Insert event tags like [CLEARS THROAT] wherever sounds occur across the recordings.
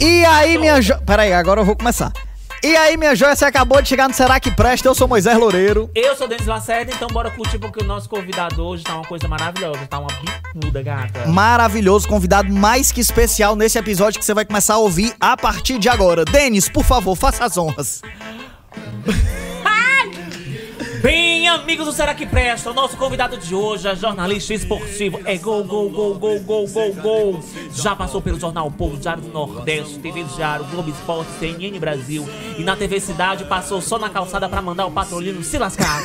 E aí, minha jo... Peraí, agora eu vou começar. E aí, minha joia, você acabou de chegar no Será Que Presta? Eu sou Moisés Loureiro. Eu sou Denis Lacerda, então bora curtir porque o nosso convidado hoje tá uma coisa maravilhosa, tá uma bicuda, gata. Maravilhoso, convidado mais que especial nesse episódio que você vai começar a ouvir a partir de agora. Denis, por favor, faça as honras. Amigos do Será Que Presta, o nosso convidado de hoje é jornalista esportivo. É gol, gol, gol, gol, gol, gol, gol. Já passou pelo Jornal Povo, Diário do Nordeste, TV Diário, Globo Esporte, CNN Brasil. E na TV Cidade passou só na calçada pra mandar o patrolino se lascar.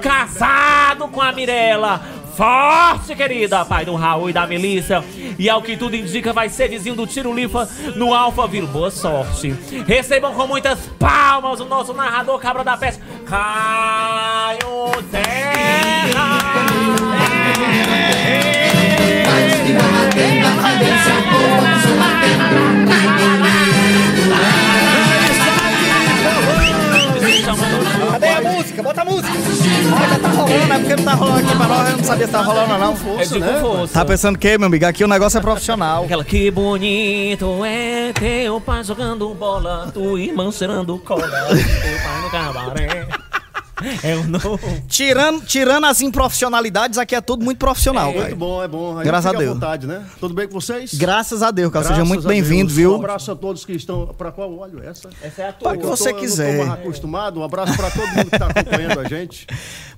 Casado com a Mirella. Forte, querida, pai do Raul e da Melissa. E ao que tudo indica, vai ser vizinho do Tiro Lifa no Alphaville. Boa sorte. Recebam com muitas palmas o nosso narrador Cabra da Peste, Caio Terra. Cadê a música? Bota a música. Já tá rolando, é porque não tá rolando aqui pra nós. Eu não sabia se tava rolando ou não. É de com força. Tá pensando o quê, meu amigo? Aqui o negócio é profissional. Aquela que bonito é teu pai jogando bola, tua irmã cheirando cola, teu pai no cabaré. É o novo. Tirando, tirando as improfissionalidades, aqui é tudo muito profissional, Muito cara. bom, é bom. Aí Graças a Deus. à vontade, né? Tudo bem com vocês? Graças a Deus, cara. Seja muito a bem-vindo, viu? Um abraço a todos que estão. Pra qual olho essa? Essa é a tua. Pra que Eu você tô- quiser. Eu não tô mais acostumado. Um abraço pra todo mundo que tá acompanhando a gente.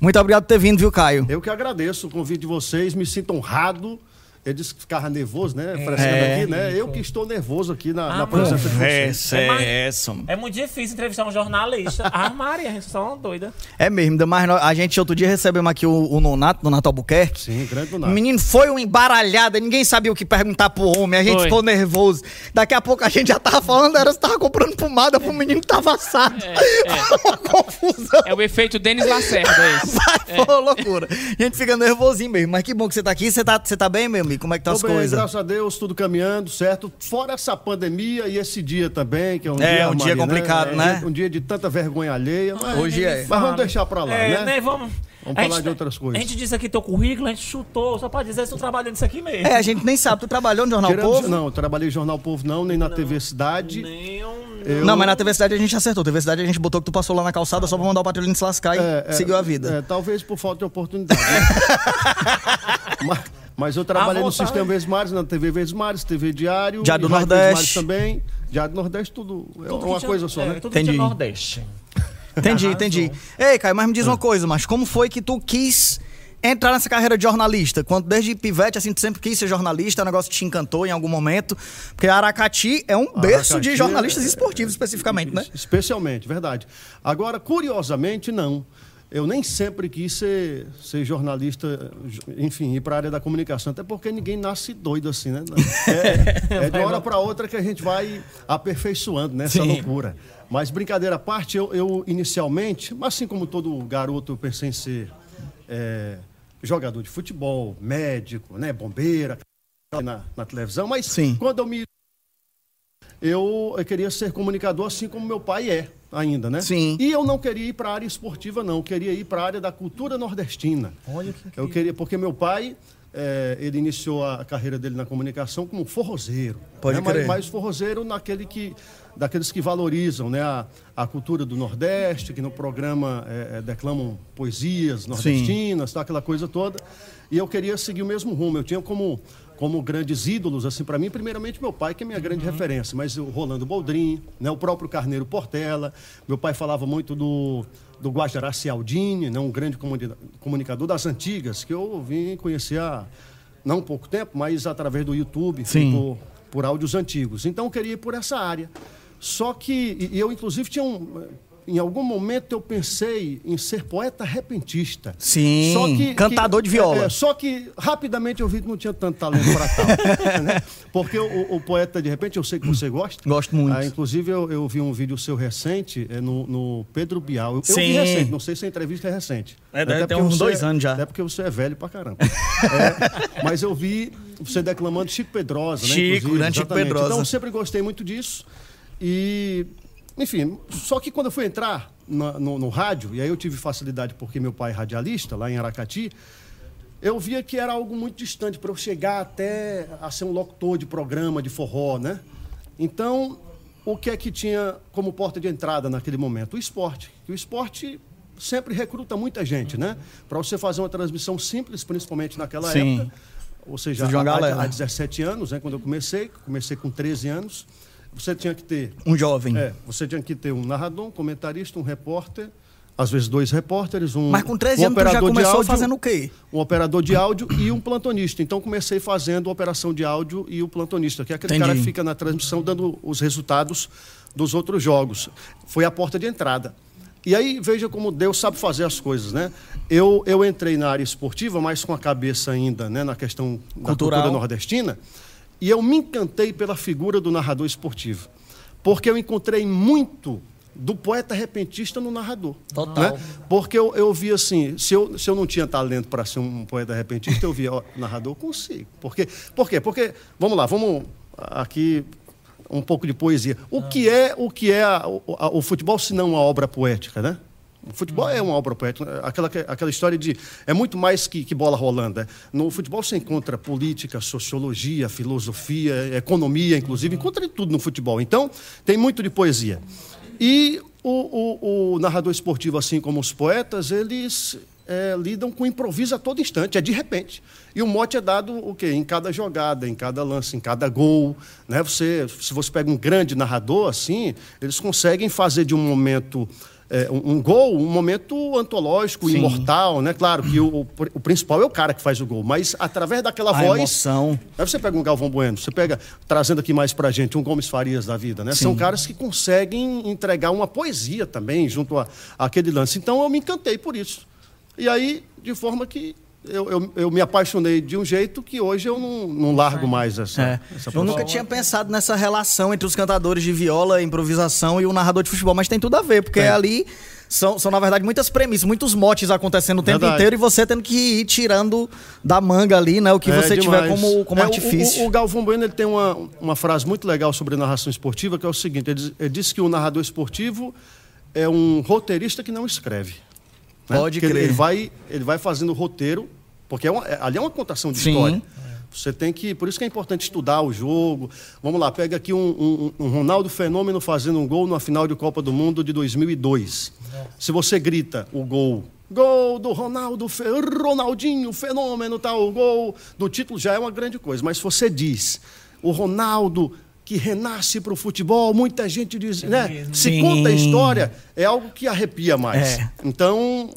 Muito obrigado por ter vindo, viu, Caio? Eu que agradeço o convite de vocês, me sinto honrado. Ele disse que ficava nervoso, né? Frescando É. aqui, né? Eu que estou nervoso aqui na, Ah, na presença de vocês. É é essa, mano. É muito difícil entrevistar um jornalista. [LAUGHS] Ah, Maria, a gente só uma doida. É mesmo, ainda mais a gente outro dia recebemos aqui o, o Nonato, Nonato Albuquerque. Sim, grande do O nada. menino foi uma embaralhada, ninguém sabia o que perguntar pro homem, a gente Foi. ficou nervoso. Daqui a pouco a gente já tava falando, era se tava comprando pomada pro menino que tava assado. [LAUGHS] uma confusão. É o efeito Denis Lacerda, é esse. [LAUGHS] Vai, pô, loucura. A gente fica nervosinho mesmo, mas que bom que você tá aqui. Você tá, você tá bem, meu amigo? Como é que tá Tô as bem, coisas? graças a Deus, tudo caminhando, certo? Fora essa pandemia e esse dia também, que é um É, dia... um dia Maria, complicado, né? Um dia de tanta vergonha alheia. Mas, Hoje é. Mas vamos deixar pra lá, É, né? né? Vamos. Vamos a falar gente- de outras coisas. A gente disse aqui teu currículo, a gente chutou, só pode dizer se tu trabalhando nisso aqui mesmo. É, a gente nem sabe. Tu trabalhou no Jornal Tirando- Povo? Não, eu trabalhei em Jornal Povo não, nem na TV Cidade. Nem um... Eu- Não, mas na TV Cidade a gente acertou. TV Cidade a gente botou que tu passou lá na calçada só pra mandar o patrulhinho se lascar e É, é, seguiu a vida. é, talvez por falta de oportunidade. né? [LAUGHS] mas, mas eu trabalhei no. Sistema Verdes Mares, na TV Verdes Mares, TV Diário. Diário do Verdes Nordeste. Mares também. Diário do Nordeste, tudo é Tudo que uma tinha- coisa só, é, né? Tudo Entendi. tinha Nordeste. Entendi, entendi. Ei, Caio, mas me diz uma coisa, mas como foi que tu quis entrar nessa carreira de jornalista? Quando desde pivete, assim, tu sempre quis ser jornalista, o negócio te encantou em algum momento? Porque Aracati é um berço de Aracati jornalistas é- esportivos, especificamente, né? Especialmente, verdade. Agora, curiosamente, não. Eu nem sempre quis ser, ser jornalista, enfim, ir para a área da comunicação, até porque ninguém nasce doido assim, né? [LAUGHS] É, é de uma hora para outra que a gente vai aperfeiçoando nessa Sim. loucura. Mas, brincadeira à parte, eu, eu inicialmente, assim como todo garoto, eu pensei em ser é, jogador de futebol, médico, né, bombeira, na, na televisão, mas Sim. quando eu me eu, eu queria ser comunicador assim como meu pai é ainda, né? Sim. E eu não queria ir para a área esportiva, não. Eu queria ir para a área da cultura nordestina. Olha que Eu queria, porque meu pai, eh, ele iniciou a carreira dele na comunicação como forrozeiro. Pode né? Mas- crer. Mas, forrozeiro naquele que, daqueles que valorizam né? a, a cultura do Nordeste, que no programa eh, eh, declamam poesias nordestinas, tá? aquela coisa toda. E eu queria seguir o mesmo rumo. Eu tinha como, como grandes ídolos, assim, para mim, primeiramente meu pai, que é minha grande referência, mas o Rolando Boldrin, né? o próprio Carneiro Portela. Meu pai falava muito do, do Guajará Cialdini, né? um grande comuni- comunicador das antigas, que eu vim conhecer há não pouco tempo, mas através do YouTube, Sim. por, por áudios antigos. Então eu queria ir por essa área. Só que, e eu inclusive tinha um. Em algum momento eu pensei em ser poeta repentista. Sim, Só que- cantador que- de viola. é, só que rapidamente eu vi que não tinha tanto talento para tal. [LAUGHS] né? Porque o, o poeta, de repente, eu sei que você gosta. Gosto muito. Ah, inclusive, eu, eu vi um vídeo seu recente é, no, no Pedro Bial. Eu, eu Sim. vi recente, não sei se a entrevista é recente. É, deve ter uns dois anos já. Até porque você é velho pra caramba. [LAUGHS] É, mas eu vi você declamando Chico Pedrosa, né? Chico, grande Chico exatamente. Pedrosa. Então, eu sempre gostei muito disso. E, enfim, só que quando eu fui entrar na- no, no rádio, e aí eu tive facilidade porque meu pai é radialista, lá em Aracati, eu via que era algo muito distante para eu chegar até a ser um locutor de programa de forró, né? Então, o que é que tinha como porta de entrada naquele momento? O esporte. E o esporte sempre recruta muita gente, né? Para você fazer uma transmissão simples, principalmente naquela Sim. época, ou seja, há, galera. há 17 anos, né, quando eu comecei, comecei com 13 anos, você tinha que ter Um jovem. é, você tinha que ter um narrador, um comentarista, um repórter, às vezes dois repórteres, um Mas com 13 um anos já operador de começou áudio, fazendo o quê? Um operador de áudio e um plantonista. Então comecei fazendo a operação de áudio e o plantonista, que é aquele Entendi. cara que fica na transmissão dando os resultados dos outros jogos. Foi a porta de entrada. E aí veja como Deus sabe fazer as coisas, né? Eu, eu entrei na área esportiva, mas com a cabeça ainda né, na questão da Cultural. cultura nordestina, e eu me encantei pela figura do narrador esportivo. Porque eu encontrei muito do poeta repentista no narrador. Total. né? Porque eu, eu vi assim, se eu, se eu não tinha talento para ser um poeta repentista, eu via, ó, narrador, eu consigo. Por quê? Por quê? Porque, vamos lá, vamos aqui um pouco de poesia. O que é o que é a- a- o futebol se não uma obra poética, né? O futebol é uma obra poética. Aquela, aquela história de. É muito mais que, que bola rolando. né? No futebol você encontra política, sociologia, filosofia, economia, inclusive. Encontra tudo no futebol. Então, tem muito de poesia. E o, o- o narrador esportivo, assim como os poetas, eles é, lidam com improviso a todo instante, é de repente. E o mote é dado o quê? Em cada jogada, em cada lance, em cada gol. Né? Você, se você pega um grande narrador assim, eles conseguem fazer de um momento. É, um, um gol, um momento antológico, Sim. imortal, né? Claro que o, o, principal é o cara que faz o gol, mas através daquela A voz. emoção. Aí você pega um Galvão Bueno, você pega, trazendo aqui mais pra gente, um Gomes Farias da vida, né? São caras que conseguem entregar uma poesia também junto a, àquele lance. Então eu me encantei por isso. E aí, de forma que eu, eu, eu me apaixonei de um jeito que hoje eu não, não largo mais essa, É. essa Eu nunca tinha pensado nessa relação entre os cantadores de viola, improvisação e o narrador de futebol, mas tem tudo a ver, porque Tem. ali são, são, na verdade, muitas premissas, muitos motes acontecendo o tempo Verdade. inteiro e você tendo que ir tirando da manga ali, né? O que É você tiver demais. como, como É, o- artifício. O, o Galvão Bueno ele tem uma, uma frase muito legal sobre narração esportiva, que é o seguinte: ele ele diz que o narrador esportivo é um roteirista que não escreve. Né? Pode Porque crer. Ele vai, ele vai fazendo o roteiro, porque é uma- é- ali é uma contação de Sim. história. Você tem que. Por isso que é importante estudar o jogo. Vamos lá, pega aqui um, um- um Ronaldo Fenômeno fazendo um gol na final de Copa do Mundo de 2002. Se você grita o gol. Gol do Ronaldo, Fe- Ronaldinho, fenômeno, tal, o gol do título já é uma grande coisa. Mas se você diz o Ronaldo que renasce para o futebol, muita gente diz, né? Se Sim. conta a história, é algo que arrepia mais. É. Então,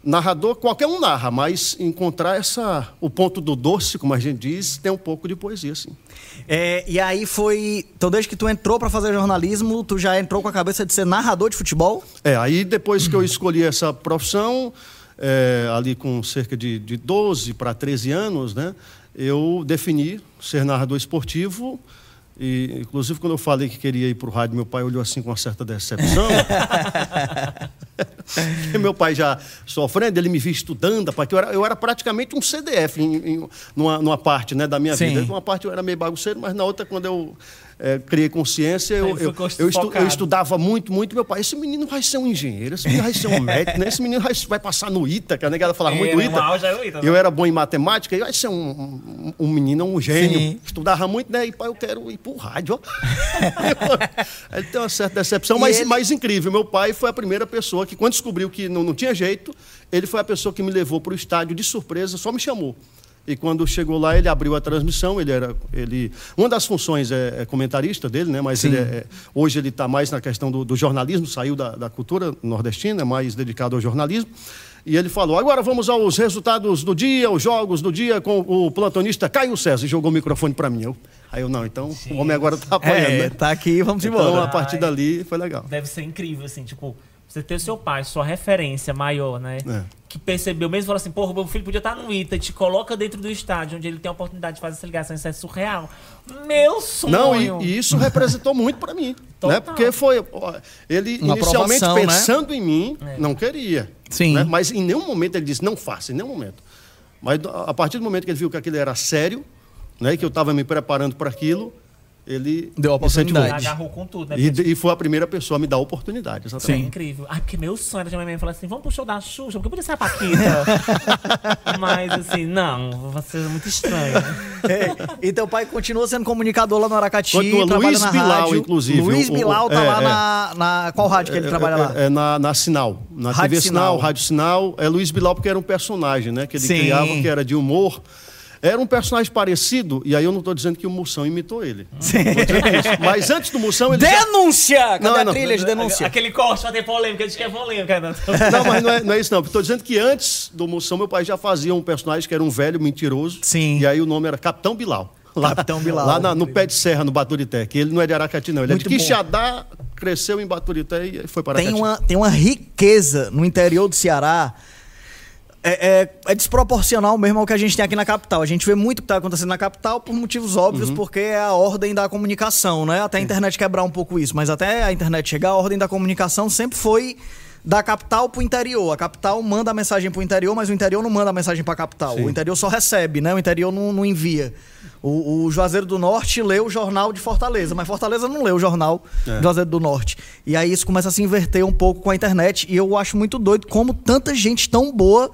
narrador, qualquer um narra, mas encontrar essa, o ponto do doce, como a gente diz, tem um pouco de poesia, sim. É, e aí foi. Então, desde que tu entrou pra fazer jornalismo, tu já entrou com a cabeça de ser narrador de futebol? É, aí depois que eu escolhi essa profissão, é, ali com cerca de, de 12 para 13 anos, né, eu defini ser narrador esportivo. E, inclusive, quando eu falei que queria ir para o rádio, meu pai olhou assim com uma certa decepção. [LAUGHS] Meu pai já sofrendo, ele me via estudando, porque eu era, eu era praticamente um CDF em, em- numa, numa parte né, da minha Sim. vida. Uma parte eu era meio bagunceiro, mas na outra, quando eu eh, criei consciência, eu, eu, eu, estu- eu estudava muito, muito. Meu pai, esse menino vai ser um engenheiro, esse menino vai ser um médico, né? esse menino vai, vai passar no ITA, que a negada falava É, muito ITA. o ITA, né? Eu era bom em matemática, e vai ser um, um, um menino, um gênio. Sim. Estudava muito, né? E pai, eu quero ir pro rádio. Ele [LAUGHS] tem uma certa decepção, E mas, ele- mas incrível. Meu pai foi a primeira pessoa que, quando descobriu que não, não tinha jeito, ele foi a pessoa que me levou para o estádio de surpresa, só me chamou. E quando chegou lá, ele abriu a transmissão. Ele era, ele, uma das funções é, é comentarista dele, né? Mas ele é- é- hoje ele está mais na questão do, do jornalismo, saiu da, da cultura nordestina, é mais dedicado ao jornalismo. E ele falou: agora vamos aos resultados do dia, os jogos do dia com o plantonista Caio César. E jogou o microfone para mim. Eu, aí eu não, então o homem agora está apanhando, É, né? tá aqui, vamos Então embora. a partir dali foi legal. Deve ser incrível, assim, tipo, você ter seu pai, sua referência maior, né? É. Que percebeu mesmo, falou assim, porra, meu filho podia estar no ITA, te coloca dentro do estádio, onde ele tem a oportunidade de fazer essa ligação, isso é surreal. Meu sonho! Não, e, e isso representou muito para mim. Total. Né? Porque foi. Ele Uma inicialmente né? pensando em mim, É. não queria. Sim. né? Mas em nenhum momento ele disse, não faça, em nenhum momento. Mas a partir do momento que ele viu que aquilo era sério, né? que eu estava me preparando para aquilo, ele Deu a oportunidade. Agarrou com tudo, né? E, e foi a primeira pessoa a me dar a oportunidade. É Exatamente. incrível. Ai, porque meu sonho era de minha mãe falar assim: vamos pro show da Xuxa, porque podia ser a Paquita. [LAUGHS] Mas assim, não, vai ser muito estranho. [LAUGHS] É, e teu pai continua sendo comunicador lá no Aracati. Continua, trabalha Luiz na Bilal, rádio. inclusive, Luiz Bilal tá é, lá é. na, na. Qual rádio que ele trabalha lá? É, é na, na Sinal. Na Rádio TV Sinal, Sinal. Rádio Sinal. É Luiz Bilal porque era um personagem, né? Que ele Sim. criava, que era de humor. Era um personagem parecido, e aí eu não estou dizendo que o Moção imitou ele. Sim. Dizendo isso. Mas antes do Moção, ele já... Denúncia! Cadê Não, a não. trilha de denúncia? Aquele corte vai ter polêmica, a gente quer polêmica. Né? [LAUGHS] Não, mas não é, não é isso não. Estou dizendo que antes do Moção, meu pai já fazia um personagem que era um velho mentiroso. Sim. E aí o nome era Capitão Bilal. Lá, Capitão Bilal. Lá na- no pé de serra, no Baturité. Que ele não é de Aracati, não. Ele Muito é de bom. Quixadá, cresceu em Baturité e foi para Tem Aracati. uma, tem uma riqueza no interior do Ceará. É, é- é desproporcional mesmo ao que a gente tem aqui na capital. A gente vê muito o que está acontecendo na capital por motivos óbvios, porque é a ordem da comunicação, né? Até a internet quebrar um pouco isso, mas até a internet chegar, a ordem da comunicação sempre foi da capital para o interior. A capital manda a mensagem para o interior, mas o interior não manda a mensagem para a capital. Sim. O interior só recebe, né? O interior não, não envia. O, o Juazeiro do Norte lê o jornal de Fortaleza, mas Fortaleza não lê o jornal É. de Juazeiro do Norte. E aí isso começa a se inverter um pouco com a internet. E eu acho muito doido como tanta gente tão boa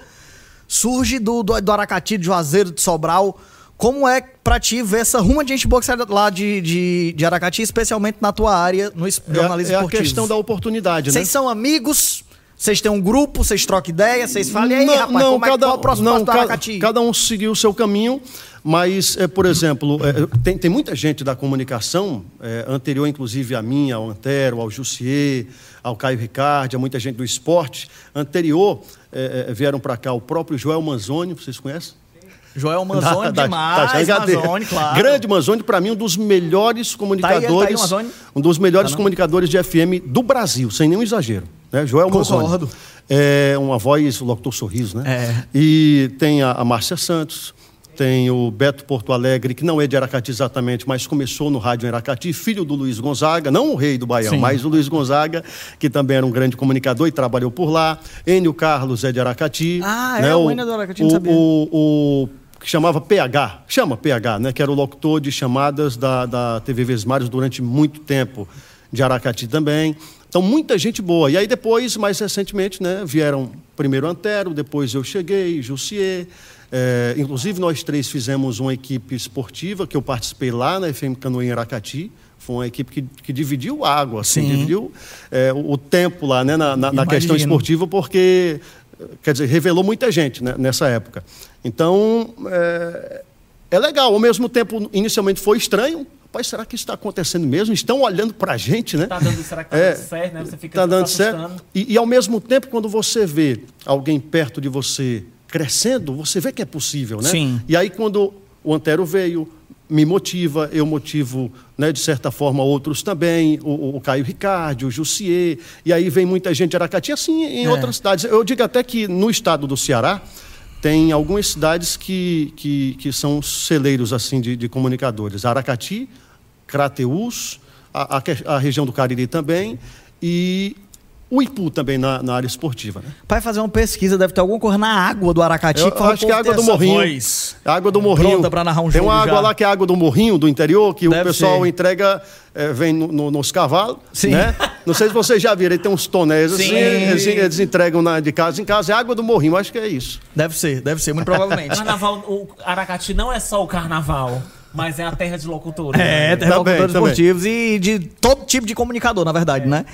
surge do, do, do Aracati, de Juazeiro, de Sobral. Como é pra ti ver essa ruma de gente boa que sai lá de, de, de Aracati, especialmente na tua área, no É, jornalismo é a esportivo? questão da oportunidade, né? Vocês são amigos? Vocês têm um grupo? Vocês trocam ideia? Vocês falam, e aí, rapaz, como é que qual o próximo passo do cada, cada um seguiu o seu caminho, mas, é, por exemplo, é, tem, tem muita gente da comunicação, é, anterior inclusive a mim, ao Antero, ao Jussier, ao Caio Ricardo, a muita gente do esporte, anterior é, é, vieram para cá o próprio Joel Manzoni, vocês conhecem? Joel Manzoni [LAUGHS] Da- da- demais, da. Manzoni, claro. Grande Manzoni, para mim, um dos melhores comunicadores. Tá aí, tá aí, um dos melhores Tá, não? comunicadores de FM do Brasil, sem nenhum exagero. Né? Joel Manzoni. Concordo. É uma voz, o locutor sorriso, né? É. E tem a, a Márcia Santos, tem o Beto Porto Alegre, que não é de Aracati exatamente, mas começou no rádio em Aracati, filho do Luiz Gonzaga, não o rei do Baião, Sim. mas o Luiz Gonzaga, que também era um grande comunicador e trabalhou por lá. Enio Carlos é de Aracati. Ah, é, né? o Enio é do Aracati, não o, sabia. o, o que chamava PH, chama PH, né? Que era o locutor de chamadas da, da TV Vesmários durante muito tempo, de Aracati também. Então, muita gente boa. E aí depois, mais recentemente, né, vieram primeiro Antero, depois eu cheguei, Jussier. É, inclusive, nós três fizemos uma equipe esportiva, que eu participei lá na FM Canoa em Aracati. Foi uma equipe que, que dividiu água, assim, Sim. dividiu é, o, o tempo lá, né, na, na, na questão esportiva, porque quer dizer, revelou muita gente né, nessa época. Então, é, é legal. Ao mesmo tempo, inicialmente foi estranho. Rapaz, será que isso está acontecendo mesmo? Estão olhando para a gente, né? Tá dando, será que tá É. dando certo, né? Você fica Está se dando assustando. certo. E, e, ao mesmo tempo, quando você vê alguém perto de você crescendo, você vê que é possível, né? Sim. E aí, quando o Antero veio, me motiva, eu motivo, né, de certa forma, outros também, o, o Caio Ricardo, o Jussier, e aí vem muita gente de Aracati, assim em É. outras cidades. Eu digo até que no estado do Ceará, tem algumas cidades que, que, que são celeiros assim de, de comunicadores. Aracati, Crateús, a, a que- a região do Cariri também, e o Ipu também na, na área esportiva. Né? Pai fazer uma pesquisa, deve ter alguma coisa na água do Aracati. Eu fala, acho que é a "Pô, água do Morrinho. voz." A água do Morrinho. Pronta pra narrar um Tem uma água já. lá que é a água do Morrinho, do interior, que Deve o pessoal ser. entrega, eh, vem no- no- nos cavalos, Sim. né? Não sei se vocês já viram, ele tem uns tonéis assim, Sim. eles, eles entregam na- de casa em casa. É água do Morrinho, acho que é isso. Deve ser, deve ser, muito provavelmente. [LAUGHS] Carnaval, o Aracati não é só o carnaval, mas é a terra de locutores. É, né? tem Também, locutores também. esportivos e de todo tipo de comunicador, na verdade, né?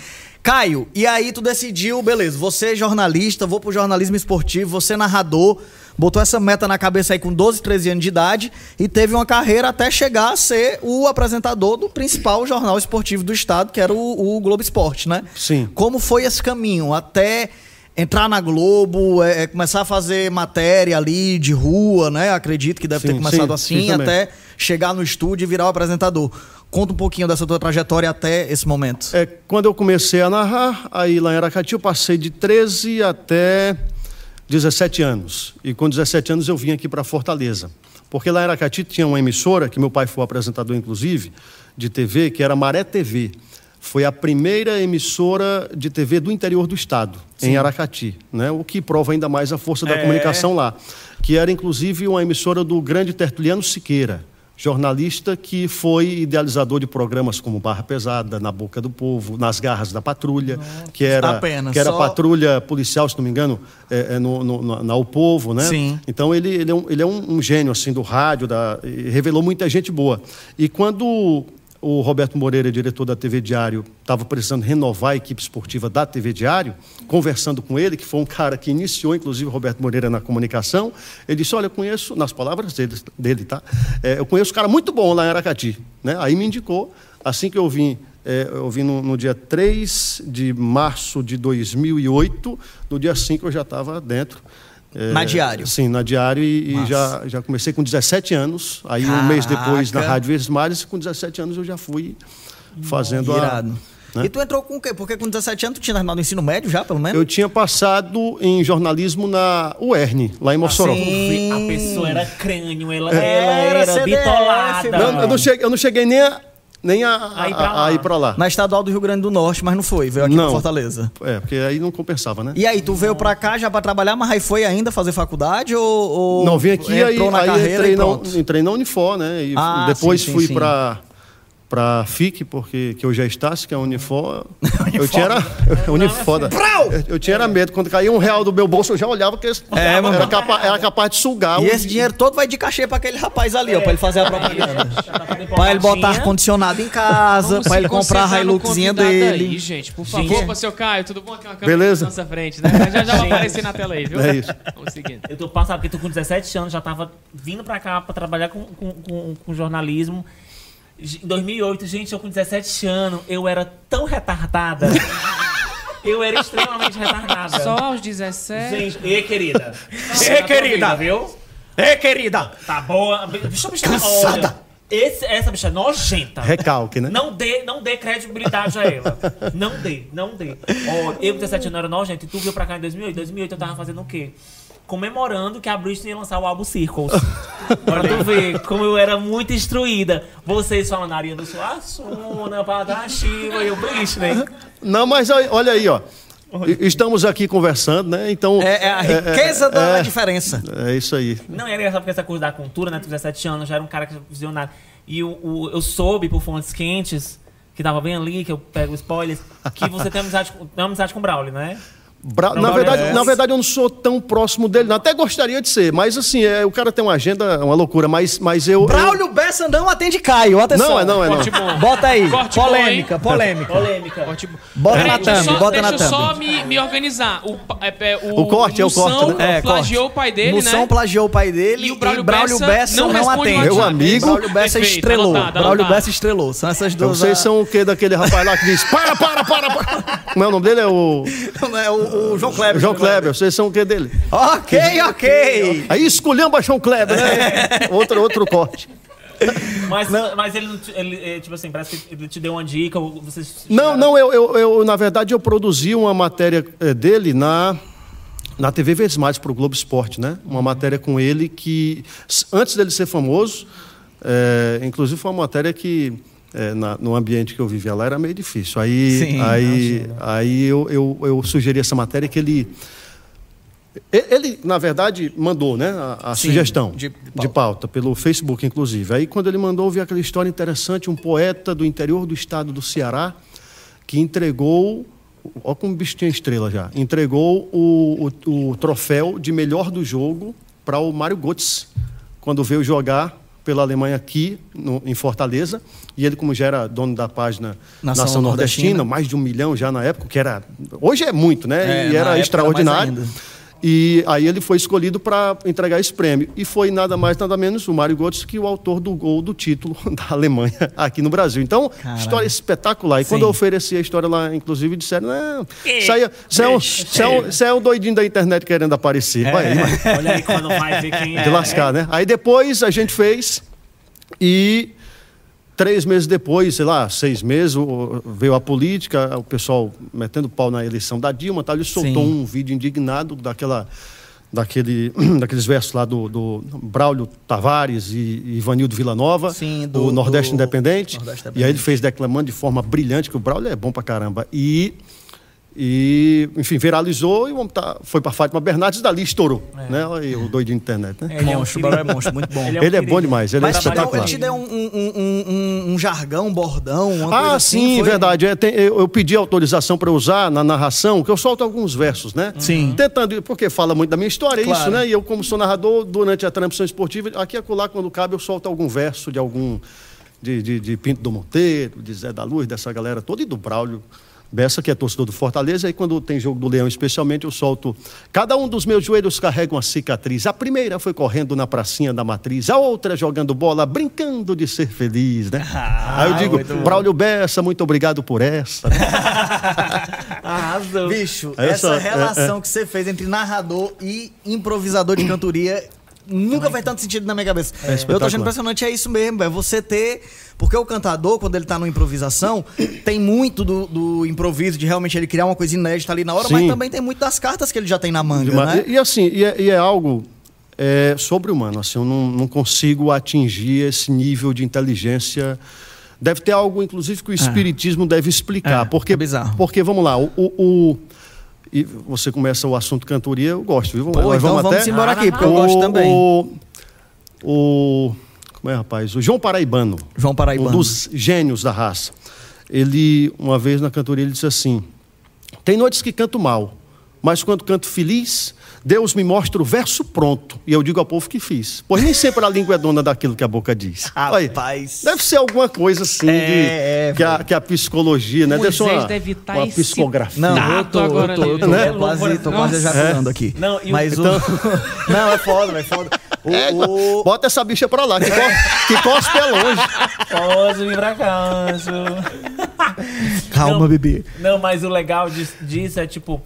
Caio, e aí tu decidiu, beleza, você é jornalista, vou pro jornalismo esportivo, você é narrador, botou essa meta na cabeça aí com 12, 13 anos de idade e teve uma carreira até chegar a ser o apresentador do principal jornal esportivo do estado, que era o, o Globo Esporte, né? Sim. Como foi esse caminho até entrar na Globo, é, é, começar a fazer matéria ali de rua, né? Acredito que deve ter Sim, começado sim, assim, sim até chegar no estúdio e virar o apresentador. Conta um pouquinho dessa tua trajetória até esse momento. É, quando eu comecei a narrar, aí lá em Aracati, eu passei de 13 até 17 anos. E com 17 anos eu vim aqui para Fortaleza. Porque lá em Aracati tinha uma emissora, que meu pai foi apresentador, inclusive, de TV, que era Maré TV. Foi a primeira emissora de TV do interior do estado, em Aracati. Né? O que prova ainda mais a força da É. comunicação lá. Que era, inclusive, uma emissora do grande Tertuliano Siqueira. jornalista que foi idealizador de programas como Barra Pesada, Na Boca do Povo, Nas Garras da Patrulha, que era, Apenas, que era só- patrulha policial, se não me engano, é, é no, no- na, O Povo, né? Sim. Então ele, ele é, um, ele é um, um gênio assim do rádio, da, revelou muita gente boa. E quando o Roberto Moreira, diretor da TV Diário, estava precisando renovar a equipe esportiva da TV Diário, conversando com ele, que foi um cara que iniciou, inclusive, o Roberto Moreira na comunicação, ele disse, olha, eu conheço, nas palavras dele, dele tá? É, eu conheço um cara muito bom lá em Aracati. Né? Aí me indicou, assim que eu vim, é, eu vim no, no dia 3 de março de 2008, no dia 5 eu já estava dentro. É, Na Diário? Sim, na Diário e, e já, já comecei com 17 anos. Aí um mês depois na Caraca. Rádio Verdes Mares, com 17 anos eu já fui fazendo a. Irado. né? E tu entrou com o quê? Porque com 17 anos tu tinha terminado o ensino médio já, pelo menos? Eu tinha passado em jornalismo na UERN, lá em Mossoró. sim. A pessoa era crânio, ela, Ela ela era era, bitolada. Não, eu, não cheguei, eu não cheguei nem a, nem a, A ir pra a- ir pra lá. Na estadual do Rio Grande do Norte, mas não foi, veio aqui Não. pra Fortaleza. É, porque aí não compensava, né? E aí, tu veio pra cá já pra trabalhar, mas aí foi ainda fazer faculdade ou, ou Não, vim aqui aí, entrou na aí carreira entrei, e na, entrei na Unifor, né? E Ah, depois sim, sim, fui sim. para para FIC, porque que eu já Estácio, que é a [LAUGHS] Unifor. eu tinha era Unifoda. Eu, eu tinha era medo quando caía um real do meu bolso, eu já olhava que esse- É, era, mano. capa- era capaz de sugar. E esse dinheiro todo vai de cachê pra aquele rapaz ali, ó, pra ele fazer a propaganda. Pra pra ele botar ar-condicionado em casa, se ele comprar a convidado dele. Aí, gente, por Gente. favor, seu Caio, tudo bom? Tem uma câmera Beleza. na nossa frente, né? Já já vai Gente. aparecer na tela aí, viu? É isso. Vamos seguindo. Eu tô passado, porque tu com 17 anos já tava vindo pra cá pra trabalhar com, com, com, com jornalismo. Em 2008, gente, eu com 17 anos, eu era tão retardada. [LAUGHS] eu era extremamente retardada. Só aos 17. Gente, e querida? Ê, querida. Viu? Ei, querida! Tá boa. Bicha, bicha, Cansada. olha, esse, essa bicha é nojenta. Recalque, né? Não dê, não dê credibilidade a ela. Não dê, não dê. Ó, eu com 17 anos era nojento e tu veio pra cá em 2008. Em 2008 eu tava fazendo o quê? Comemorando que a Britney ia lançar o álbum Circles. pra tu ver como eu era muito instruída. Vocês falando Arinha do Suassuna, Padachiva e o Britney. Não, mas olha aí, ó. Estamos aqui conversando, né? Então. É, é a riqueza da é. diferença. É isso aí. Não, era engraçado porque essa coisa da cultura, né? Com 17 anos, já era um cara que visionário. E o, o- eu soube por fontes quentes, que tava bem ali, que eu pego spoilers, que você tem amizade, com- tem amizade com o Braulio, né? Bra- Não, na, não, verdade, é. na verdade, eu não sou tão próximo dele. não. Até gostaria de ser, mas assim, é, o cara tem uma agenda, uma loucura, mas, mas eu. eu- Braulio Bessa não atende Caio, atenção. Não, é não, é não. Corte bom. Bota aí, Corte bom, polêmica, hein? polêmica. Polêmica. Corte- Bota na eu thumb, só- bota na Deixa eu só thumb. me, me organizar. O, é, é, o, O corte, é o corte, né? É, plagiou corte. o pai dele, Moção né? plagiou o pai dele E o Braulio Bessa Bessa não não, atende. Meu amigo. Braulio Bessa Perfeito, estrelou. anotado, Braulio. Bessa estrelou. São essas Então, duas. vocês ah, são o quê daquele rapaz lá que diz: para, para, para, para. Como é o nome dele? É o [LAUGHS] É o, o João Kleber. João Kleber. Vocês são o quê dele? Ok, ok. Aí esculhamba João Kleber, né? outro, outro corte. Mas, mas ele, não ele, é, tipo assim, parece que ele te deu uma dica, ou vocês... Não, não, eu, eu, eu, na verdade, eu produzi uma matéria eh, dele na, na TV Verdes Mares para o Globo Esporte, né? Uma matéria com ele que, antes dele ser famoso, eh, inclusive foi uma matéria que, eh, na- no ambiente que eu vivia lá, era meio difícil. Aí, Sim, aí, aí eu, eu, eu sugeri essa matéria que ele. Ele, na verdade, mandou né, a, a Sim, sugestão de de pauta. pauta. pelo Facebook, inclusive. Aí, quando ele mandou, eu vi aquela história interessante: um poeta do interior do estado do Ceará que entregou. Olha como o bicho tinha estrela já. Entregou o, o, o troféu de melhor do jogo para o Mário Götze, quando veio jogar pela Alemanha aqui no- em Fortaleza. E ele, como já era dono da página Nação Nação, Nordestina, Nordestina, mais de um milhão já na época, que era. Hoje é muito, né? É, e era era extraordinário. ainda. E aí ele foi escolhido para entregar esse prêmio. E foi nada mais, nada menos o Mário Götze que o autor do gol do título [LAUGHS] da Alemanha aqui no Brasil. Então, Caralho. história espetacular. E quando Sim. eu ofereci a história lá, inclusive, disseram, não, isso aí, é- isso é um, isso é um- isso é um doidinho da internet querendo aparecer. Vai aí, mano. Olha aí quando vai ver quem é. [LAUGHS] De lascar, né? Aí depois a gente fez e três meses depois, sei lá, seis meses, veio a política, o pessoal metendo pau na eleição da Dilma, tal, ele soltou Sim. um vídeo indignado daquela, daquele, [CLEARS THROAT] daqueles versos lá do, do Braulio Tavares e, Ivanildo Villanova, Sim, do- o Nordeste do- Independente. Nordeste E aí ele fez declamando de forma brilhante, que o Braulio é bom pra caramba. E E, enfim, viralizou e o homem tá, foi para Fátima Bernardes, dali estourou. Né? Aí, o doidinho de internet, né? Ele é um é monstro, muito bom. Ele é um Ele é bom demais, ele Mas é te deu, espetacular. ele te deu um, um- um- um- jargão, um bordão, uma coisa Ah, assim, sim, foi? verdade. É, tem- eu, eu pedi autorização para usar na narração, que eu solto alguns versos, né? Sim. Tentando, porque fala muito da minha história, é Claro. isso, né? E eu, como sou narrador, durante a transmissão esportiva, aqui e acolá, quando cabe, eu solto algum verso de algum. De, de, de Pinto do Monteiro, de Zé da Luz, dessa galera toda, e do Braulio Bessa, que é torcedor do Fortaleza. Aí, quando tem jogo do Leão, especialmente, eu solto. Cada um dos meus joelhos carrega uma cicatriz. A primeira foi correndo na pracinha da matriz, a outra jogando bola, brincando de ser feliz, né? [LAUGHS] Aí eu digo. Braulio Bessa, muito obrigado por essa. [LAUGHS] Arrasou. Bicho, Essa- essa, relação que você fez entre narrador e improvisador de cantoria nunca fez tanto sentido na minha cabeça. eu tô achando impressionante, é isso mesmo, é você ter. Porque o cantador, quando ele tá numa improvisação, tem muito do, do improviso, de realmente ele criar uma coisa inédita ali na hora, mas Sim. também tem muito das cartas que ele já tem na manga, Demais. né? E, e assim, e é, e é algo é, sobre-humano. Assim, eu não, não consigo atingir esse nível de inteligência. Deve ter algo, inclusive, que o Espiritismo deve explicar. É, porque, é bizarro. Porque, vamos lá, o. o- o- e você começa o assunto cantoria, eu gosto, viu? Pô, então vamos, embora aqui, porque eu gosto também. O, o- como é, rapaz? O João Paraibano, João Paraibano. um dos gênios da raça. Ele, uma vez na cantoria, ele disse assim: Tem noites que canto mal, mas quando canto feliz, Deus me mostra o verso pronto. E eu digo ao povo que fiz. Pois nem sempre a língua é dona daquilo que a boca diz. [LAUGHS] Olha, Rapaz. Deve ser alguma coisa assim É, de, é, que, a, que a psicologia, né? Deve ser Moisés uma, deve tá uma psicografia. Não, eu tô, agora eu tô, eu tô, Né? tô quase, tô quase ejaculando aqui. Não, e Mas então- o... [LAUGHS] Não, é foda, é foda. O, o- Bota essa bicha pra lá, que, cos- que cospe é longe. Posso vir pra casa. Calma, Não. bebê. Não, mas o legal dis- disso é tipo.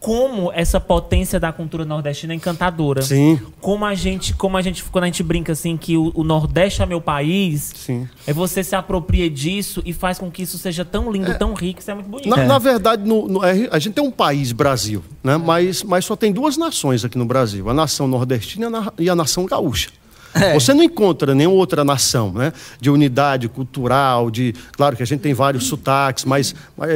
Como essa potência da cultura nordestina é encantadora. Sim. Como a gente, como a gente, quando a gente brinca assim que o, o Nordeste é meu país, Sim. é você se apropria disso e faz com que isso seja tão lindo, tão rico, isso é muito bonito. Na, na verdade, no- no- é, a gente tem um país, Brasil, né? mas, mas só tem duas nações aqui no Brasil: a nação nordestina e a na- e a nação gaúcha. É. [LAUGHS] Você não encontra nenhuma outra nação, né? De unidade cultural, de. Claro que a gente tem vários sotaques, mas,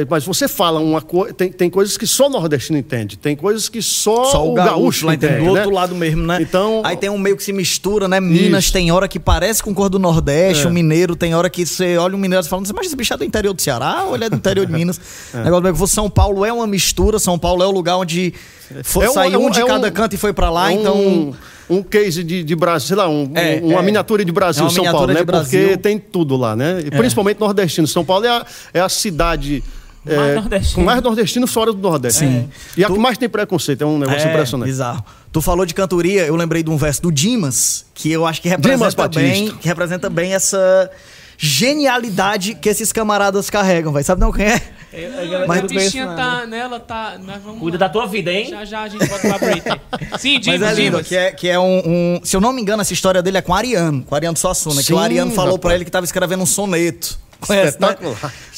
mas, você fala uma coisa. Tem, tem coisas que só o nordestino entende, tem coisas que só, Só o gaúcho lá entende, entende. do né? outro lado mesmo, né? Então- Aí tem um meio que se mistura, né? Minas Isso. tem hora que parece com cor do Nordeste, É. o mineiro tem hora que você olha o mineiro e fala, mas esse bicho é do interior do Ceará ou ele é do interior de [LAUGHS] Minas? Negócio meio que São Paulo é uma mistura, São Paulo é o lugar onde foi, É um- saiu é um- de é cada um- canto e foi pra lá, É um, então... Um case de, de Brasil, sei lá, um- É, um- uma é. miniatura de Brasil, É uma São Paulo, né? Brasil. Porque tem tudo lá, né? E Principalmente nordestino. São Paulo é a, é a cidade. Mais nordestino. com mais nordestino fora do Nordeste. Sim. E a que mais tem preconceito, é um negócio É, impressionante. bizarro. Tu falou de cantoria, eu lembrei de um verso do Dimas, que eu acho que representa bem, que representa bem essa genialidade que esses camaradas carregam, vai. Sabe não quem é? Mas Mas a bichinha tá nela, tá. Nós vamos Cuida lá. da tua vida, hein? Já já a gente bota pra Britney. [LAUGHS] Sim, Mas Dimas, é lindo, Dimas. que é, que é um, um- Se eu não me engano, essa história dele é com o Ariano, com o Ariano Suassuna, que o Sim, Ariano falou pra ele que tava escrevendo um soneto. Conhece, né?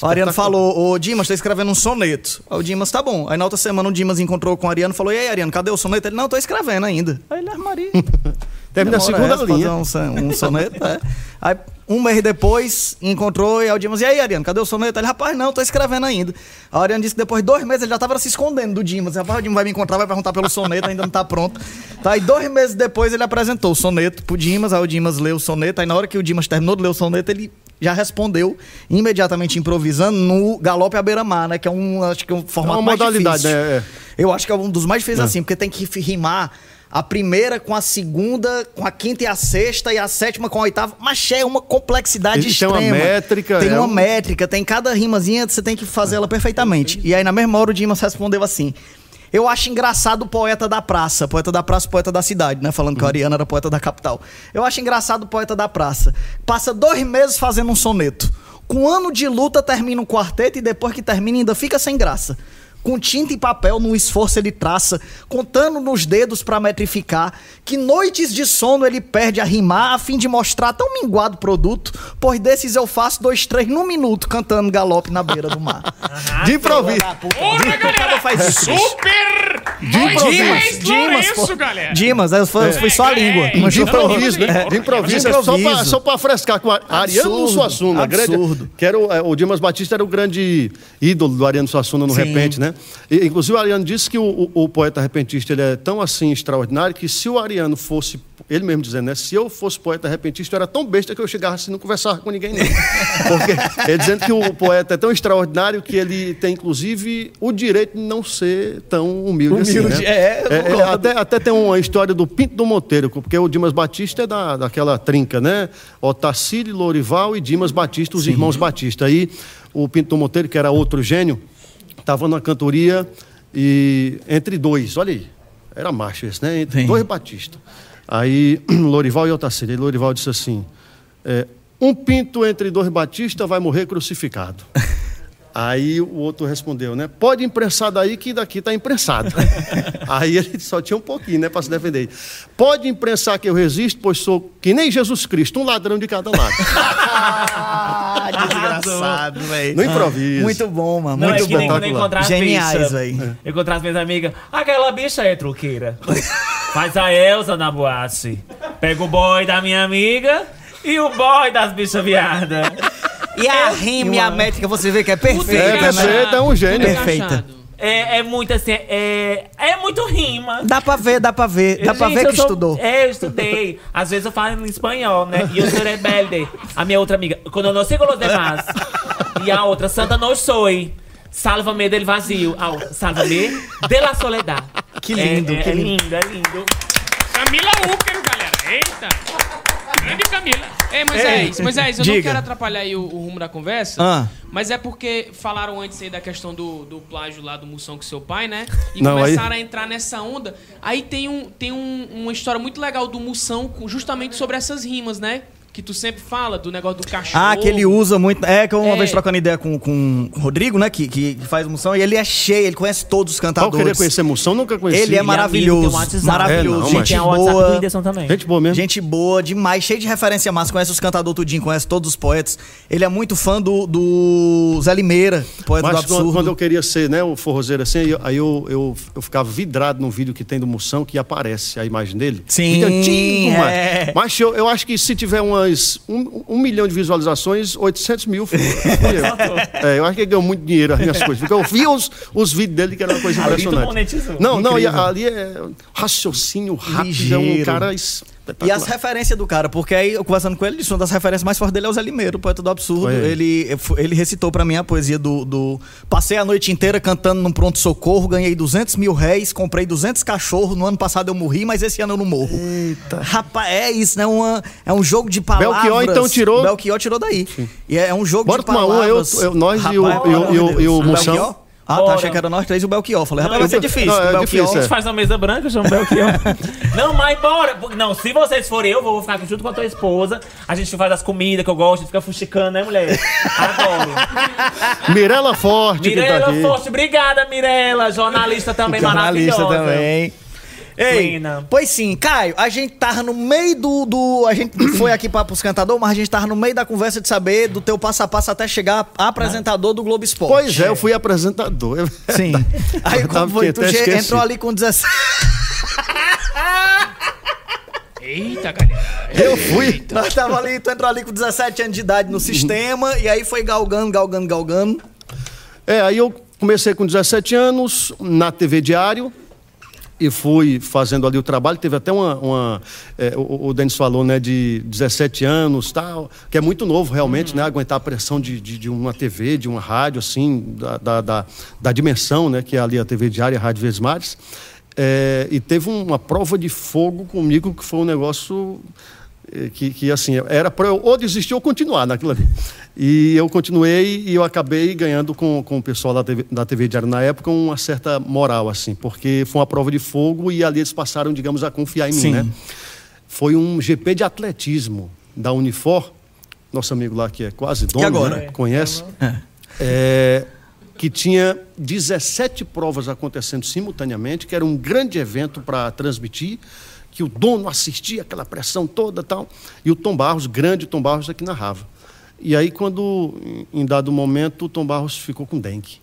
O Ariano falou, ô Dimas, tô escrevendo um soneto. Aí o Dimas, tá bom. Aí na outra semana o Dimas encontrou com o Ariano e falou, e aí, Ariano, cadê o soneto? Ele, não, tô escrevendo ainda. Aí ele, ah, Maria. [LAUGHS] Termina a segunda essa, linha. Um, um soneto, é. Aí, um mês depois, encontrou e Dimas, e aí, Ariano, cadê o soneto? Ele, rapaz, não, tô escrevendo ainda. O Ariano disse que depois de dois meses ele já tava se escondendo do Dimas. Rapaz, o Dimas vai me encontrar, vai perguntar pelo soneto, ainda não tá pronto. Tá, aí dois meses depois ele apresentou o soneto pro Dimas, aí o Dimas leu o soneto, aí na hora que o Dimas terminou de ler o soneto, ele já respondeu, imediatamente improvisando, no Galope à Beira-Mar, né? Que é um, acho que é um formato uma mais modalidade, difícil. né? É. Eu acho que é um dos mais difíceis É. assim, porque tem que rimar a primeira com a segunda, com a quinta e a sexta, e a sétima com a oitava. Mas é uma complexidade E tem extrema. uma métrica, Tem é uma um- métrica, tem cada rimazinha, você tem que fazer ela perfeitamente. E aí, na mesma hora, o Dimas respondeu assim. Eu acho engraçado o poeta da praça. Poeta da praça, poeta da cidade, né? Falando que o Ariano era poeta da capital. Eu acho engraçado o poeta da praça. Passa dois meses fazendo um soneto. Com um ano de luta, termina um quarteto e depois que termina ainda fica sem graça. Com tinta e papel, no esforço ele traça, contando nos dedos pra metrificar, que noites de sono ele perde a rimar, a fim de mostrar tão minguado produto, pois desses eu faço dois, três num minuto, cantando galope na beira do mar. [LAUGHS] De improviso. Ah, de- o cara faz isso. Super De improviso. Dimas, isso, galera? Dimas, aí foi, foi só a língua. é, Não De improviso, né? De improviso, de só pra, improviso. só pra frescar com a Ariano Absurdo, Suassuna. Grande, absurdo. que era o, é, o Dimas Batista era o grande ídolo do Ariano Suassuna no Sim. Repente, né? E, inclusive o Ariano disse que o, o- o poeta repentista ele é tão assim extraordinário que se o Ariano fosse, ele mesmo dizendo, né? Se eu fosse poeta repentista, eu era tão besta que eu chegava assim e não conversava com ninguém nem. [LAUGHS] Porque ele dizendo que o poeta é tão extraordinário que ele tem, inclusive, o direito de não ser tão humilde, assim, Humilde, né? é, eu concordo. até, até tem uma história do Pinto do Monteiro, porque o Dimas Batista é da, daquela trinca, né? Otacílio, Lorival e Dimas Batista, os irmãos Batista. Aí o Pinto do Monteiro, que era outro gênio, estava na cantoria e entre dois, olha aí, era macho esse, né? Entre Sim. dois Batista. Aí [CLEARS THROAT] Lorival e Otacílio. Aí Lorival disse assim: é, um pinto entre dois Batista vai morrer crucificado. [LAUGHS] Aí o outro respondeu, né? Pode imprensar daí que daqui está imprensado. [LAUGHS] Aí ele só tinha um pouquinho, né, para se defender. Pode imprensar que eu resisto, pois sou que nem Jesus Cristo, um ladrão de cada lado. [LAUGHS] Ah, desgraçado, velho. No improviso. Muito bom, mano. Não, Muito é que nem bom. quando eu encontrar as Geniais, bichas. velho. Eu encontrar as minhas amigas. Aquela bicha é truqueira. [LAUGHS] Faz a Elsa na boate. Pega o boy da minha amiga e o boy das bichas viadas. E a rima e a métrica, você vê que é perfeita, É, né? perfeito, é um gênio. Perfeita. É, é muito assim, é, é muito rima. Dá pra ver, dá pra ver. Dá pra Gente, ver eu que sou- estudou. É, eu estudei. Às vezes eu falo em espanhol, né? E eu sou rebelde. A minha outra amiga, quando eu não sigo os demás. E a outra, Santa não sou. Salva-me del vazio. A outra, salva-me de la soledad. Que lindo, é, é, que é lindo. lindo, é lindo. Camila Úquero, galera. Eita. Grande Camila. Ei, Moisés, Ei, Moisés, eu não diga. quero atrapalhar aí o, o rumo da conversa, Ah. mas é porque falaram antes aí da questão do, do plágio lá do Moção com seu pai, né? E Não, aí- começaram a entrar nessa onda. Aí tem, um, tem um- uma história muito legal do Moção com- justamente sobre essas rimas, né? Que tu sempre fala do negócio do cachorro. Ah, que ele usa muito. É, que eu uma É. vez trocando ideia com, com o Rodrigo, né? Que, que faz moção, e ele é cheio, ele conhece todos os cantadores. queria conhecer Moção? Nunca conheci. Ele é E maravilhoso. amigo, um maravilhoso. É, não, gente mas- do boa. Gente boa mesmo. Gente boa, demais, cheio de referência massa, conhece os cantadores tudinho, conhece todos os poetas. Ele é muito fã do, do Zé Limeira, poeta do Mas quando, absurdo. quando eu queria ser né, o forrozeiro assim, aí eu, aí eu, eu, eu ficava vidrado num vídeo que tem do Moção que aparece a imagem dele. Sim, Vídeo antigo, é. Mas eu, eu acho que se tiver umas um, um milhão de visualizações, 800 mil fui eu. [LAUGHS] É, eu acho que ele ganhou muito dinheiro as minhas coisas. Porque eu vi os, os vídeos dele que era uma coisa impressionante. Não, não, e ali é raciocínio rápido, é um Ligeiro. cara E as referências do cara, porque aí, eu conversando com ele, ele disse uma das referências mais fortes dele é o Zé Limeiro, o poeta do absurdo. Ele. Ele, recitou pra mim a poesia do, do. Passei a noite inteira cantando num pronto-socorro, ganhei 200 mil réis, comprei 200 cachorros. No ano passado eu morri, mas esse ano eu não morro. Eita. Rapaz, é isso, né? Uma, é um jogo de palavras. Belchior, então, tirou- Belchior tirou daí. E é, é um jogo Bora de tomar uma, palavras. eu- eu- nós e o- Rapaz, e o- e o- amor de e o. Ah, tá. Bora. Achei que era nós três e o Belchior. Falei, rapaz, vai ser difícil. Não, é Belchior. difícil, A gente faz uma mesa branca, chama o Belchior. [LAUGHS] não, mas bora. Não, se vocês forem eu, vou ficar junto com a tua esposa. A gente faz as comidas que eu gosto, fica fuxicando, né, mulher? Adoro. [LAUGHS] Mirela Forte, que tá Mirela aqui. Forte, obrigada, Mirela. Jornalista também Jornalista maravilhosa. também. Ei, Fina. pois sim, Caio, a gente tava no meio do. do a gente [CLEARS THROAT] foi aqui para os cantadores, mas a gente tava no meio da conversa de saber do teu passo a passo até chegar a apresentador do Globo Esporte. Pois é, eu fui apresentador. Sim. [LAUGHS] Aí Eu como tava foi? Tu entrou ali com 17. [LAUGHS] Eita, galera. Eu fui. Nós tava ali, tu entrou ali com 17 anos de idade no sistema, e aí foi galgando, galgando, galgando. É, aí eu comecei com 17 anos na TV Diário e fui fazendo ali o trabalho. Teve até uma. uma, é, o, o Denis falou, né, de 17 anos, tal, que é muito novo realmente, né? Aguentar a pressão de, de, de uma TV, de uma rádio, assim, da, da, da, da dimensão, né? Que é ali a TV Diária, a Rádio Vesmares. É, e teve uma prova de fogo comigo que foi um negócio que, que assim, era para eu ou desistir ou continuar naquilo ali. E eu continuei e eu acabei ganhando com, com o pessoal da TV, da TV Diário na época uma certa moral, assim, porque foi uma prova de fogo e ali eles passaram, digamos, a confiar em Sim. mim, né? Foi um GP de atletismo da Unifor, nosso amigo lá que é quase dono, agora? né? conhece, É, que tinha 17 provas acontecendo simultaneamente, que era um grande evento para transmitir, que o dono assistia aquela pressão toda tal, e o Tom Barros, grande Tom Barros, é que narrava. E aí, quando, em- dado momento, o Tom Barros ficou com dengue.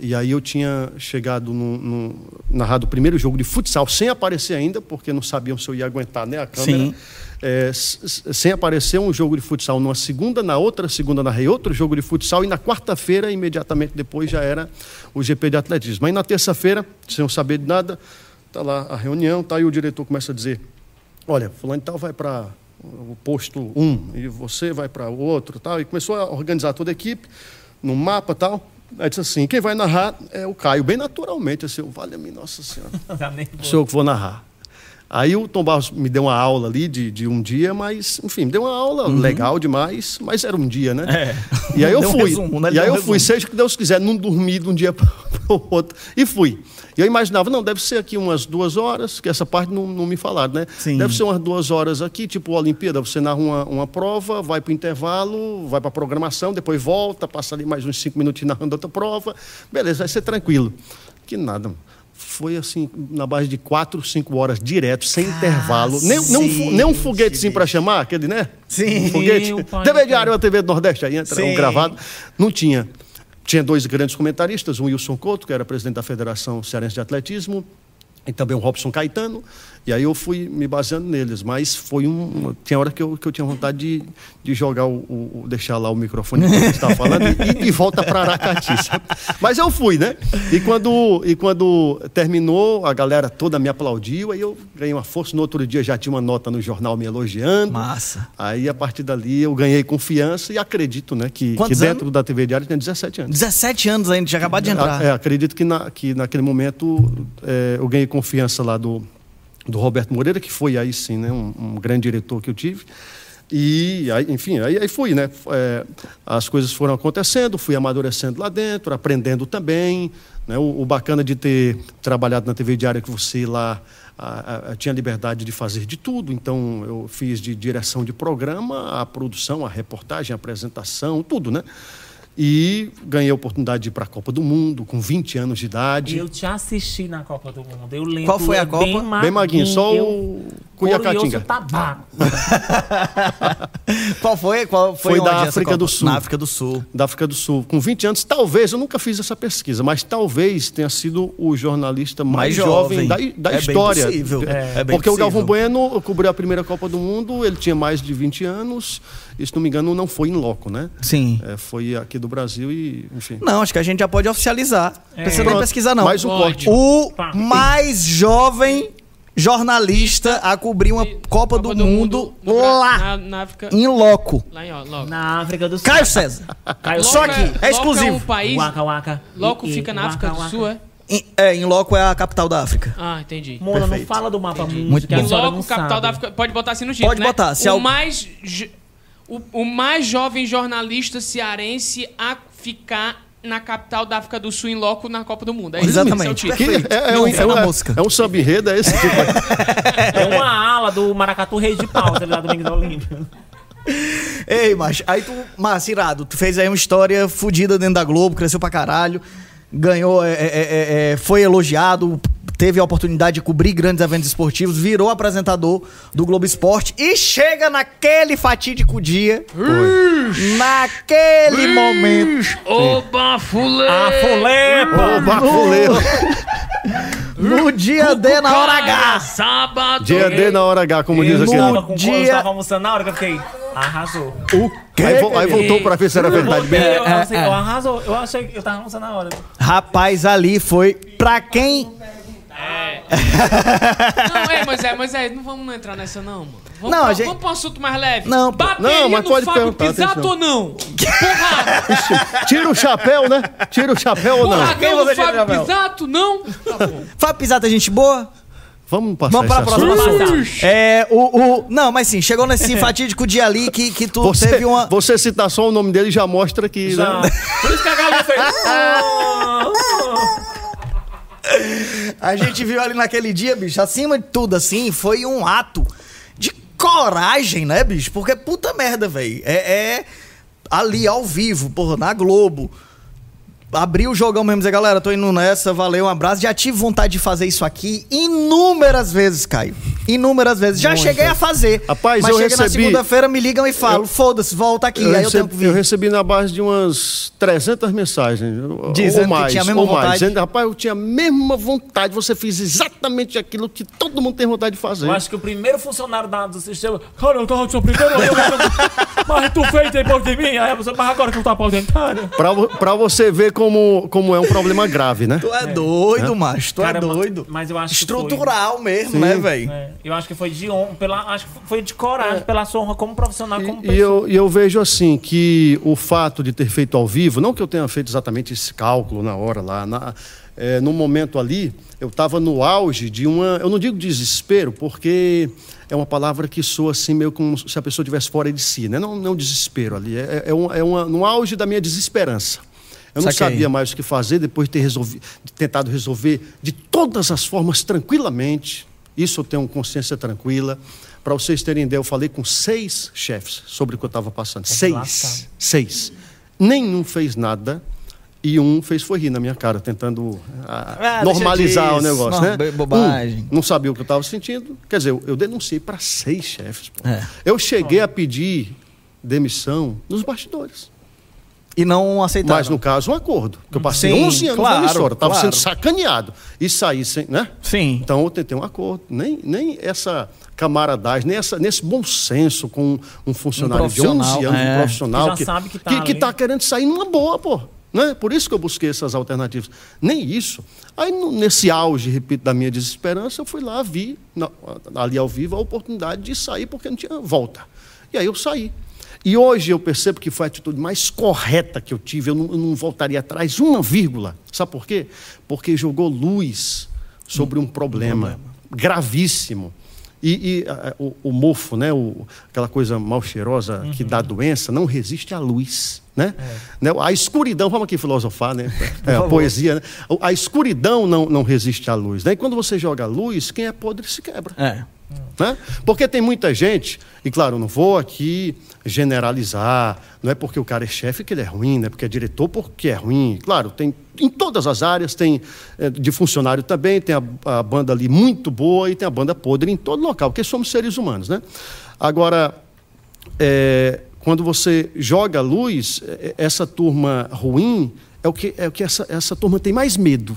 E aí eu tinha chegado no, no, narrado o primeiro jogo de futsal sem aparecer ainda, porque não sabiam se eu ia aguentar né, a câmera. É, sem aparecer um jogo de futsal numa segunda, na outra segunda narrei outro jogo de futsal e na quarta-feira, imediatamente depois, já era o GP de atletismo. Aí na terça-feira, sem eu saber de nada, tá lá a reunião, tá aí o diretor começa a dizer: olha, fulano tal vai para o posto 1 um, e você vai para o outro, tal. E começou a organizar toda a equipe no mapa, tal. Aí disse assim: quem vai narrar é o Caio, bem naturalmente. Assim, vale-me, Nossa Senhora. [LAUGHS] Sou eu que vou narrar. Aí o Tom Barros me deu uma aula ali de, de um dia, mas, enfim, deu uma aula uhum. legal demais, mas era um dia, né? É. E aí eu fui. Um resumo, né? E aí eu resumo. fui, seja o que Deus quiser, não dormi de um dia [LAUGHS] para o outro. E fui. E eu imaginava, não, deve ser aqui umas duas horas, que essa parte não, não me falaram, né? Sim. Deve ser umas duas horas aqui, tipo Olimpíada, você narra uma, uma prova, vai para o intervalo, vai para a programação, depois volta, passa ali mais uns cinco minutos narrando outra prova. Beleza, vai ser tranquilo. Que nada, mano foi assim, na base de quatro, cinco horas direto, sem ah, intervalo. Nem, nem, um, nem um foguetezinho para chamar, aquele, né? Sim. Um foguete. TV Diário, a TV do Nordeste, aí entra Sim. um gravado. Não tinha. Tinha dois grandes comentaristas, um Wilson Couto, que era presidente da Federação Cearense de Atletismo, e também o Robson Caetano. E aí eu fui me baseando neles, mas foi um. Tinha hora que eu, que eu tinha vontade de, de jogar o, o deixar lá o microfone que você estava falando e de volta para Aracati. [LAUGHS] Mas eu fui, né? E quando, e quando terminou, a galera toda me aplaudiu, aí eu ganhei uma força. No outro dia já tinha uma nota no jornal me elogiando. Massa. Aí a partir dali eu ganhei confiança e acredito, né, que, que dentro anos? da TV Diário tem 17 anos. 17 anos ainda, tinha acabado de entrar. É, acredito que, na, que naquele momento é, eu ganhei confiança lá do do Roberto Moreira, que foi aí sim né, um, um grande diretor que eu tive. E, aí, enfim, aí, aí fui, né? É, as coisas foram acontecendo, fui amadurecendo lá dentro, aprendendo também. Né? O, o, bacana de ter trabalhado na TV Diária que você lá a, a, tinha liberdade de fazer de tudo. Então, eu fiz de direção de programa, a produção, a reportagem, a apresentação, tudo, né? E ganhei a oportunidade de ir para a Copa do Mundo com 20 anos de idade. Eu te assisti na Copa do Mundo. Eu lembro. Qual foi a Copa? Bem, maguinho, bem maguinho, só o Cuiacatinga. tabaco. [LAUGHS] qual foi? Qual foi, foi da África do Sul. Na África do Sul. Da África do Sul. Com 20 anos, talvez, eu nunca fiz essa pesquisa, mas talvez tenha sido o jornalista mais, mais jovem, jovem, da, da é história. Bem possível. É, é bem Porque possível. o Galvão Bueno cobriu a primeira Copa do Mundo, ele tinha mais de 20 anos, e se não me engano, não foi em loco, né? Sim. É, foi aqui do Brasil e, enfim. Não, acho que a gente já pode oficializar. É. Precisa nem pesquisar, não. Mais um corte. O mais jovem jornalista a cobrir uma Copa, Copa do, do, Mundo, mundo lá, na, na África, em loco. Lá em, loco. Na África do Sul. Caio César. [LAUGHS] Caio Só aqui, é, é exclusivo. É um país, waka, waka. Loco e, fica na África waka, do Sul, é? Em, é, em loco é a capital da África. Ah, entendi. Mona, não fala do mapa entendi. muito. Em loco, capital sabe. da África. Pode botar assim no título, Pode né? botar. Se o, mais, o, o mais jovem jornalista cearense a ficar na capital da África do Sul em loco na Copa do Mundo. É Exatamente. Isso, é, é, é, um, é, uma, é um sub-enredo, é esse tipo. é uma ala do Maracatu Rei de Pau, tá ligado? Domingo da Olímpia. Ei, mas aí tu, mas irado, tu fez aí uma história fodida dentro da Globo, cresceu pra caralho, ganhou, é, é, é, foi elogiado, teve a oportunidade de cobrir grandes eventos esportivos, virou apresentador do Globo Esporte e chega naquele fatídico dia. naquele momento. Ô bafulê! A fulê! Ô bafulê! No dia D na hora H. Sábado. Dia D na hora H, como diz aqui. No dia... Eu tava almoçando na hora que eu fiquei. Arrasou. O quê? Aí, vo aí voltou pra ver se era verdade mesmo. Eu, eu, eu, arrasou. Eu achei que eu tava almoçando na hora. Rapaz, ali foi pra quem é. não, é, mas é, mas é, não vamos entrar nessa não, mano. Vamos, não, pra, gente... vamos pra um assunto mais leve. Não, Bateria não, mas no pode Fábio Pisato ou não? [LAUGHS] Porra! Tira o chapéu, né? Tira o chapéu ou não? Porra, quem você Fábio Pisato, não? Tá bom. Fábio Pisato é gente boa? Vamos passar Vamos para a próxima assunto. É, o, o, não, mas sim, chegou nesse [LAUGHS] fatídico dia ali que, que tu você, teve uma. Você citar só o nome dele já mostra que. Já. Né? Por isso que a galera fez. [LAUGHS] A gente viu ali naquele dia, bicho, acima de tudo, assim, foi um ato de coragem, né, bicho? Porque puta merda, velho. É, é, ali ao vivo, porra, na Globo. Abrir o jogão mesmo, dizer, galera, tô indo nessa, valeu, um abraço. Já tive vontade de fazer isso aqui inúmeras vezes, Caio. Inúmeras vezes. Já cheguei a fazer. Rapaz, mas eu chega na recebi- segunda-feira, me ligam e falam, foda-se, volta aqui. Eu, aí eu tenho recebi, que vir. eu recebi na base de umas 300 mensagens. Dizendo ou que mais, tinha a mesma ou mais. vontade. Dizendo, rapaz, eu tinha a mesma vontade. Você fez exatamente aquilo que todo mundo tem vontade de fazer. Eu acho que o primeiro funcionário da, do sistema. Cara, eu tava primeiro. eu- [LAUGHS] mas tu fez depois de mim. Aí a pessoa, mas agora que eu tô aposentada. Pra, vo- pra você ver como, como é um problema grave, né? Tu é doido, macho, tu Cara, é doido. Mas eu acho que foi- Estrutural mesmo, né, velho? É, eu acho que foi de honra, pela, acho que foi de coragem, pela sua honra como profissional, como E, e eu, e eu vejo assim que o fato de ter feito ao vivo, não que eu tenha feito exatamente esse cálculo na hora lá, na, é, no momento ali, eu estava no auge de uma, eu não digo desespero, porque é uma palavra que soa assim meio como se a pessoa estivesse fora de si, né? não, não desespero ali, é, é, um, é uma, no auge da minha desesperança. Eu não Saquei. sabia mais o que fazer depois de ter resolvi, de tentado resolver de todas as formas tranquilamente. Isso eu tenho consciência tranquila. Para vocês terem ideia, eu falei com seis chefes sobre o que eu estava passando. Seis. lascado. Seis. Nenhum fez nada e um fez foi rir na minha cara, tentando ah, Ah, normalizar o negócio, Não, né? bobagem. Um não sabia o que eu estava sentindo. Quer dizer, eu, eu denunciei para seis chefes. É. Eu cheguei a pedir demissão nos bastidores. E não aceitaram. Mas, no caso, um acordo. Que eu passei Sim, 11 anos claro, na emissora, estava claro. sendo sacaneado. E saí sem, né? Sim. Então, eu tentei um acordo. Nem, nem essa camaradagem, nem essa, nesse bom senso com um funcionário de 11 profissional, anos, é. um profissional Que já que tá que, que ali. tá querendo sair numa boa, pô. Né? Por isso que eu busquei essas alternativas. Nem isso. Aí, no- nesse auge, repito, da minha desesperança, eu fui lá, vi, na- ali ao vivo, a oportunidade de sair, porque não tinha volta. E aí eu saí. E hoje eu percebo que foi a atitude mais correta que eu tive. Eu não, eu não voltaria atrás uma vírgula. Sabe por quê? Porque jogou luz sobre um problema, gravíssimo. E, e, ah, o, o mofo, né? o- aquela coisa mal cheirosa que dá doença, não resiste à luz. Né? Né? A escuridão, vamos aqui filosofar, né? [LAUGHS] É, a poesia, né? A escuridão não, não resiste à luz. Né? E quando você joga a luz, quem é podre se quebra. É. Né? Porque tem muita gente, e claro, não vou aqui generalizar, não é porque o cara é chefe que ele é ruim, não é porque é diretor porque é ruim. Claro, tem em todas as áreas, tem eh, de funcionário também, tem a, a banda ali muito boa e tem a banda podre em todo local, porque somos seres humanos. Né? Agora, é, quando você joga luz, é, essa turma ruim é o que, é o que essa, essa turma tem mais medo.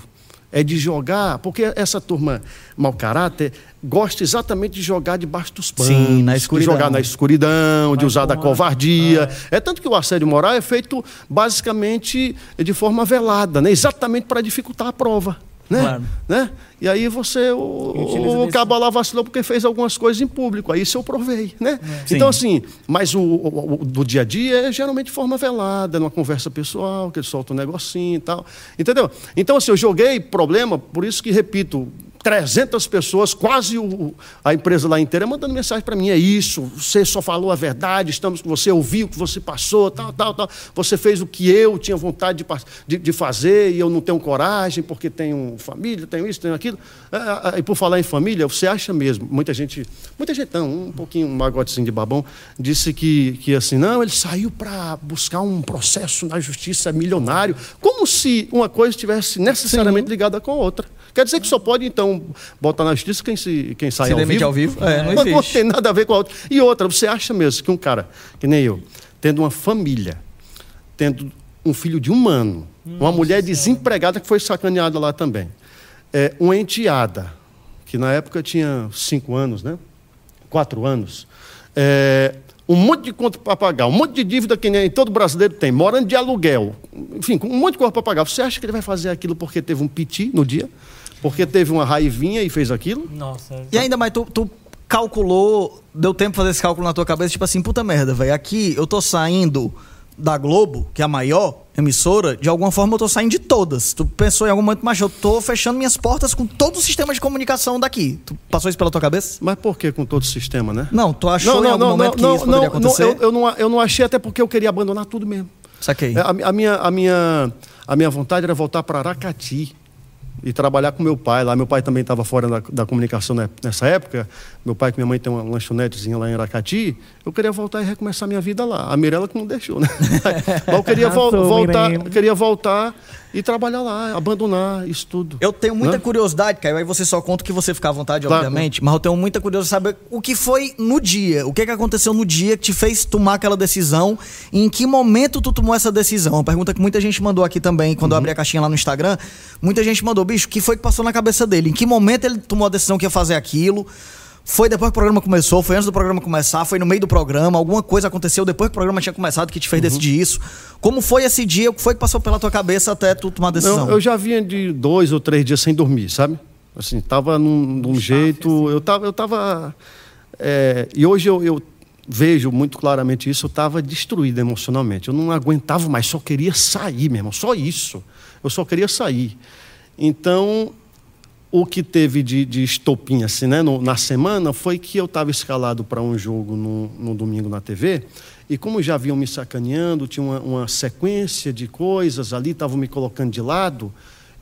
É de jogar, porque essa turma mau caráter gosta exatamente de jogar debaixo dos panos. Sim, na De escuridão. jogar na escuridão, de usar da covardia. É. tanto que o assédio moral é feito basicamente de forma velada, né? exatamente para dificultar a prova. Né? Claro. Né? E aí você, o, o cabo lá vacilou porque fez algumas coisas em público, aí isso eu provei, né? Sim. Então assim, mas o, o- o do dia a dia é geralmente de forma velada, numa conversa pessoal, que ele solta um negocinho e tal, entendeu? Então assim, eu joguei problema, por isso que, repito, 300 pessoas, quase o- a empresa lá inteira, mandando mensagem para mim: é isso, você só falou a verdade, estamos com você, ouviu o que você passou, tal, tal, tal. Você fez o que eu tinha vontade de, de- de fazer e eu não tenho coragem porque tenho família, tenho isso, tenho aquilo. É, é, E por falar em família, você acha mesmo, muita gente, muita gente não, um pouquinho, um magotezinho de babão, disse que, que assim, não, ele saiu para buscar um processo na justiça milionário, como se uma coisa estivesse necessariamente ligada com a outra. Quer dizer que só pode, então, botar na justiça quem, se, quem sai Se ao demite vivo. ao vivo? É, não Mas não tem nada a ver com a outra. E outra, você acha mesmo que um cara, que nem eu, tendo uma família, tendo um filho de um ano, uma mulher desempregada que foi sacaneada lá também, é, uma enteada, que na época tinha cinco anos, né? Quatro anos. É, um monte de conta para pagar, um monte de dívida que nem todo brasileiro tem, morando de aluguel, enfim, com um monte de coisa para pagar. Você acha que ele vai fazer aquilo porque teve um piti no dia? Porque teve uma raivinha e fez aquilo? Nossa. E ainda mais, tu, tu calculou, deu tempo pra fazer esse cálculo na tua cabeça, tipo assim, puta merda, velho. Aqui eu tô saindo da Globo, que é a maior emissora, de alguma forma eu tô saindo de todas. Tu pensou em algum momento, mas eu tô fechando minhas portas com todo o sistema de comunicação daqui. Tu passou isso pela tua cabeça? Mas por que com todo o sistema, né? Não, tu achou em algum momento que isso poderia acontecer? eu, eu não, eu não achei até porque eu queria abandonar tudo mesmo. Saquei. É, A, a minha, a, minha, a minha vontade era voltar para Aracati e trabalhar com meu pai lá. Meu pai também estava fora da, da comunicação ne- nessa época. Meu pai e minha mãe têm uma lanchonetezinha lá em Aracati. Eu queria voltar e recomeçar minha vida lá. A Mirella que não deixou, né? [LAUGHS] Mas eu queria, Arrasou, voltar, eu queria voltar e trabalhar lá, abandonar isso tudo. Eu tenho muita né? curiosidade, Caio, aí você só conta o que você ficar à vontade, Claro. obviamente, mas eu tenho muita curiosidade de saber o que foi no dia, o que, que aconteceu no dia que te fez tomar aquela decisão e em que momento tu tomou essa decisão. Uma pergunta que muita gente mandou aqui também, quando eu Uhum. abri a caixinha lá no Instagram, muita gente mandou, bicho, o que foi que passou na cabeça dele? Em que momento ele tomou a decisão que ia fazer aquilo? Foi depois que o programa começou? Foi antes do programa começar? Foi no meio do programa? Alguma coisa aconteceu depois que o programa tinha começado que te Uhum. fez decidir isso? Como foi esse dia? O que foi que passou pela tua cabeça até tu tomar a decisão? Não, eu já vinha de dois ou três dias sem dormir, sabe? Assim, tava num, de um jeito. Eu tava. Eu tava é, e hoje eu, eu vejo muito claramente isso, eu estava destruído emocionalmente. Eu não aguentava mais, só queria sair, meu irmão, só isso. Eu só queria sair. Então, o que teve de, de estopim assim, né, no- na semana foi que eu estava escalado para um jogo no, no domingo na TV. E como já vinham me sacaneando, tinha uma, uma sequência de coisas ali, estavam me colocando de lado,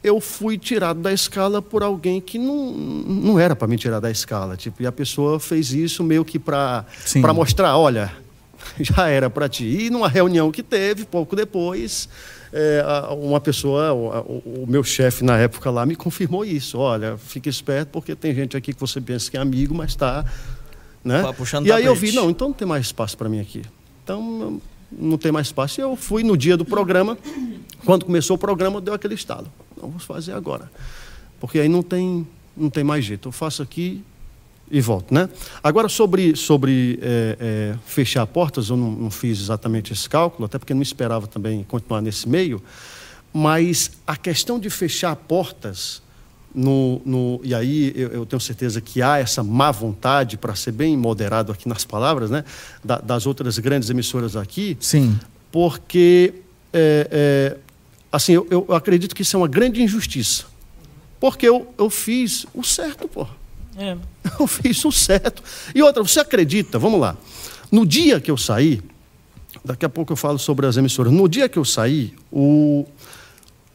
eu fui tirado da escala por alguém que não, não era para me tirar da escala. Tipo, e a pessoa fez isso meio que para mostrar: olha, [LAUGHS] já era para ti. E numa reunião que teve, pouco depois, é, uma pessoa, o, o- meu chefe na época lá, me confirmou isso. Olha, fique esperto, porque tem gente aqui que você pensa que é amigo, mas está. Né? Tá puxando e aí eu vi: não, então não tem mais espaço para mim aqui. Então não tem mais espaço. E eu fui no dia do programa, quando começou o programa, deu aquele estalo. Não, vamos fazer agora. Porque aí não tem, não tem mais jeito. Eu faço aqui e volto, né? Agora, sobre, sobre é, é, fechar portas, eu não, não fiz exatamente esse cálculo, até porque não esperava também continuar nesse meio, mas a questão de fechar portas, no, no, e aí eu, eu tenho certeza que há essa má vontade, para ser bem moderado aqui nas palavras, né, da- das outras grandes emissoras aqui, Sim. porque é, é, assim eu, eu acredito que isso é uma grande injustiça porque eu, eu fiz o certo pô É. [LAUGHS] eu fiz o certo e outra você acredita vamos lá no dia que eu saí daqui a pouco eu falo sobre as emissoras no dia que eu saí o,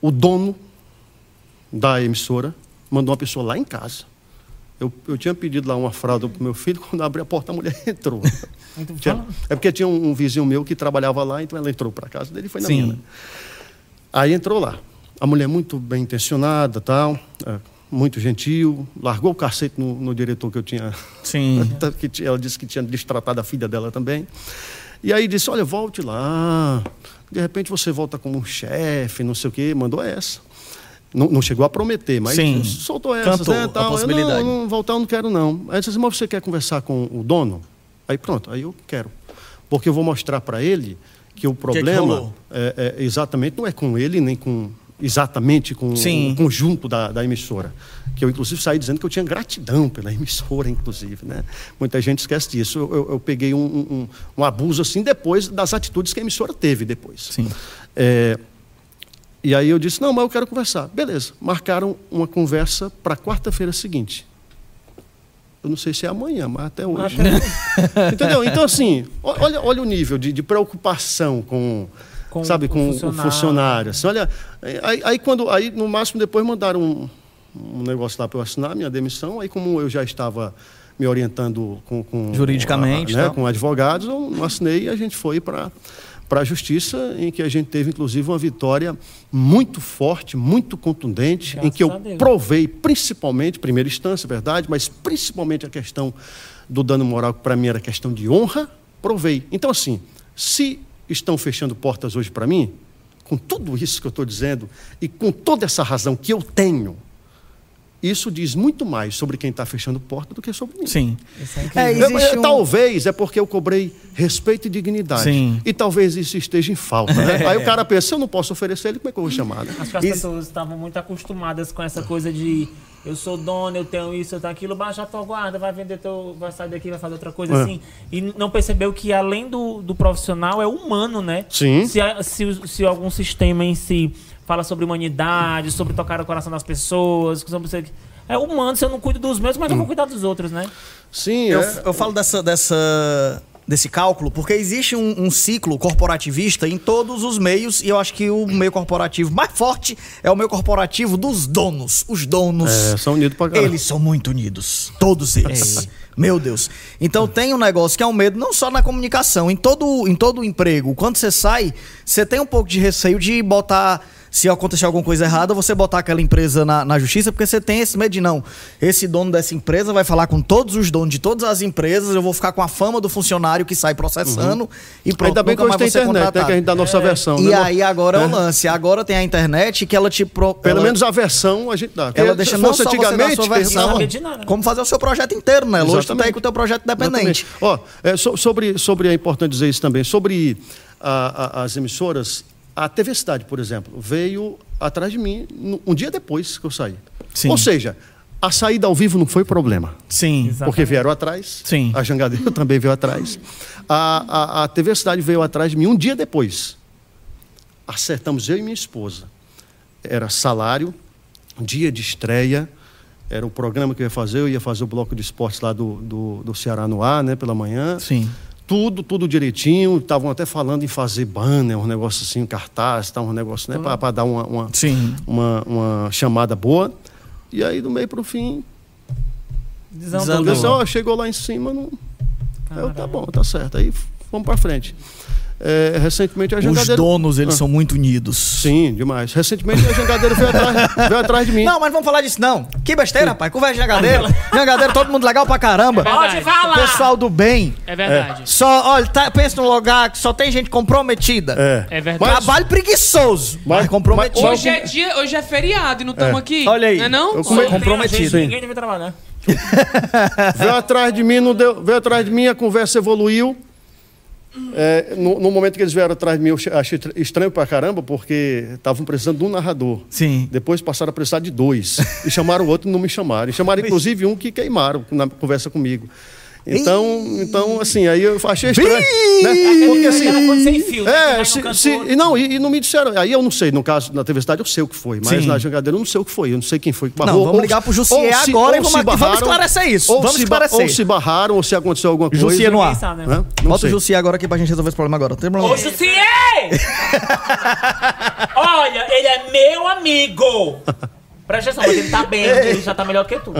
o dono da emissora mandou uma pessoa lá em casa eu, eu tinha pedido lá uma fralda para meu filho [LAUGHS] quando abri a porta a mulher entrou Então, tinha- é porque tinha um, um vizinho meu que trabalhava lá, então ela entrou para casa dele e foi na Sim. minha. né? Aí entrou lá. A mulher muito bem intencionada, tal, é, muito gentil, largou o cacete no, no diretor que eu tinha. Sim. [LAUGHS] que ela disse que tinha destratado a filha dela também. E aí disse: Olha, volte lá. De repente você volta como um chefe, não sei o quê. Mandou essa. Não, não chegou a prometer, mas Sim. soltou essa, Cantou né? a Tal. Eu, possibilidade. não, não, voltar eu não quero, não. Aí disse assim, mas você quer conversar com o dono? Aí pronto, aí eu quero. Porque eu vou mostrar para ele que o que problema rolou? é, é, exatamente não é com ele, nem com exatamente com Sim. o conjunto da, da emissora. Que eu, inclusive, saí dizendo que eu tinha gratidão pela emissora, inclusive. Né? Muita gente esquece disso. Eu, eu- eu peguei um, um- um abuso assim depois das atitudes que a emissora teve depois. Sim. É, e aí eu disse, não, mas eu quero conversar. Beleza. Marcaram uma conversa para quarta-feira seguinte. Eu não sei se é amanhã, mas até hoje. Entendeu? Então, assim, olha, olha o nível de, de preocupação com, Com sabe, o com o funcionário. funcionário. Assim, olha, aí, aí quando, aí no máximo depois mandaram um, um negócio lá para eu assinar minha demissão. Aí como eu já estava me orientando com, com Juridicamente, né, tal. com advogados, eu não assinei e a gente foi para para a justiça, em que a gente teve inclusive uma vitória muito forte, muito contundente, em Graças que eu a provei principalmente, primeira instância, verdade, mas principalmente a questão do dano moral, que para mim era questão de honra, provei. Então, assim, se estão fechando portas hoje para mim, com tudo isso que eu estou dizendo e com toda essa razão que eu tenho, isso diz muito mais sobre quem está fechando porta do que sobre mim. Sim. É É, eu- um- Talvez é porque eu cobrei respeito e dignidade. Sim. E talvez isso esteja em falta. Né? [LAUGHS] Aí o cara pensa, se eu não posso oferecer ele, como é que eu vou chamar? Né? Acho que as Isso- pessoas estavam muito acostumadas com essa coisa de eu sou dono, eu tenho isso, eu tenho aquilo, baixa a tua guarda, vai vender teu. vai sair daqui, vai fazer outra coisa É. assim. E não percebeu que além do, do profissional é humano, né? Sim. Se, se, se algum sistema em si fala sobre humanidade, sobre tocar o coração das pessoas, sobre você. É humano, se eu não cuido dos meus, mas eu vou cuidar dos outros, né? Sim, Eu, é. eu falo dessa, dessa, desse cálculo porque existe um, um ciclo corporativista em todos os meios e eu acho que o meio corporativo mais forte é o meio corporativo dos donos. Os donos. É, são unidos pra caralho. Eles são muito unidos. Todos eles. Meu Deus. Então tem um negócio que é um medo não só na comunicação, em todo, em todo emprego. Quando você sai, você tem um pouco de receio de botar se acontecer alguma coisa errada, você botar aquela empresa na, na justiça, porque você tem esse medo de não. Esse dono dessa empresa vai falar com todos os donos de todas as empresas, eu vou ficar com a fama do funcionário que sai processando e pronto, Ainda bem que nunca hoje mais tem internet, né, que a gente dá a nossa versão. E né? aí agora é o É. lance. Agora tem a internet que ela te pro, Pelo ela- menos a versão a gente dá. ela deixa se não fosse só você dar a antigamente, sua não versão, como fazer o seu projeto inteiro, né? Hoje tu tá aí Exatamente. com o teu projeto independente. Exatamente. Ó, é, so- sobre, sobre, é importante dizer isso também, sobre a- a- as emissoras, a TV Cidade, por exemplo, veio atrás de mim um dia depois que eu saí. Sim. Ou seja, a saída ao vivo não foi problema. Sim. Exato. Porque vieram atrás. Sim. A Jangadeiro [LAUGHS] também veio atrás. A, a, a TV Cidade veio atrás de mim um dia depois. Acertamos eu e minha esposa. Era salário, dia de estreia. Era o programa que eu ia fazer. Eu ia fazer o bloco de esportes lá do, do, do Ceará no ar, né, pela manhã. Sim. Tudo, tudo direitinho. Estavam até falando em fazer banner, um negócio assim, um cartaz, tá, um negócio, né, para dar uma, uma, Sim. uma, uma chamada boa. E aí, do meio para o fim, Desandou. Desandou. chegou lá em cima, não. Eu, tá bom, tá certo. Aí vamos para frente. É, recentemente a Os Jangadeiro. donos, eles Ah. são muito unidos. Sim, demais. Recentemente a Jangadeiro veio atrás, [LAUGHS] veio atrás de mim. Não, mas vamos falar disso não. Que besteira, rapaz. Conversa de jangadeiro. [LAUGHS] jangadeiro, todo mundo legal pra caramba. Pode falar. Pessoal do bem. É verdade. Só, olha, tá, pensa num lugar que só tem gente comprometida. É. É verdade. Trabalho preguiçoso, mas, Mas- comprometido. Hoje é dia, hoje é feriado e não estamos aqui. Olha aí. Não é não? Eu come- a comprometido. gente. Ninguém deve trabalhar. Veio atrás de mim, não deu, veio atrás de mim, a conversa evoluiu. É, no, no momento que eles vieram atrás de mim, eu che- achei tra- estranho pra caramba, porque estavam precisando de um narrador. Sim. Depois passaram a precisar de dois. E chamaram o outro e não me chamaram. E chamaram, [LAUGHS] inclusive, um que queimaram na conversa comigo. Então, então assim, aí eu achei estranho. Né? Porque assim. Sem fio. né? É, vai se, se- e não, e, e não me disseram. Aí eu não sei, no caso, na TV Cidade eu sei o que foi, mas Sim. na Jangadeira eu não sei o que foi. Eu não sei quem foi que Não, barrou. vamos Ou- ligar pro Jussier se- agora e vamos se aqui- vamos barraram, esclarecer isso, Ou vamos esclarecer. ou se barraram, ou se aconteceu alguma coisa. Jussier no ar. Né? Hã? Não Bota sei. o Jussi agora aqui pra gente resolver esse problema agora. Não tem problema. Ô, Jussier! [LAUGHS] Olha, ele é meu amigo. [LAUGHS] Presta atenção, mas ele tá [LAUGHS] bem, ele já tá melhor que tu.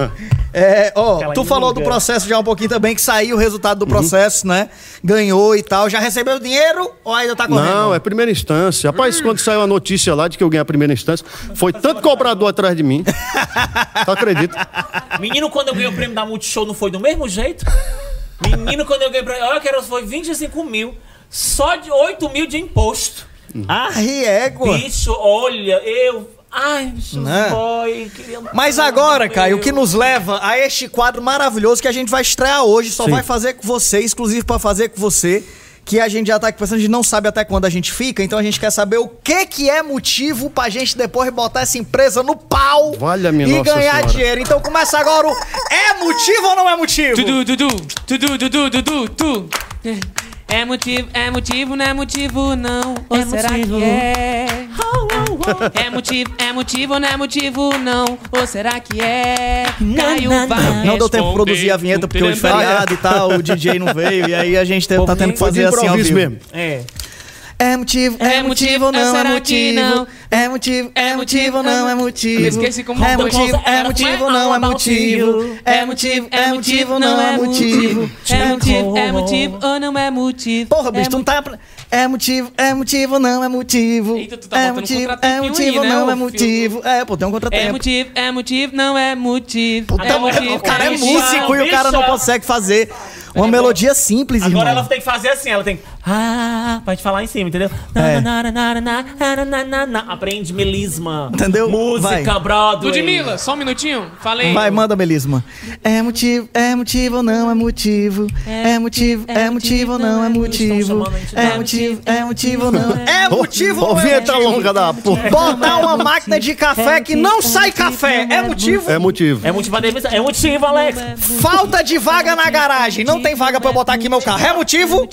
É, ó, Aquela tu falou do processo já um pouquinho também, que saiu o resultado Uhum. do processo, né? Ganhou e tal. Já recebeu o dinheiro ou ainda tá correndo? Não, é primeira instância. Rapaz, quando saiu a notícia lá de que eu ganhei a primeira instância, foi tanto cobrador atrás de mim. [LAUGHS] Tu acredita? Menino, quando eu ganhei o prêmio da Multishow, não foi do mesmo jeito? Menino, quando eu ganhei o prêmio, olha que era, foi 25 mil. Só de 8 mil de imposto. Ah, riégua. Bicho, olha, eu... Ai, Né? boy, queria... Mas agora, Caio, o que nos leva a este quadro maravilhoso que a gente vai estrear hoje, só Sim. vai fazer com você, exclusivo pra fazer com você, que a gente já tá aqui pensando, a gente não sabe até quando a gente fica, então a gente quer saber o que que é motivo pra gente depois botar essa empresa no pau Valha-me e Nossa ganhar Senhora. dinheiro. Então começa agora o é motivo ou não é motivo? Dudu, Dudu, Dudu, Dudu, Dudu, tu. É motivo, é motivo, não é motivo, não. Ou É será motivo. que é? [LAUGHS] É motivo, é motivo, não é motivo, não. Ou será que é? Caio vai Não deu tempo de produzir a vinheta porque hoje é feriado e tal, o DJ não veio, e aí a gente tá tendo que foi fazer assim ao vivo. mesmo. É. É motivo, é, É motivo, motivo, não é motivo. não? É motivo, é motivo, não é motivo. Eu esqueci como É foi. motivo, é motivo, não é motivo. É motivo, é motivo, não é motivo. É motivo, é motivo ou não é motivo? Porra, bicho, é tu não tá. É motivo, é motivo, não é motivo. Eita, tu tá é motivo, é contratempinho motivo, aí, né, não é filho? motivo. É, pô, tem um É contratempo. motivo, é motivo, não é motivo. Puta, é motivo, o cara é músico e o cara não bicha. consegue fazer uma melodia simples, Agora irmão. ela tem que fazer assim, ela tem que... Ah, pra gente falar em cima, entendeu? É. Na, na, na. Aprende melisma. Entendeu? Música. Broadway. Ludmilla, só um minutinho. Falei. Vai, manda, Melisma. É motivo, é motivo ou não é motivo? É motivo, é motivo ou não é motivo? É motivo, é motivo ou não é motivo Ô, ou não é vinheta motivo? longa da porra. Botar uma máquina de café que não sai café. É motivo? É motivo. É motivo. É motivo, Alex. Falta de vaga na garagem. Não tem vaga pra eu botar aqui meu carro. É motivo?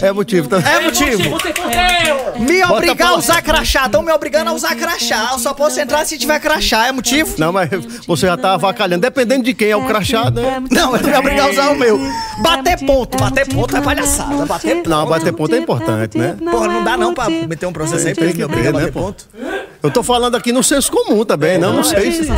É motivo. Tá? É motivo. Você fudeu. Me obrigar a usar crachá. Estão me obrigando a usar crachá. Eu só posso entrar se tiver crachá. É motivo? Não, mas você já tá avacalhando. Dependendo de quem é o crachá, né? Não, ele me obrigar a usar o meu. Bater ponto. Bater ponto é palhaçada. Bater ponto. Não, bater ponto é importante, né? Porra, não dá não pra meter um processo aí pra ele me que obrigar a ter, né, bater ponto. Eu tô falando aqui no senso comum também, não, não sei se...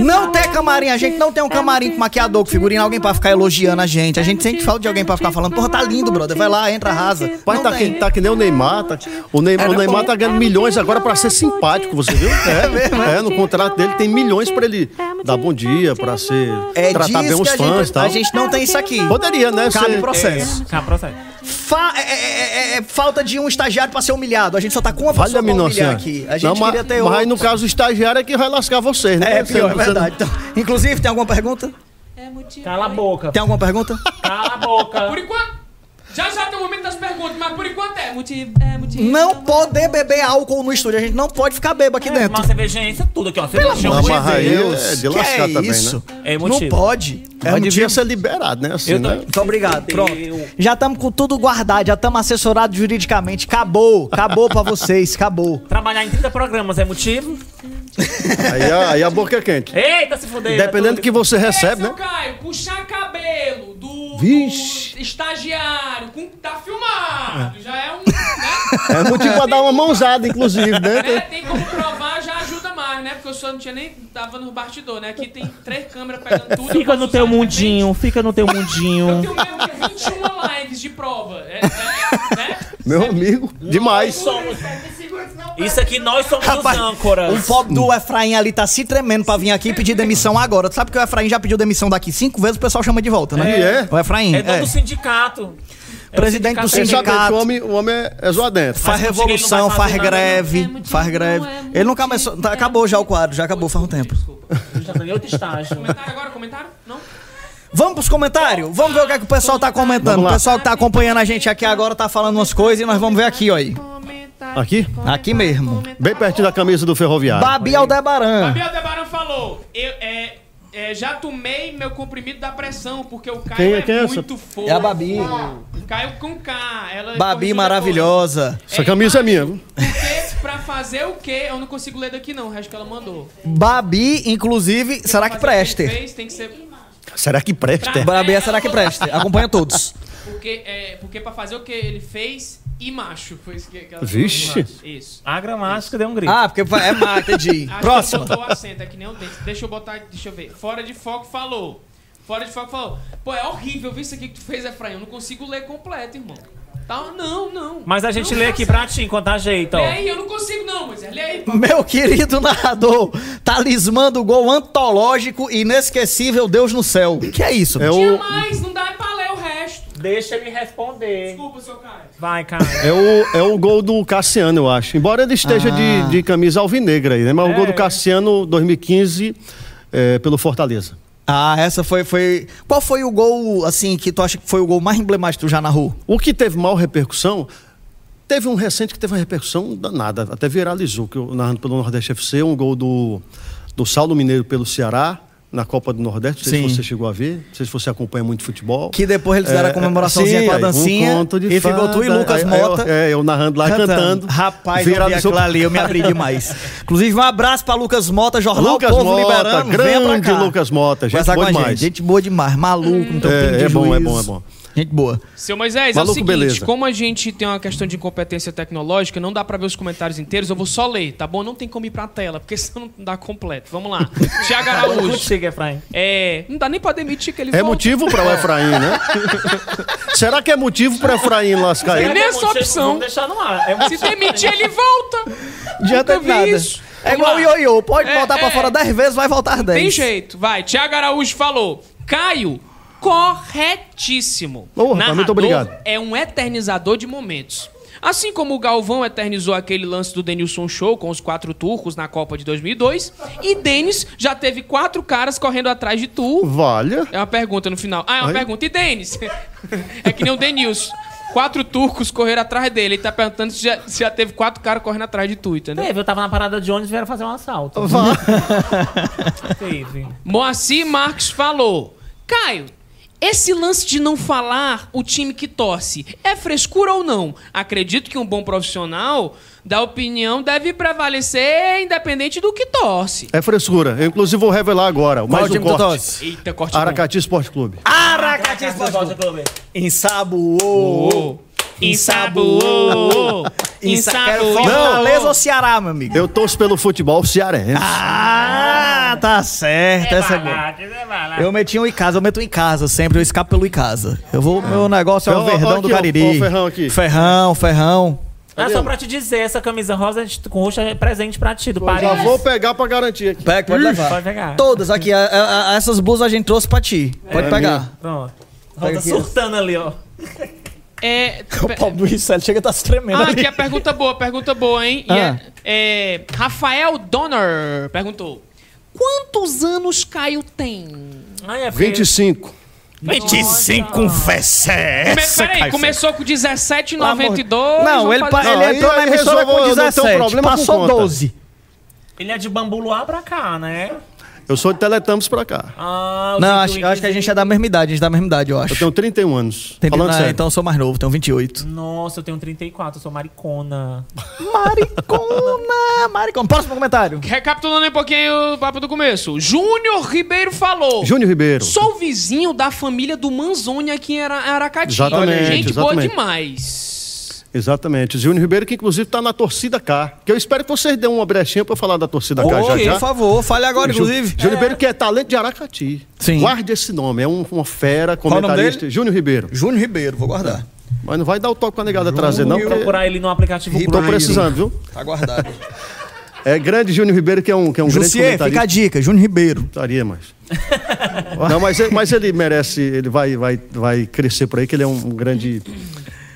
Não tem camarim, a gente não tem um camarim com maquiador, com figurino, alguém pra ficar elogiando a gente. A gente sente falta de alguém pra ficar falando, porra, tá lindo, brother. Vai lá, entra, arrasa. Pai, Não tá que, tá que nem o Neymar. Tá, o Neymar, o Neymar tá ganhando milhões agora pra ser simpático, você viu? É, é, no contrato dele tem milhões pra ele dar bom dia, pra ser. É tratar bem os fãs e gente, tal. a gente não tem isso aqui. Poderia, né? Cabe ser- processo. Cá, processo. Fa- é, é- é- é falta de um estagiário pra ser humilhado. A gente só tá com uma pessoa Valha-me pra humilhar aqui. A gente Não, queria ter mas aí, no caso, o estagiário é que vai lascar vocês, né? É, pior, é verdade. Então, inclusive, tem alguma pergunta? Cala a boca. Tem alguma pergunta? Cala a boca. Por enquanto. Já já tem o momento das perguntas, mas por enquanto é motivo. É motivo. Não poder beber álcool no estúdio. A gente não pode ficar bebo aqui É, dentro. Uma cervejinha, isso é tudo aqui, ó. Cervejinha. amor de Deus. é de Que lascar é também, isso? né? É não motivo. pode. É Mas devia ser liberado, né? Assim, Eu tô- né? Muito obrigado. Pronto. Já estamos com tudo guardado, já estamos assessorados juridicamente. Acabou, acabou pra vocês, acabou. [LAUGHS] Trabalhar em 30 programas é motivo? Aí, a- aí a boca é quente. Eita, se fuder. Dependendo do que você recebe, Esse, né? Caio, puxar do, Vixe. estagiário, com, tá filmado, já é um. Né? É motivo pra dar uma mãozada, inclusive, Né? né? Tem como provar, já ajuda mais, né? Porque eu só não tinha nem. tava no bastidor, né? Aqui tem três câmeras pegando tudo. Fica no teu mundinho, fica no teu repente. Eu mundinho. tenho mesmo 21 lives de prova. É, é, né? Meu amigo, demais. Somos- Isso aqui nós somos Rapaz, os âncoras. O pobre do Efraim ali tá se tremendo pra vir aqui e pedir demissão agora. Tu sabe que o Efraim já pediu demissão daqui cinco vezes, o pessoal chama de volta, né? É? O Efraim, É dono é. do sindicato. É Presidente do sindicato. sindicato. o homem, o homem é, é zoadento. Faz revolução, faz nada, greve, não. É faz greve. é Ele não começou, tá, acabou já o quadro, já acabou faz um tempo. Já ganhei outro estágio. Comentário agora? Comentário? Não? Vamos pros comentários? Vamos ver o que, é que o pessoal tá comentando. O pessoal que tá acompanhando a gente aqui agora tá falando umas coisas e nós vamos ver aqui, ó aí. Aqui? Aqui mesmo. Bem pertinho da camisa do ferroviário. Babi Aldebaran. Gabriel Debaran falou: eu, é, é, já tomei meu comprimido da pressão, porque o Caio Quem é- é, quem é essa? muito fofo. É a Babi. Caio com K. Ela Babi corrigiu maravilhosa. Essa camisa é minha. Porque pra fazer o quê? Eu não consigo ler daqui, não. O resto que ela mandou. Babi, inclusive, será que preste? fez, tem que ser. Será que presta? Babi, é será que preste? Acompanha todos. Porque, é, porque pra fazer o que ele fez e macho. Foi isso que, que ela Vixe. falou. Isso. A gramática deu um grito. Ah, porque é marca de. [LAUGHS] Ele botou o acento, é que nem o dente. Deixa eu botar, deixa eu ver. Fora de foco falou. Fora de foco falou. Pô, é horrível ver isso aqui que tu fez, Efraim. Eu não consigo ler completo, irmão. Tá, não, não. Mas a gente Não lê aqui pra ti enquanto ajeita, Lê ó. aí, eu não consigo não, mas lê aí. pô. Meu querido narrador, talismã do gol antológico e inesquecível Deus no céu. Que é isso? É Tinha o, mais, não dá pra o. Deixa ele responder. Desculpa, seu Caio. Vai, cara. é, o, é o gol do Cassiano, eu acho. Embora ele esteja Ah. de, de camisa alvinegra aí, né? Mas o gol do Cassiano 2015 é, pelo Fortaleza. Ah, essa foi, foi. Qual foi o gol, assim, que tu acha que foi o gol mais emblemático que tu já narrou? O que teve mal repercussão, teve um recente que teve uma repercussão danada, até viralizou, que eu narrando pelo Nordeste FC, um gol do, do Saulo Mineiro pelo Ceará, na Copa do Nordeste, não sei Sim. se você chegou a ver, não sei se você acompanha muito futebol. Que depois eles fizeram a comemoraçãozinha sim, com a dancinha. um conto de e ficou tu e Lucas aí- aí Mota. Eu, é, eu narrando lá e cantando. Rapaz, eu vi aquilo ali, eu me abri demais. [LAUGHS] Inclusive, um abraço pra Lucas Mota, Jornal Lucas Povo Mota, Liberando. Venha pra grande cá. Lucas Mota, gente boa demais. Gente. gente boa demais, maluco, não tem É, de é bom, é bom, é bom. Gente boa. Seu Moisés, é Maluco, o seguinte, beleza. como a gente tem uma questão de incompetência tecnológica, não dá pra ver os comentários inteiros, eu vou só ler, tá bom? Não tem como ir pra tela, porque [LAUGHS] senão não dá completo. Vamos lá. Tiago Araújo. Contigo, Efraim. É, não dá nem pra demitir que ele É volta. motivo para o [LAUGHS] Efraim, né? Será que é motivo para o Efraim lascar ele? nem essa opção. Vamos deixar no ar. É Se demitir, ele volta. Adianta de vi nada. isso. É Vamos igual o lá. ioiô, pode É, voltar pra é. fora 10 vezes, vai voltar 10. Tem jeito. Vai, Tiago Araújo falou. Caio, corretíssimo. Rapaz, Narrador muito obrigado. É um eternizador de momentos. Assim como o Galvão eternizou aquele lance do Denilson Show com os quatro turcos na Copa de 2002, e Denis já teve quatro caras correndo atrás de tu. Valha. É uma pergunta no final. Ah, é uma Ai. pergunta. E Denis? [LAUGHS] é que nem o Denilson. Quatro turcos correram atrás dele. Ele tá perguntando se já, se já teve quatro caras correndo atrás de tu, entendeu? Teve, eu tava na parada de ônibus e vieram fazer um assalto. [LAUGHS] Teve. Moacir Marques falou: Caio, esse lance de não falar o time que torce é frescura ou não? Acredito que um bom profissional da opinião deve prevalecer independente do que torce. É frescura. Eu, inclusive, vou revelar agora. Qual Mais time um corte. torce? Eita, corte bom. Aracati Esporte Clube. Aracati Esporte Clube. Ensaboou. Ensaboou. Ensaboou. Fortaleza ou Ceará, meu amigo? Eu torço pelo futebol cearense. Ah, tá certo. Essa é boa. barato, é barato. Eu meti um em casa, eu meto um em casa sempre, eu escapo pelo em casa. Eu vou, meu negócio é o ó, verdão aqui, do Cariri. ferrão aqui. Ferrão, ferrão. Ah, só pra te dizer, essa camisa rosa com roxa é presente pra ti, do Paris. Já vou pegar pra garantir aqui. Pega, pode levar. Pode pegar. Todas aqui, a- a- a- essas blusas a gente trouxe pra ti. Pode É pegar. Pronto. Pega Rosa aqui. surtando ali, ó. É. [LAUGHS] O pobre do Ricelli chega a tá se tremendo Ah, ali. aqui é pergunta boa, pergunta boa, hein? E Ah. é, é, Rafael Donner perguntou: Quantos anos Caio tem? Ai, é porque- 25. 25 com fé Come, peraí, começou com 17,92. Não, ele, fazer- ele entrou na emissora resolveu, com eu não tenho 17, problema com passou conta. 12. Ele é de Bambuluá pra cá, né? Eu sou de Teletamos pra cá. Ah, o Não, acho, acho que a gente é da mesma idade, a gente é da mesma idade, eu acho. Eu tenho 31 anos. Tem- Falando Ah, sério. Então eu sou mais novo, tenho 28. Nossa, eu tenho 34, eu sou maricona. Maricona, [LAUGHS] maricona. Próximo comentário. Recapitulando um pouquinho o papo do começo. Júnior Ribeiro falou. Júnior Ribeiro. Sou vizinho da família do Manzoni aqui em Ara- Aracati. Exatamente, Gente boa exatamente. demais. Exatamente. Júnior Ribeiro, que inclusive está na torcida K. Que eu espero que vocês dêem uma brechinha para falar da torcida K já Ok, já. por favor, fale agora, Ju- inclusive. Júnior Ribeiro, que é talento de Aracati. Sim. Guarde esse nome. É um- uma fera, comentarista. Júnior Ribeiro. Júnior Ribeiro, vou guardar. Mas não vai dar o toque com a negada trazer, não. Vou Porque procurar ele no aplicativo Ribeiro. estou precisando, viu? Tá guardado. É grande Júnior Ribeiro, que é um, que é um grande Jussier, fica a comentarista. dica, Júnior Ribeiro. Estaria, mas. [LAUGHS] não, mas, ele- mas ele merece, ele vai, vai, vai crescer por aí, que ele é um, um grande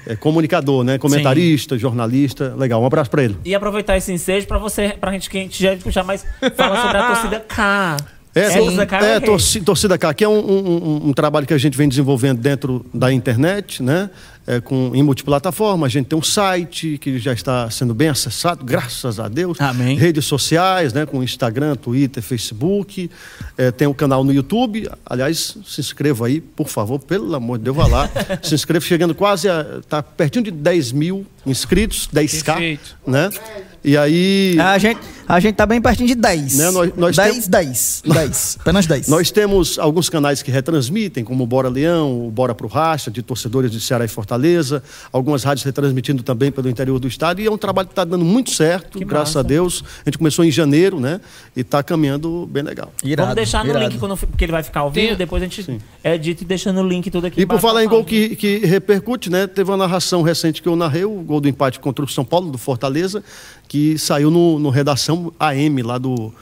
é, comunicador, né? Comentarista, jornalista. Legal, um abraço para ele. E aproveitar esse ensejo pra você, pra gente que a gente já puxar mais, falar sobre a torcida [LAUGHS] K. É, tor- torcida é torci- torcida K, que é um, um- um- um trabalho que a gente vem desenvolvendo dentro da internet, né? É, com, em multiplataforma. A gente tem um site que já está sendo bem acessado, graças a Deus. Amém. Redes sociais, né? Com Instagram, Twitter, Facebook. É, tem o canal no YouTube. Aliás, se inscreva aí, por favor, pelo amor de Deus, vá lá. [LAUGHS] se inscreva, chegando quase a. Está pertinho de 10 mil inscritos, 10k. Perfeito. Né? E aí. A gente, a gente tá bem pertinho de 10. Né, nós- nós 10, temos- 10, 10. Apenas 10. Nós temos alguns canais que retransmitem, como o Bora Leão, o Bora Pro Racha, de torcedores de Ceará e Fortaleza, algumas rádios retransmitindo também pelo interior do estado, e é um trabalho que está dando muito certo, Que graças massa. a Deus. A gente começou em janeiro, né? E está caminhando bem legal. Vamos Irado, deixar no irado. link, quando, porque ele vai ficar ao vivo, Tem- depois a gente edita e deixa no link tudo aqui E por falar da em gol que, que repercute, né? Teve uma narração recente que eu narrei, o gol do empate contra o São Paulo, do Fortaleza, que saiu no, no redação AM lá do,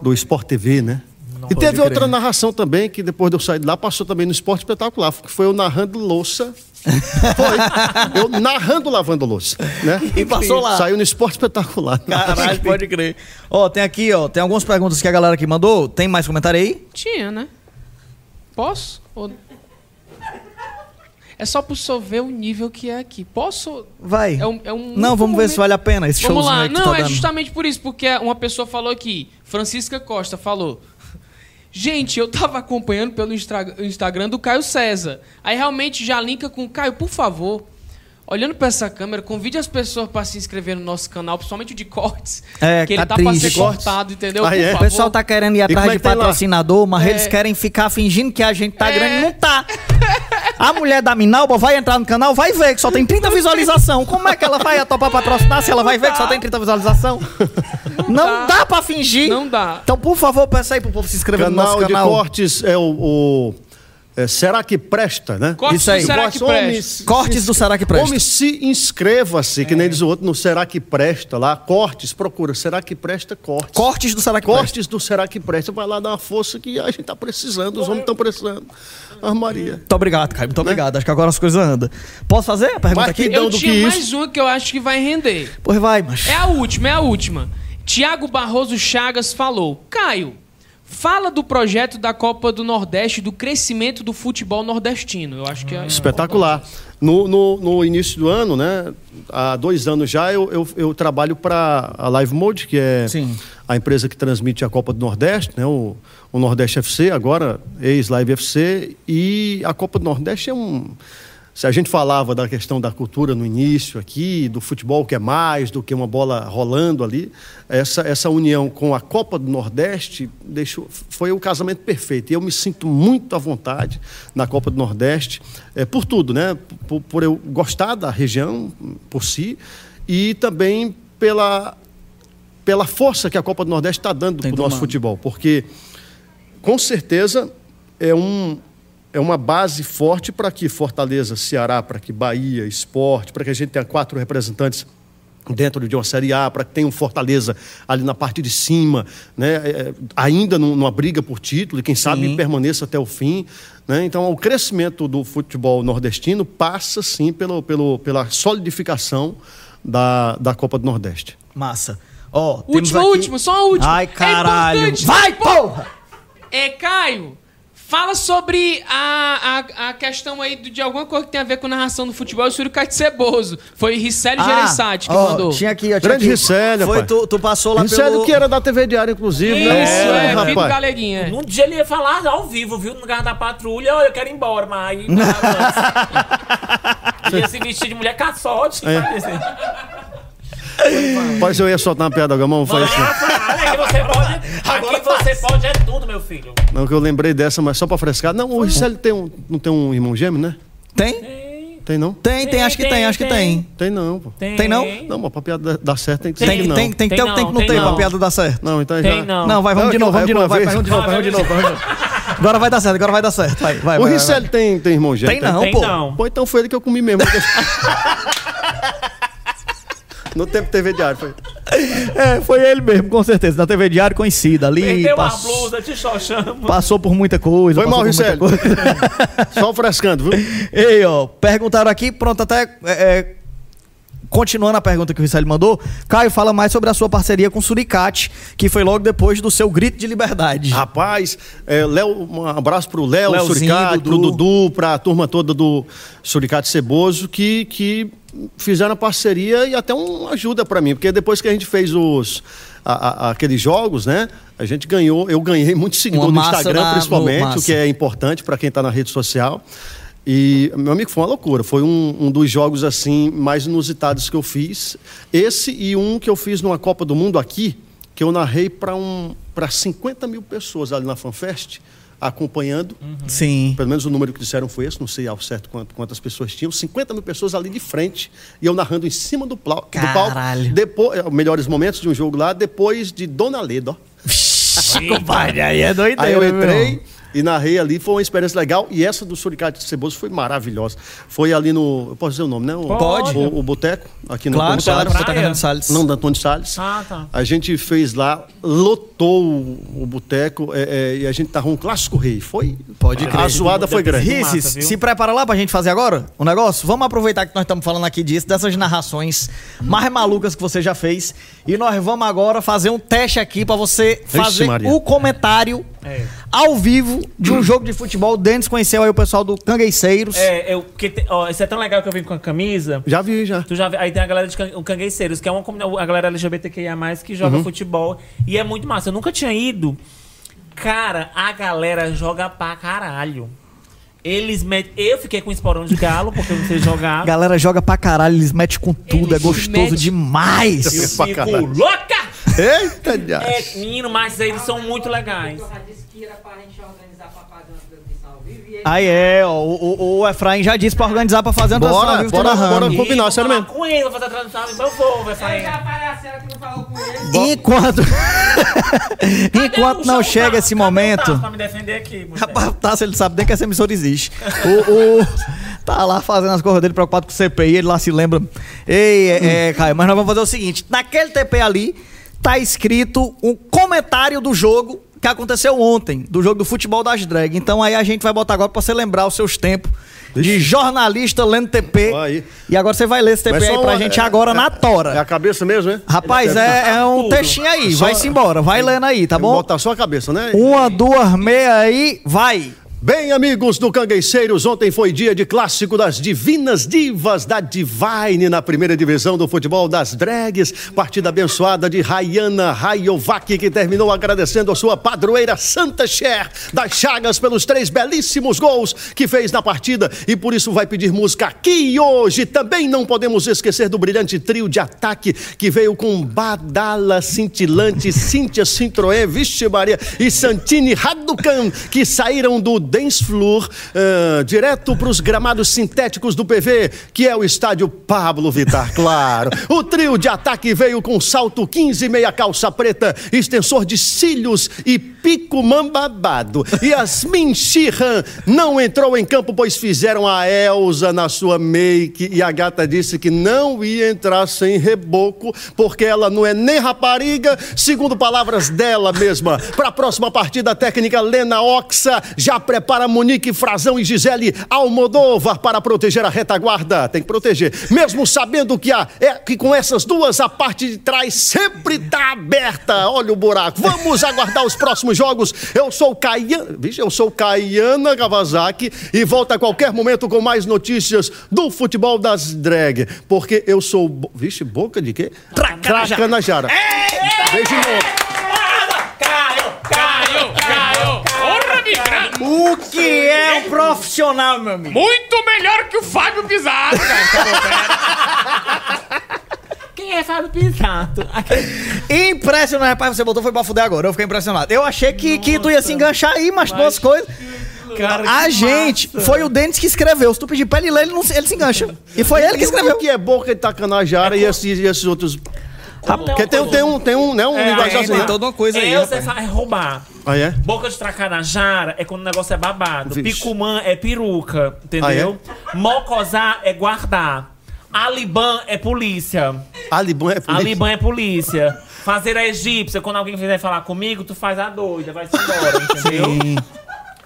do Sport TV, né? e teve outra crer. narração também, que depois de eu sair de lá, passou também no Esporte Espetacular, que foi eu narrando louça. [LAUGHS] Foi. Eu narrando lavando louça. Né? [LAUGHS] E passou lá. Saiu no Esporte Espetacular. Caralho, pode crer. Ó, tem aqui, ó, tem algumas perguntas que a galera aqui mandou. Tem mais comentário aí? Tinha, né? Posso? Ou- É só pro senhor ver o nível que é aqui. Posso? Vai. É um, é um Não, vamos ver se vale a pena esse Vamos showzinho lá. aí que Não, tá é dando. justamente por isso, porque uma pessoa falou aqui, Francisca Costa falou. Gente, eu tava acompanhando pelo Instagram do Caio César. Aí realmente já linka com Caio, por favor. Olhando pra essa câmera, convide as pessoas pra se inscrever no nosso canal, principalmente o de cortes. É, que ele tá tá pra triste. ser cortado, entendeu? Ah, é? O pessoal tá querendo ir atrás é de patrocinador, mas É. eles querem ficar fingindo que a gente tá grande. Não tá. A mulher da Minalba vai entrar no canal, vai ver que só tem 30 visualização. Como é que ela vai topar patrocinar se ela vai ver que só tem 30 visualização? Não dá pra fingir. Não dá. Então, por favor, peça aí pro povo se inscrever no canal nosso de canal. cortes é o. o- é, Será que presta, né? Cortes Isso aí. do Será que Cortes, presta? Cortes do Será que Presta. Homem, se inscreva-se, que nem diz o outro, no Será que Presta lá. Cortes, procura. Será que Presta? Cortes. Cortes do Será que Presta. Cortes do Será que Presta. Vai lá dar uma força que a gente tá precisando, os homens estão precisando. Ah, Maria. Muito obrigado, Caio. Muito obrigado. Acho que agora as coisas andam. Posso fazer a pergunta aqui? Eu do tinha que mais isso? uma que eu acho que vai render. Pois vai, mas... É a última, é a última. Tiago Barroso Chagas falou: Caio, fala do projeto da Copa do Nordeste, do crescimento do futebol nordestino. Eu acho que é. Espetacular. No, no, no início do ano, né? Há dois anos já, eu, eu, eu trabalho para a Live Mode, que é Sim. a empresa que transmite a Copa do Nordeste, né? O, o Nordeste FC, agora ex-Live FC. E a Copa do Nordeste é um. Se a gente falava da questão da cultura no início aqui, do futebol que é mais do que uma bola rolando ali, essa, essa união com a Copa do Nordeste deixou, foi o casamento perfeito. E eu me sinto muito à vontade na Copa do Nordeste, é, por tudo, né? Por, por eu gostar da região por si e também pela, pela força que a Copa do Nordeste está dando para o nosso futebol. Porque, com certeza, é um, é uma base forte para que Fortaleza, Ceará, para que Bahia, Esporte, para que a gente tenha quatro representantes dentro de uma Série A, para que tenha um Fortaleza ali na parte de cima, né? É, ainda numa briga por título, e quem sabe sim. permaneça até o fim. Né? Então, o crescimento do futebol nordestino passa, sim, pelo, pelo, pela solidificação da, da Copa do Nordeste. Massa. Ó, oh, último, aqui... último, só a última. Ai, caralho. É Vai, porra! É, Caio, Fala sobre a, a, a questão aí de alguma coisa que tem a ver com narração do futebol, o Suricate Ceboso. Foi Ricelli ah, Gereissati que ó, mandou. Tinha aqui, ó, tinha Grande. Ricelli, Foi, tu, tu, passou lá Ricelli pelo... que era da TV Diário, inclusive, Isso, né? Isso, é, é filho do Galeguinha. Um dia ele ia falar ao vivo, viu? No carro da patrulha, ó, eu quero ir embora, mas aí... [LAUGHS] ia se vestir de mulher caçote. É. Pode ser eu ia soltar uma piada gamão? Foi assim. Aqui você pode, aqui você pode é tudo, meu filho. Não, que eu lembrei dessa, mas só pra frescar. Não, o Ricelli tem um, não tem um irmão gêmeo, né? Tem? Tem não? Tem, tem, acho que tem, acho que tem. Tem não, pô. Tem, tem não? Não, mas pra piada dar certo tem que ter tem, que não. Tem, tem, tem, tem, tem que não ter pra piada dar certo. Não, então tem já... não. Não, vai, vamos de novo, vamos de novo, vai, vamos de novo, vamos de novo, vamos de novo. Agora vai dar certo, agora vai dar certo. Vai, vai, o vai, Ricelli tem, tem irmão gêmeo? Tem não, tem pô. Não. Pô, então foi ele que eu comi mesmo. [LAUGHS] No tempo TV Diário foi. [LAUGHS] É, foi ele mesmo, com certeza. Na TV Diário conhecida ali. Perdeu pass... uma blusa, te chama. Passou por muita coisa. Foi mal, Ricelli. [LAUGHS] Só frescando, viu? Ei, ó, perguntaram aqui, pronto, até. É, é, continuando a pergunta que o Ricelli mandou, Caio, fala mais sobre a sua parceria com o Suricate, que foi logo depois do seu grito de liberdade. Rapaz, é, Léo, um abraço pro Léo, Suricate, Dudu. pro Dudu, pra turma toda do Suricate Ceboso, que, que fizeram a parceria e até uma ajuda para mim, porque depois que a gente fez os a, a, aqueles jogos, né? A gente ganhou, eu ganhei muito seguidor no Instagram, na, principalmente, o que é importante para quem está na rede social. E, meu amigo, foi uma loucura. Foi um, um, dos jogos assim mais inusitados que eu fiz. Esse e um que eu fiz numa Copa do Mundo aqui, que eu narrei para um, 50 mil pessoas ali na FanFest acompanhando. Uhum. Sim. Pelo menos o número que disseram foi esse, não sei ao certo quanto, quantas pessoas tinham. 50 mil pessoas ali de frente e eu narrando em cima do, plau, do palco. Depois, é, melhores momentos de um jogo lá, depois de Dona Leda. [LAUGHS] Compadre, aí é doideira. Aí eu entrei. Meu e narrei ali, foi uma experiência legal. E essa do Suricate de Ceboso foi maravilhosa. Foi ali no. Eu posso dizer o nome, né? O, Pode. O, o Boteco, aqui no Claro, claro, Boteco Salles. Não, da Antônio Salles. Ah, tá. A gente fez lá, lotou o, o Boteco é, é, e a gente tava um clássico rei. Foi. Pode crer. A zoada foi grande. Risses, se prepara lá pra gente fazer agora o negócio? Vamos aproveitar que nós estamos falando aqui disso, dessas narrações mais malucas que você já fez. E nós vamos agora fazer um teste aqui pra você fazer o comentário é. ao vivo de um jogo de futebol. O Denis conheceu aí o pessoal do Cangueiceiros. É, eu, que te, ó, isso é tão legal que eu vim com a camisa. Já vi, já. Tu já vi, aí tem a galera de can, Cangueiceiros, que é uma a galera LGBTQIA, que joga uhum. futebol. E é muito massa. Eu nunca tinha ido. Cara, a galera joga pra caralho. Eles metem. Eu fiquei com esporão de galo, porque eu não sei jogar. [LAUGHS] Galera joga pra caralho, eles metem com tudo, eles é gostoso mete... demais. Eu fico louca! Eita, É, menino, mas eles são muito legais. Aí é, ó, o, o, o Efraim já disse pra organizar pra fazer a transição bora, bora, bora combinar, sério mesmo. com ele, vou fazer a transição, então eu vou, Efraim. Enquanto... [LAUGHS] Enquanto não chega esse momento... Pra me defender aqui, Rapaz, Tasso, ele sabe nem que essa emissora existe. o... o tá lá fazendo as coisas dele, preocupado com o CPI, ele lá se lembra. Ei, é, é, Caio, mas nós vamos fazer o seguinte: naquele TP ali, tá escrito um comentário do jogo que aconteceu ontem, do jogo do futebol das drag. Então aí a gente vai botar agora pra você lembrar os seus tempos de jornalista lendo TP. Aí. E agora você vai ler esse TP aí pra uma, gente é, agora é, na tora. É a cabeça mesmo, né? Rapaz, é, é, um textinho aí. Vai-se embora. Vai lendo aí, tá bom? Botar só a cabeça, né? Uma, duas, meia aí, vai. Bem, amigos do Cangueiceiros, ontem foi dia de clássico das Divinas Divas da Divine na primeira divisão do futebol das drags. Partida abençoada de Rayana Rayovac, que terminou agradecendo a sua padroeira Santa Cher das Chagas pelos três belíssimos gols que fez na partida e por isso vai pedir música aqui hoje. Também não podemos esquecer do brilhante trio de ataque que veio com Badala Cintilante, Cíntia Citroën, Vixe Maria e Santini Raducan, que saíram do Dance Floor, uh, direto para os gramados sintéticos do PV, que é o estádio Pablo Vittar, claro. [LAUGHS] o trio de ataque veio com salto 15, meia calça preta, extensor de cílios e pico mambabado. Yasmin Shihan não entrou em campo, pois fizeram a Elsa na sua make e a gata disse que não ia entrar sem reboco, porque ela não é nem rapariga, segundo palavras dela mesma. Para a próxima partida, a técnica Lena Oxa já prepara prepara Monique Frazão e Gisele Almodóvar para proteger a retaguarda. Tem que proteger. Mesmo sabendo que, a, é, que com essas duas a parte de trás sempre está aberta. Olha o buraco. Vamos aguardar os próximos jogos. Eu sou Caiana, vixe, eu sou Caiana Kawasaki e volto a qualquer momento com mais notícias do futebol das drag. Porque eu sou. Vixe, boca de quê? Tracanajara. Beijo novo. O que é um profissional, meu amigo? Muito melhor que o Fábio Pizarro, cara. Quem é Fábio Pisato? Impressionante, rapaz, você botou foi pra fuder agora. Eu fiquei impressionado. Eu achei que, que tu ia se enganchar aí, mas duas coisas. Cara, A que gente, massa. foi o Denis que escreveu. Se tu pedir pra ele ler, ele, não, se- ele se engancha. E foi ele que E o escreveu. que é boca de Tacanajara e esses, e esses outros. Como Porque tem, um- tem um, tem um, né, um É, linguajar é, assim, tem né? toda uma coisa aí. Eu sei é roubar. Ah, é? Boca de tracanajara é quando o negócio é babado. Vixe. Picumã é peruca, entendeu? Mocosá é guardar. Alibã é polícia. Alibã é polícia. Alibã é polícia. Fazer a egípcia, quando alguém vier falar comigo, tu faz a doida, vai se embora, [LAUGHS] entendeu?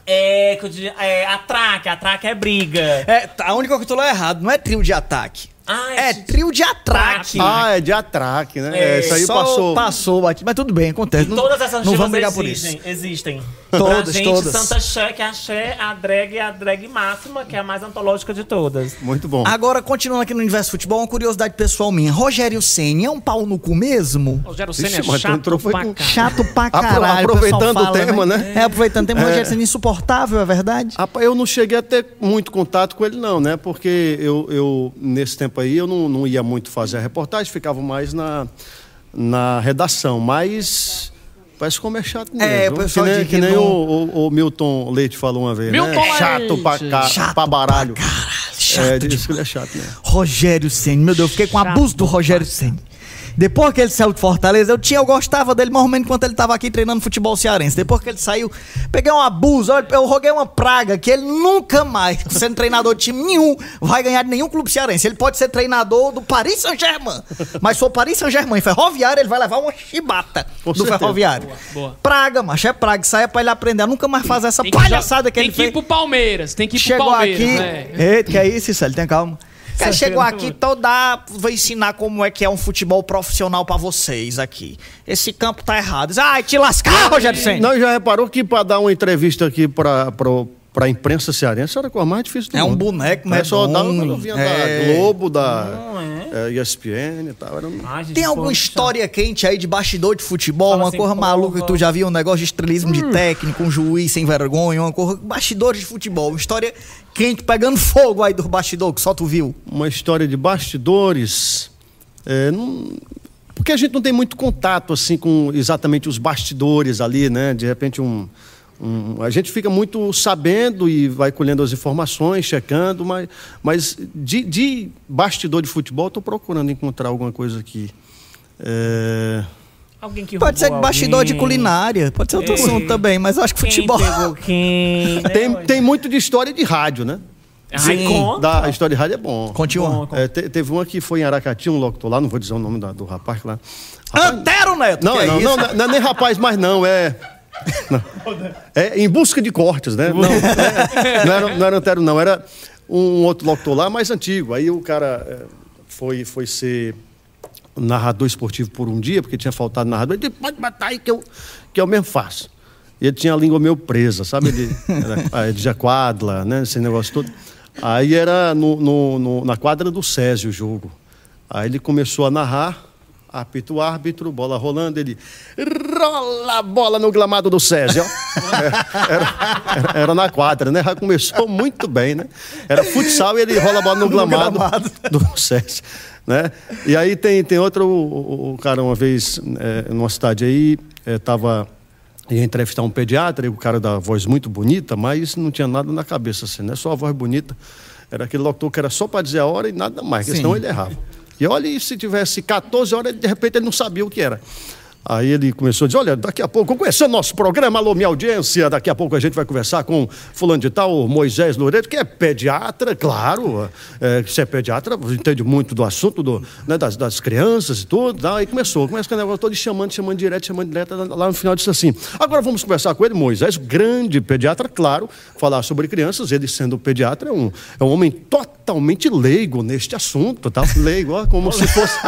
É, que eu diria- é atraque, atraque é briga. É, tá, a única coisa que tu leu errado não é trio de ataque. Ah, É de- trio de atraque. Ah, é de atraque, né? É, É, isso aí Só passou. Passou, batido. Mas tudo bem, acontece. Não, Todas essas não vamos brigar por existem, isso. existem. Todas, pra gente, todas. Santa Xé, que é a Xé, a drag é a drag máxima, que é a mais antológica de todas. Muito bom. Agora, continuando aqui no universo futebol, uma curiosidade pessoal minha. Rogério Senna é um pau no cu mesmo? Rogério Senna é chato pra com- caralho. Chato pra caralho. aproveitando pessoal o tema, né? É, aproveitando o tema. Rogério Senna insuportável, é verdade? Eu não cheguei a ter muito contato com ele, não, né? Porque eu, eu nesse tempo aí, eu não, não ia muito fazer a reportagem, ficava mais na, na redação. Mas parece como é chato mesmo. É, o pessoal que nem, que nem não- o, o- o Milton Leite falou uma vez, Milton né? Chato pra, Leite. ca, Chato pra baralho. Caralho, chato é, de diz que ele é chato mesmo. Rogério Senna, meu Deus, eu fiquei com abuso do Rogério Senna. Depois que ele saiu de Fortaleza, eu tinha, eu gostava dele mais ou menos enquanto ele tava aqui treinando futebol cearense. Depois que ele saiu, peguei um abuso, eu roguei uma praga que ele nunca mais, [LAUGHS] sendo treinador de time nenhum, vai ganhar de nenhum clube cearense. Ele pode ser treinador do Paris Saint-Germain. Mas se for Paris Saint-Germain ferroviário, ele vai levar uma chibata Com do certeza. ferroviário. boa. Praga, macho, é praga. Aí é pra ele aprender a nunca mais fazer essa Tem que palhaçada jo- que ele Tem que fez. ir pro Palmeiras. Tem que ir pro Chegou Palmeiras. aqui. né? Eita, que é isso, Célio? Tenha calma. Cara, chegou aqui toda. Vou ensinar como é que é um futebol profissional pra vocês aqui. Esse campo tá errado. Ai, te lascar, Rogério Senna. Não, já reparou que para dar uma entrevista aqui para para a imprensa cearense era a coisa mais difícil do É um mundo. boneco Mas só dava medonho, quando eu vinha é. da Globo, da Não é? É, ESPN e tal. Era um... Gente, Tem alguma história quente aí de bastidor de futebol? Fala uma assim, coisa porra. maluca que tu já viu? Um negócio de estrelismo de técnico, um juiz sem vergonha, uma coisa. Bastidores de futebol. Uma história quente pegando fogo aí do bastidor que só tu viu. uma história de bastidores. é, não- porque a gente não tem muito contato assim com exatamente os bastidores ali, né? De repente um, um- a gente fica muito sabendo e vai colhendo as informações, checando, mas, mas de, de bastidor de futebol estou procurando encontrar alguma coisa aqui. É, Alguém que Pode ser bastidor de alguém. culinária, pode ser outro Ei. assunto também, mas eu acho que futebol. [LAUGHS] quem? né, tem, tem muito de história de rádio, né? Ai, Sim. Da, a história de rádio é bom. Continua. É, te- teve uma que foi em Aracati, um locutor lá, não vou dizer o nome da- do rapaz lá. Rapaz, Antero Neto! Não, que é não, isso? não, não, não é nem rapaz mais não, é... É em busca de cortes, né? Não, é, não, era, não era Antero, não, era um outro locutor lá mais antigo. Aí o cara é, foi, foi ser narrador esportivo por um dia, porque tinha faltado narrador. Ele disse, pode matar aí que eu, que eu mesmo faço. E ele tinha a língua meio presa, sabe? Ele, era, ele já quadra, né? Esse negócio todo. Aí era no, no, no, na quadra do Césio o jogo. Aí ele começou a narrar, apita o árbitro, bola rolando, ele rola a bola no gramado do Césio. [LAUGHS] Era, era, era, na quadra, né? Já começou muito bem, né? Era futsal e ele rola a bola no gramado, do Césio. Né? E aí tem, tem outro, o, o cara uma vez, é, numa cidade aí, estava... É, ia entrevistar um pediatra, e o cara da voz muito bonita, mas não tinha nada na cabeça, assim, não é só a voz bonita. Era aquele locutor que era só para dizer a hora e nada mais, porque senão ele errava. E olha, se tivesse 14 horas, de repente ele não sabia o que era. Aí ele começou a dizer: Olha, daqui a pouco, conhecendo nosso programa, alô, minha audiência, daqui a pouco a gente vai conversar com fulano de tal, Moisés Loureiro, que é pediatra, claro. É, se é pediatra, entende muito do assunto do, né, das, das, crianças e tudo. Aí começou, começa com o negócio todo chamando, chamando direto, chamando direto. Lá no final disse assim: Agora vamos conversar com ele, Moisés, grande pediatra, claro, falar sobre crianças. Ele sendo pediatra, é um, é um homem totalmente leigo neste assunto, tá? Leigo, ó, como se fosse.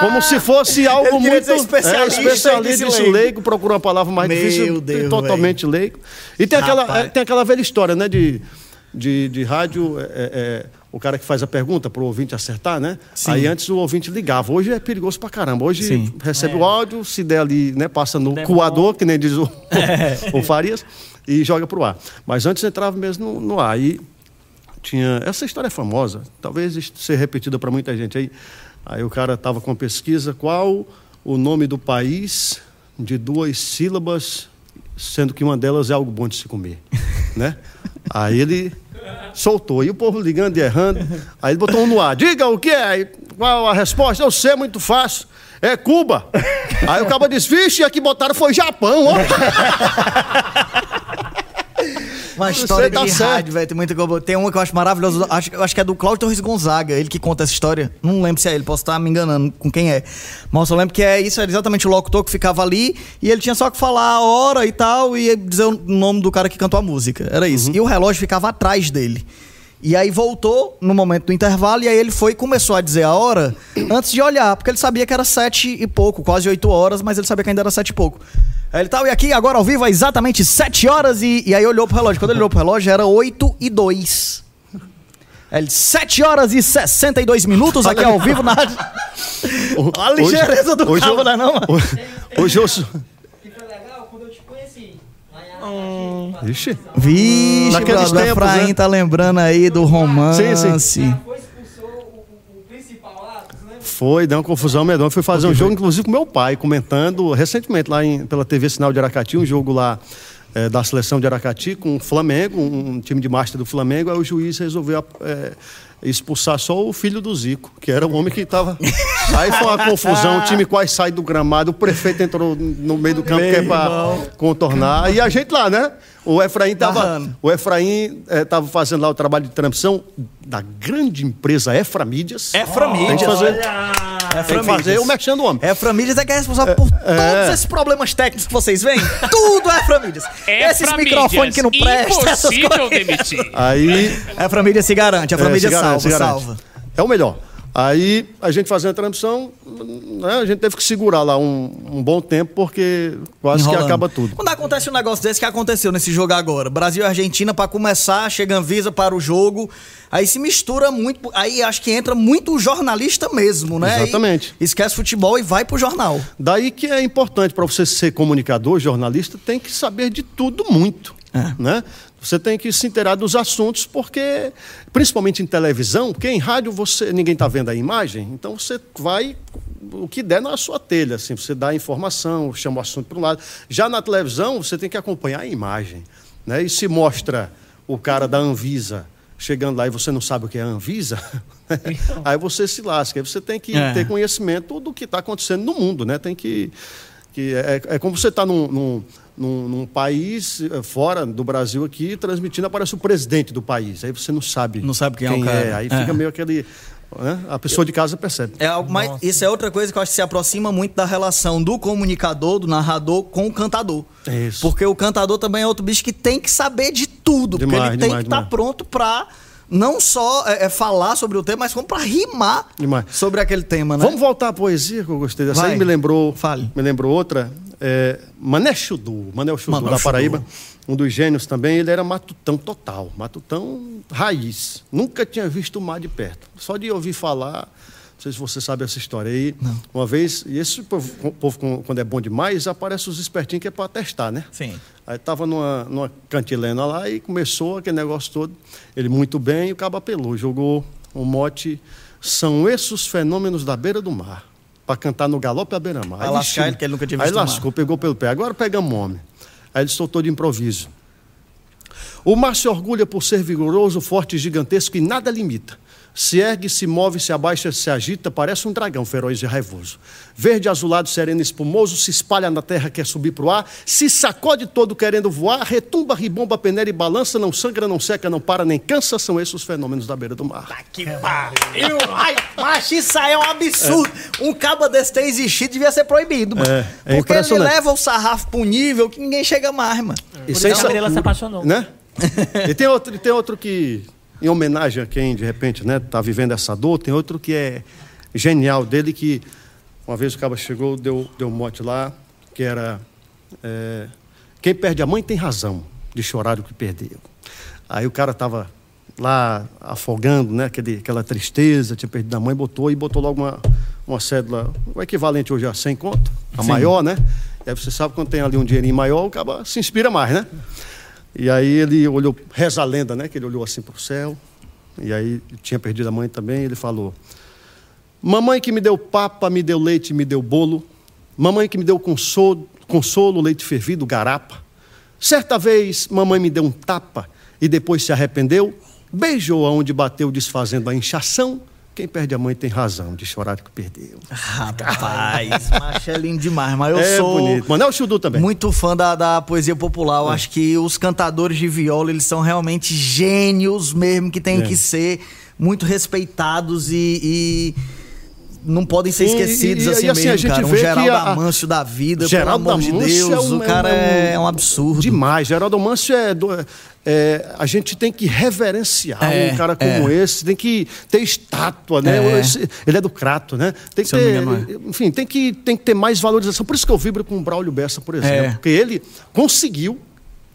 como se fosse algo muito. Especial especialista em leigo, procura uma palavra mais Meu difícil, Deus, totalmente véio. leigo. E tem aquela, é, tem aquela velha história, né, de, de, de rádio, é, é, é o cara que faz a pergunta para o ouvinte acertar, né? Sim. Aí antes o ouvinte ligava. Hoje é perigoso pra caramba. Hoje Sim. recebe é. o áudio, se der ali, né, passa no coador, que nem diz o, [LAUGHS] o Farias, e joga pro ar. Mas antes entrava mesmo no, no ar. E tinha. Essa história é famosa, talvez seja repetida para muita gente aí. Aí o cara estava com pesquisa, qual o nome do país de duas sílabas, sendo que uma delas é algo bom de se comer, [LAUGHS] né? Aí ele soltou, e o povo ligando e errando, aí ele botou um no ar, diga o que é, qual a resposta? Eu sei, muito fácil, é Cuba. Aí o cabo disse, vixe, aqui botaram foi Japão, ó. [LAUGHS] Uma história tá de certo. rádio, velho. Tem muita Tem uma que eu acho maravilhosa. Acho, eu acho que é do Cláudio Torres Gonzaga. Ele que conta essa história. Não lembro se é ele, posso estar me enganando com quem é. Mas eu lembro que é isso, era exatamente o locutor que ficava ali e ele tinha só que falar a hora e tal e dizer o nome do cara que cantou a música. Era isso. Uhum. E o relógio ficava atrás dele. E aí voltou no momento do intervalo e aí ele foi e começou a dizer a hora antes de olhar, porque ele sabia que era sete e pouco, quase oito horas, mas ele sabia que ainda era sete e pouco. Ele tal, e aqui agora ao vivo é exatamente sete horas e, e aí olhou pro relógio. Quando ele olhou pro relógio era oito e dois. Ele, 7 horas e 62 minutos aqui ao vivo na [LAUGHS] rádio. a ligeireza do hoje, cabo, não é não, mano? Hoje eu, Hum. Vixe. Vixe, Naqueles brother, tempos, Efraim né? tá lembrando aí do romance. Sim, sim. Foi, deu uma confusão medonha. Fui fazer um jogo, inclusive, com meu pai, comentando recentemente lá em, pela TV Sinal de Aracati, um jogo lá é, da seleção de Aracati com o Flamengo, um, time de master do Flamengo. Aí o juiz resolveu é, expulsar só o filho do Zico, que era o homem que estava. [LAUGHS] Aí foi uma confusão, o time quase sai do gramado, o prefeito entrou no meio do campo que é para contornar. E a gente lá, né? O Efraim tava, o Efraim estava eh, fazendo lá o trabalho de transmissão da grande empresa Eframídias. Eframídias. Tem que fazer, é tem que fazer o mexendo o homem. Eframídias é que é responsável por é, todos esses problemas técnicos que vocês veem. [LAUGHS] Tudo é Eframídias. Esses microfones que não prestam, essas coisas. demitir. [LAUGHS] Aí... Eframídias se garante, Eframídias é, salva, salva. É o melhor. Aí a gente fazendo a transmissão, né, a gente teve que segurar lá um, um bom tempo, porque quase Enrolando. que acaba tudo. Quando acontece um negócio desse que aconteceu nesse jogo agora, Brasil e Argentina, para começar, chega Anvisa para o jogo, aí se mistura muito, aí acho que entra muito o jornalista mesmo, né? Exatamente. E esquece futebol e vai pro jornal. Daí que é importante para você ser comunicador, jornalista, tem que saber de tudo muito. É. Né? Você tem que se inteirar dos assuntos, porque, principalmente em televisão, porque em rádio você ninguém está vendo a imagem, então você vai o que der na sua telha, assim, você dá a informação, chama o assunto para um lado. Já na televisão, você tem que acompanhar a imagem. Né? E se mostra o cara da Anvisa chegando lá e você não sabe o que é a Anvisa, [LAUGHS] aí você se lasca. Aí você tem que é. ter conhecimento do que está acontecendo no mundo. Né? Tem que, que é, é como você está num, num num, num, país eh, fora do Brasil aqui, transmitindo, aparece o presidente do país. Aí você não sabe, não sabe quem, quem é o cara. É. Aí é. fica meio aquele. Né? A pessoa de casa percebe. É mais, isso é outra coisa que eu acho que se aproxima muito da relação do comunicador, do narrador com o cantador. Isso. Porque o cantador também é outro bicho que tem que saber de tudo. Demais, porque ele tem demais, que estar tá pronto para não só é, é, falar sobre o tema, mas como para rimar demais. sobre aquele tema, né? Vamos voltar à poesia, que eu gostei dessa. Vai. Aí me lembrou, Fale. me lembrou outra É, Mané Chudu, Manel Chudu, Manuel da Chudu. Paraíba, um dos gênios também, ele era matutão total, matutão raiz. Nunca tinha visto o mar de perto. Só de ouvir falar, não sei se você sabe essa história aí. Uma vez, e esse povo, povo, quando é bom demais, aparece os espertinhos que é para testar, né? Sim. Aí estava numa, numa cantilena lá e começou aquele negócio todo. Ele muito bem e o cabo apelou, jogou um mote. São esses os fenômenos da beira do mar. Para cantar no galope à beira-mar. Aí lascar ele- que ele nunca tinha Aí visto mar. lascou, pegou pelo pé. Agora pegamos um homem. Aí ele soltou de improviso. O mar se orgulha por ser vigoroso, forte e gigantesco e nada limita. Se ergue, se move, se abaixa, se agita, parece um dragão feroz e raivoso. Verde, azulado, sereno e espumoso, se espalha na terra, quer subir para o ar, se sacode todo querendo voar, retumba, ribomba, peneira e balança, não sangra, não seca, não para, nem cansa, são esses os fenômenos da beira do mar. Que pariu! Ai, macho, isso aí é um absurdo. Um cabo desse ter existido devia ser proibido, mano. É, é Porque ele leva o sarrafo pra um nível que ninguém chega mais, mano. Por Isso aí isso a Mirella se apaixonou. né? e tem outro, e tem outro que, em homenagem a quem de repente né, está vivendo essa dor, tem outro que é genial dele, que uma vez o cara chegou, deu, deu um mote lá, que era é, quem perde a mãe tem razão de chorar o que perdeu. Aí o cara estava lá afogando, né, aquele, aquela tristeza, tinha perdido a mãe, botou e botou logo uma, uma cédula, o equivalente hoje a 100 conto, a maior, né? E aí você sabe quando tem ali um dinheirinho maior, o cara se inspira mais, né? E aí ele olhou, reza a lenda, né? Que ele olhou assim para o céu. E aí tinha perdido a mãe também. Ele falou: Mamãe que me deu papa, me deu leite, me deu bolo. Mamãe que me deu consolo, consolo leite fervido, garapa. Certa vez, mamãe me deu um tapa e depois se arrependeu. Beijou aonde bateu, desfazendo a inchação. Quem perde a mãe tem razão de chorar que perdeu. Rapaz, [LAUGHS] macho é lindo demais. Mas eu é sou bonito. Manel Chudu também. muito fã da, da poesia popular. É. Eu acho que os cantadores de viola, eles são realmente gênios mesmo, que têm É. que ser muito respeitados e... e Não podem ser esquecidos e- e- assim e assim, a mesmo, gente cara. Um Geraldo a- Amâncio da vida, Geraldo pelo amor de Deus, é um- o cara é é um- um absurdo. Demais. Geraldo Amâncio é, do- é, A gente tem que reverenciar É, um cara como esse, tem que ter estátua, né? É. Esse- Ele é do Crato, né? Tem que Se ter. Enfim, tem que, tem que ter mais valorização. Por isso que eu vibro com o Braulio Bessa, por exemplo. É. Porque ele conseguiu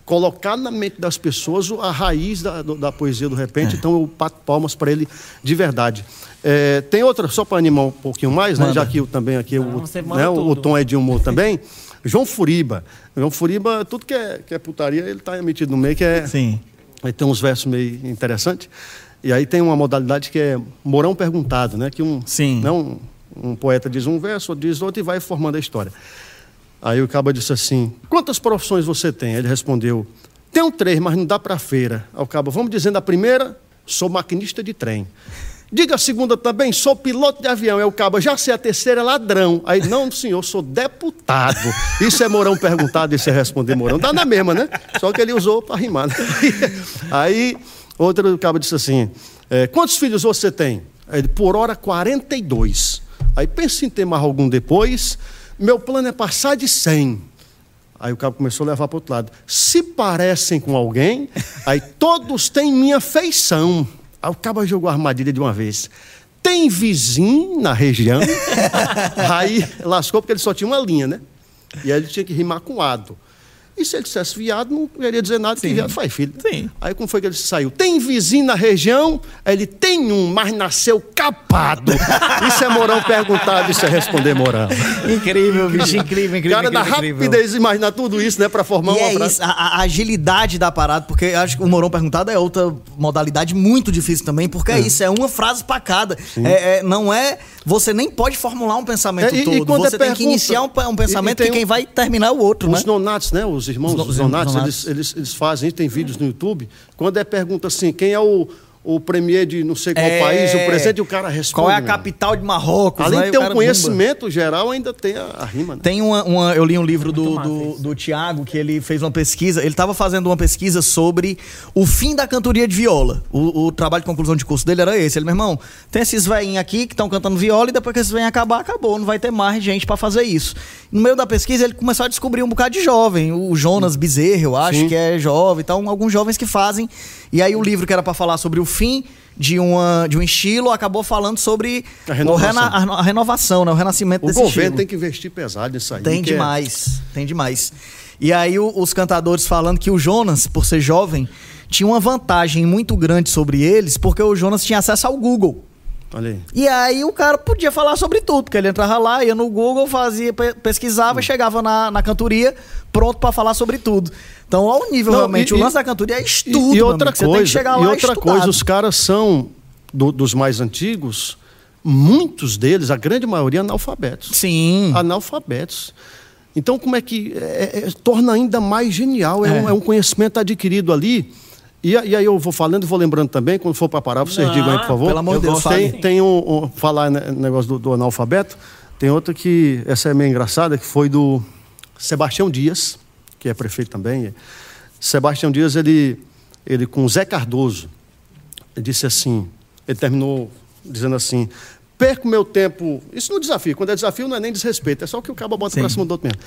colocar na mente das pessoas o- a raiz da, da poesia do repente, É. então eu bato palmas para ele de verdade. É, tem outra, só para animar um pouquinho mais, né? Já que eu também aqui Não, o, né, o tudo. tom é de humor também. João Furiba. João Furiba, tudo que é, que é putaria, ele está metido no meio, que é. Sim. Aí tem uns versos meio interessantes. E aí tem uma modalidade que é Morão perguntado, né? Que um, Sim. né, um, um poeta diz um verso, diz outro e vai formando a história. Aí o cabo disse assim: Quantas profissões você tem? Ele respondeu: Tenho três, mas não dá para feira. Aí o cabo, vamos dizendo a primeira: Sou maquinista de trem. Diga a segunda também, sou piloto de avião. Aí o cabo, já sei a terceira, é ladrão. Aí, não, senhor, sou deputado. Isso é Mourão perguntado, isso é responder Mourão. Dá na mesma, né? Só que ele usou para rimar. Né? [LAUGHS] Aí, outro cabo disse assim: é, quantos filhos você tem? Aí por hora, 42. Aí pensa em ter mais algum depois. Meu plano é passar de 100. Aí o cabo começou a levar para outro lado. Se parecem com alguém, aí todos têm minha feição. Aí o cabo jogou a armadilha de uma vez. Tem vizinho na região? [LAUGHS] aí lascou porque ele só tinha uma linha, né? E aí ele tinha que rimar com ado. E se ele dissesse viado, não queria dizer nada, que Sim. viado faz filho. Sim. Aí como foi que ele saiu? Tem vizinho na região? Aí ele tem um, mas nasceu capado. [LAUGHS] Isso é Mourão perguntado, isso é responder Mourão. Incrível, bicho, incrível, incrível. Cara, da incrível, incrível. rapidez de imaginar tudo isso, né, para formar E uma é frase. isso, a, a agilidade da parada, porque acho que o Morão perguntado é outra modalidade muito difícil também, porque é, isso, é uma frase pra cada. É, é- não é. Você nem pode formular um pensamento É, e- e todo. quando você é tem que pergunta- iniciar um, um pensamento e- e tem que quem um- vai terminar é o outro, Os né? nonatos, né? Os irmãos Os os nonatos, eles, eles, eles fazem tem vídeos no YouTube. Quando é pergunta assim, quem é o, o premier de não sei qual É. país, o presidente, e o cara responde. Qual é a capital de Marrocos? Além né? de ter um conhecimento geral, ainda tem a, a rima, né? Tem uma, uma- Eu li um livro do, massa do, isso. do Tiago, que ele fez uma pesquisa. Ele estava fazendo uma pesquisa sobre o fim da cantoria de viola. O, o trabalho de conclusão de curso dele era esse. Ele, meu irmão, tem esses velhinhos aqui que estão cantando viola e depois que esses velhinhos acabar, acabou. Não vai ter mais gente para fazer isso. No meio da pesquisa, ele começou a descobrir um bocado de jovem. O Jonas Bezerra, eu acho Sim. que é jovem. Então, alguns jovens que fazem. E aí, o livro que era para falar sobre o fim de, uma, de um estilo, acabou falando sobre A renovação. o rena- a, renovação, né? o renascimento O desse governo estilo. tem que investir pesado nisso aí. Tem é- demais, tem demais. E aí o- os cantadores falando que o Jonas, por ser jovem, tinha uma vantagem muito grande sobre eles, porque o Jonas tinha acesso ao Google. Olha aí. E aí o cara podia falar sobre tudo, porque ele entrava lá, ia no Google, fazia, pe- pesquisava, e chegava na, na cantoria pronto pra falar sobre tudo. Então, ao nível Não, realmente, e- o e- lance da cantoria é E, estudo, e meu outra amigo. Coisa, tem que chegar lá e outra estudado. coisa, os caras são do- dos mais antigos, muitos deles, a grande maioria, analfabetos. Sim. Analfabetos. Então, como é que é- é- torna ainda mais genial? É, É. Um, é um conhecimento adquirido ali. E, e aí eu vou falando e vou lembrando também, quando for para parar, vocês Não, digam aí, por favor. pelo amor de Eu Deus, Tem, tem um, um- falar né, negócio do, do analfabeto. Tem outra que, essa é meio engraçada, que foi do Sebastião Dias, que é prefeito também. Sebastião Dias, ele, ele com Zé Cardoso, ele disse assim, ele terminou dizendo assim, perco meu tempo, isso no desafio, quando é desafio não é nem desrespeito, é só que o cabo bota Sim. para cima do outro mesmo.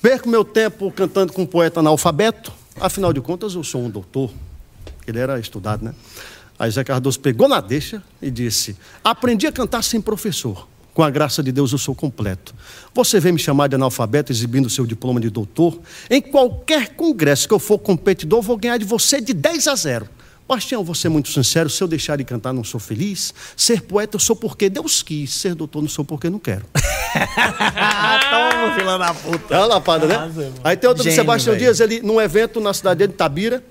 Perco meu tempo cantando com um poeta analfabeto, afinal de contas eu sou um doutor, ele era estudado, né? Aí Zé Cardoso pegou na deixa e disse: Aprendi a cantar sem professor. Com a graça de Deus eu sou completo. Você vem me chamar de analfabeto exibindo seu diploma de doutor? Em qualquer congresso que eu for competidor, vou ganhar de você de 10 a 0. Bastião, vou ser muito sincero, se eu deixar de cantar não sou feliz. Ser poeta eu sou porque Deus quis. Ser doutor não sou porque não quero. [LAUGHS] Toma, filha da puta. É uma lapada, né? Aí tem outro do Gênio, Sebastião velho. Dias, ele num evento na cidade dele, Tabira,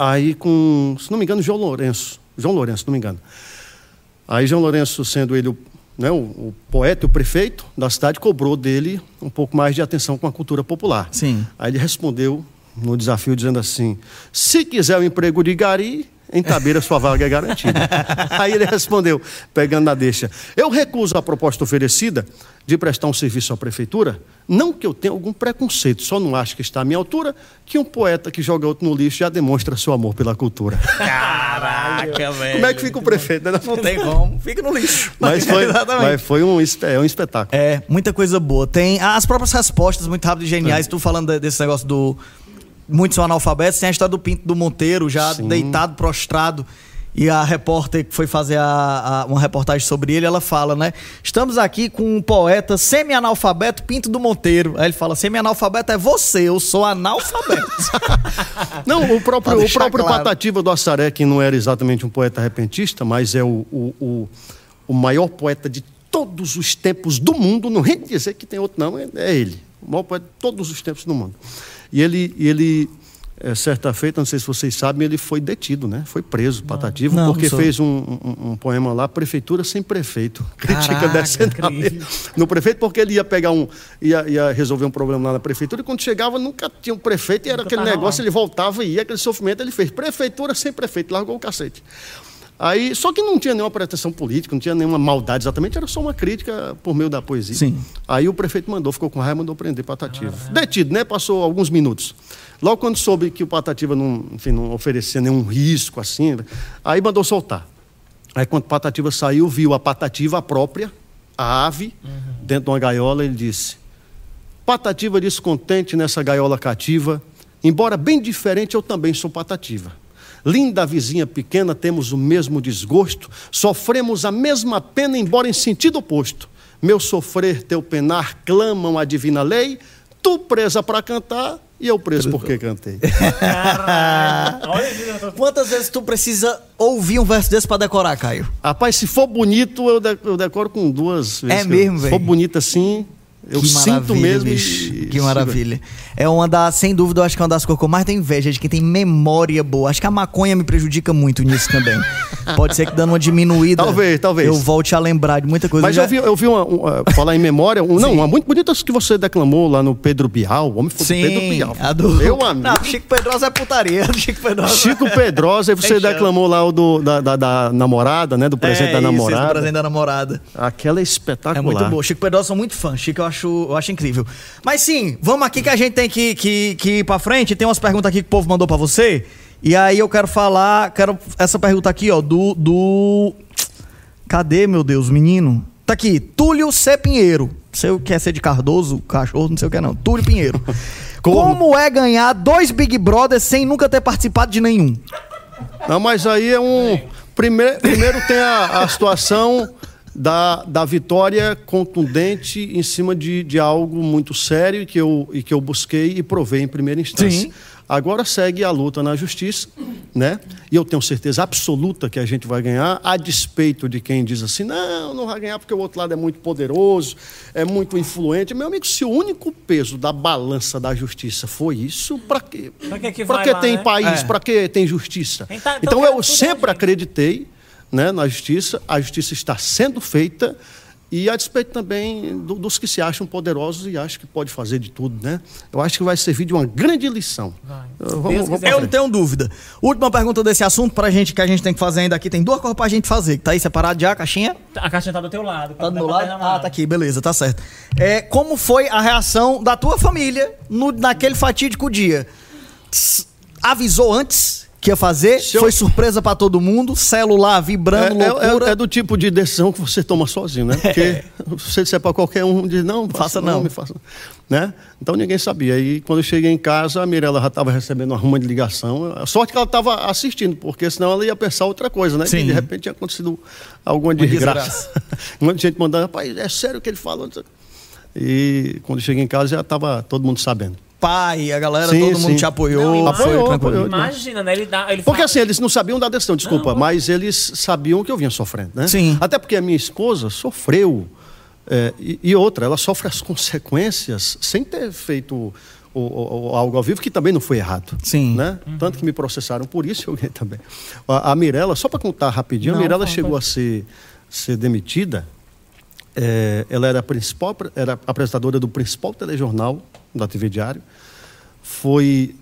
aí com, se não me engano, João Lourenço. João Lourenço, se não me engano. Aí João Lourenço, sendo ele o, né, o, o poeta e o prefeito da cidade, cobrou dele um pouco mais de atenção com a cultura popular. Sim. Aí ele respondeu no desafio dizendo assim: se quiser o emprego de gari, em Tabira sua vaga é garantida. [LAUGHS] Aí ele respondeu, pegando na deixa: eu recuso a proposta oferecida de prestar um serviço à prefeitura, não que eu tenha algum preconceito, só não acho que está à minha altura que um poeta que joga outro no lixo já demonstra seu amor pela cultura. Caraca, velho. Como é que fica o prefeito? Né? Não tem como. Fica no lixo. [LAUGHS] Mas foi, [LAUGHS] mas foi um, é um espetáculo. É, muita coisa boa. Tem as próprias respostas muito rápidas e geniais. Tu falando de- desse negócio do. Muitos são analfabetos. Tem a história do Pinto do Monteiro, já Sim. deitado, prostrado. E a repórter que foi fazer a- a- uma reportagem sobre ele, ela fala, né? Estamos aqui com um poeta semi-analfabeto, Pinto do Monteiro. Aí ele fala: semi-analfabeto é você, eu sou analfabeto. [LAUGHS] Não, o próprio, o próprio claro. Patativa do Assaré, que não era exatamente um poeta repentista, mas é o, o, o, o maior poeta de todos os tempos do mundo, não rende dizer que tem outro, não, é, é ele. O maior poeta de todos os tempos do mundo. E ele, ele é, certa feita, não sei se vocês sabem, ele foi detido, né? Foi preso, Patativa, Não, porque não fez um, um- um poema lá, Prefeitura sem prefeito. [LAUGHS] Crítica Caraca, descendo incrível. [LAUGHS] no prefeito, porque ele ia pegar um. Ia, ia resolver um problema lá na prefeitura, e quando chegava, nunca tinha um prefeito, e era Nunca aquele negócio, lá. ele voltava e ia, aquele sofrimento ele fez. Prefeitura sem prefeito, largou o cacete. Aí, só que não tinha nenhuma pretensão política, não tinha nenhuma maldade exatamente, era só uma crítica por meio da poesia. Sim. Aí o prefeito mandou, ficou com raiva, mandou prender Patativa. Detido, né? Passou alguns minutos. Logo quando soube que o Patativa não, enfim, não oferecia nenhum risco assim, aí mandou soltar. Aí quando Patativa saiu, viu a Patativa própria, a ave, dentro de uma gaiola, ele disse: Patativa descontente nessa gaiola cativa, embora bem diferente, eu também sou Patativa. Linda vizinha pequena, temos o mesmo desgosto, sofremos a mesma pena, embora em sentido oposto. Meu sofrer, teu penar, clamam a divina lei, tu presa para cantar e eu preso porque cantei. Olha esse- Quantas vezes tu precisa ouvir um verso desse pra decorar, Caio? Rapaz, se for bonito, eu de- eu decoro com duas vezes. É que eu- mesmo, Se velho? for bonito assim, eu que sinto mesmo. bicho. Que maravilha. É uma das, sem dúvida, eu acho que é uma das coisas que eu mais tenho inveja de quem tem memória boa. Acho que a maconha me prejudica muito nisso também. [LAUGHS] Pode ser que dando uma diminuída. Talvez, talvez. Eu volte a lembrar de muita coisa. Mas já- eu vi, eu vi uma, um, uh, falar em memória, um, não, uma muito bonita que você declamou lá no Pedro Bial. O homem foi Sim, Pedro Bial. a do... Meu amigo. Não, Chico Pedrosa é putaria. [LAUGHS] Chico Pedrosa. Chico Pedrosa, e você declamou lá o do, da, da- da namorada, né? Do presente é, da namorada. Isso, do presente da namorada. Aquela é espetacular. É muito boa. Chico Pedrosa sou muito fã. Chico eu acho, eu acho incrível. Mas sim, vamos aqui que a gente tem que, que, que ir pra frente. Tem umas perguntas aqui que o povo mandou pra você. E aí eu quero falar. Quero essa pergunta aqui, ó, do. do... Cadê, meu Deus, menino? Tá aqui, Túlio C. Pinheiro. Sei o que é ser de Cardoso, cachorro, não sei o que é não. Túlio Pinheiro. [LAUGHS] Como é ganhar dois Big Brothers sem nunca ter participado de nenhum? Não, mas aí é um. Primeiro, primeiro tem a, a situação da, da vitória contundente em cima de, de algo muito sério e que, eu, e que eu busquei e provei em primeira instância. Sim. Agora segue a luta na justiça, né? E eu tenho certeza absoluta que a gente vai ganhar, a despeito de quem diz assim: não, não vai ganhar porque o outro lado é muito poderoso, é muito influente. Meu amigo, se o único peso da balança da justiça foi isso, para quê? Pra que que Pra que lá, tem né? país? É. Para que tem justiça? Então- então Então eu sempre acreditei né, na justiça, a justiça está sendo feita e a despeito também do- dos que se acham poderosos e acham que pode fazer de tudo, né? Eu acho que vai servir de uma grande lição. Vai. Se Vamos, vamos Eu não tenho dúvida. Última pergunta desse assunto pra gente que a gente tem que fazer ainda aqui. Tem duas coisas pra gente fazer. que Tá aí separado já a caixinha? A caixinha tá do teu lado. Tá do meu lado? Ah, tá aqui, beleza, tá certo. É, como foi a reação da tua família no, naquele fatídico dia? Tss, avisou antes que ia fazer? Se eu- Foi surpresa pra todo mundo? Celular vibrando, É, é- loucura? é- é do tipo de decisão que você toma sozinho, né? Porque se você disser para qualquer um, diz, não, Faça não. me faça. Né? Então ninguém sabia. E quando eu cheguei em casa, a Mirella já estava recebendo uma ruma de ligação. A sorte que ela estava assistindo, porque senão ela ia pensar outra coisa, né? Sim. Que de repente tinha acontecido alguma desgraça. [LAUGHS] um monte de gente mandando, rapaz, é sério o que ele falou? E quando eu cheguei em casa, já estava todo mundo sabendo. Pai, a galera, Sim, todo mundo sim. te apoiou. Não, foi apoiou, tranquilo. apoiou. Imagina, né? Ele dá. Ele Porque fala- assim, eles não sabiam da decisão, desculpa, mas eles sabiam que eu vinha sofrendo, né? Sim. Até porque a minha esposa sofreu. é, e, e outra, ela sofre as consequências sem ter feito o- o- o- algo ao vivo, que também não foi errado. Sim. Né? Tanto que me processaram por isso, eu ganhei também. A, a Mirella, só para contar rapidinho, Não, a Mirella chegou a ser, ser demitida. É, ela era a principal, era apresentadora do principal telejornal da TV Diário foi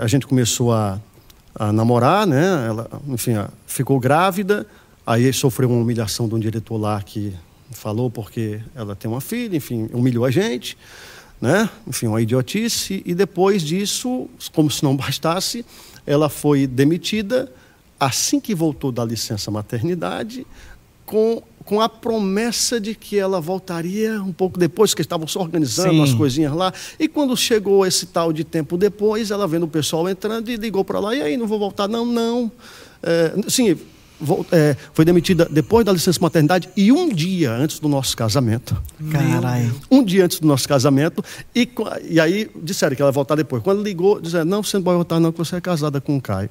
a gente começou a, a namorar, né? Ela, enfim, ficou grávida, aí sofreu uma humilhação de um diretor lá que falou porque ela tem uma filha, enfim, humilhou a gente, né? Enfim, uma idiotice e depois disso, como se não bastasse, ela foi demitida assim que voltou da licença maternidade com, com a promessa de que ela voltaria um pouco depois, que estavam só organizando Sim. as coisinhas lá. E quando chegou esse tal de tempo depois, ela vendo o pessoal entrando e ligou para lá, e aí, não vou voltar? Não, não. É, sim, é, foi demitida depois da licença maternidade e um dia antes do nosso casamento. Caralho. Um dia antes do nosso casamento. E, e aí disseram que ela ia voltar depois. Quando ligou, disseram, não, você não pode voltar não, que você é casada com o Caio.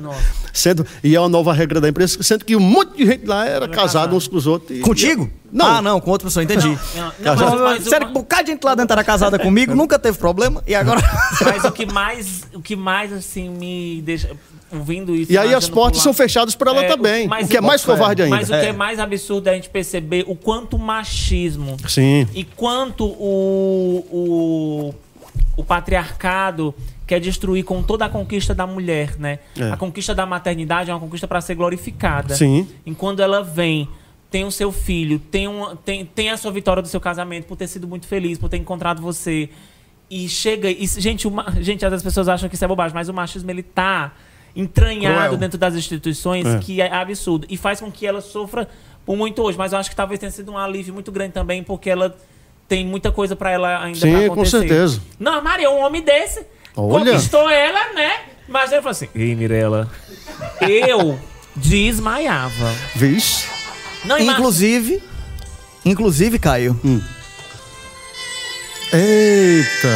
Nossa. Sendo, e é uma nova regra da empresa, sendo que um monte de gente lá era casado uns com os outros. e- Contigo? Não. Ah, não, com outra pessoa, entendi. Não, não, Casado. mas, mas, Sério que um bocado de gente lá dentro era casada comigo, [LAUGHS] nunca teve problema, e agora... mas o que mais, o que mais assim me deixa ouvindo isso. E aí as portas por são fechadas para ela É, também. mas o que é mais covarde ainda. Mas o que É. é mais absurdo é a gente perceber o quanto o machismo Sim. e quanto o, o, o patriarcado quer destruir com toda a conquista da mulher, né? É. A conquista da maternidade é uma conquista para ser glorificada. Sim. Enquanto ela vem, tem o seu filho, tem, uma, tem, tem a sua vitória do seu casamento, por ter sido muito feliz, por ter encontrado você. E chega. E, gente, uma, gente, as pessoas acham que isso é bobagem, mas o machismo ele tá entranhado Cruel. dentro das instituições É. que é absurdo. E faz com que ela sofra por muito hoje. Mas eu acho que talvez tenha sido um alívio muito grande também, porque ela tem muita coisa para ela ainda Sim, pra com acontecer. certeza. Não, Maria, um homem desse Olha. conquistou ela, né? Mas ele falou assim: Ei, Mirella, eu desmaiava. Vixe. Não, Inclusive, inclusive, Caio, Eita.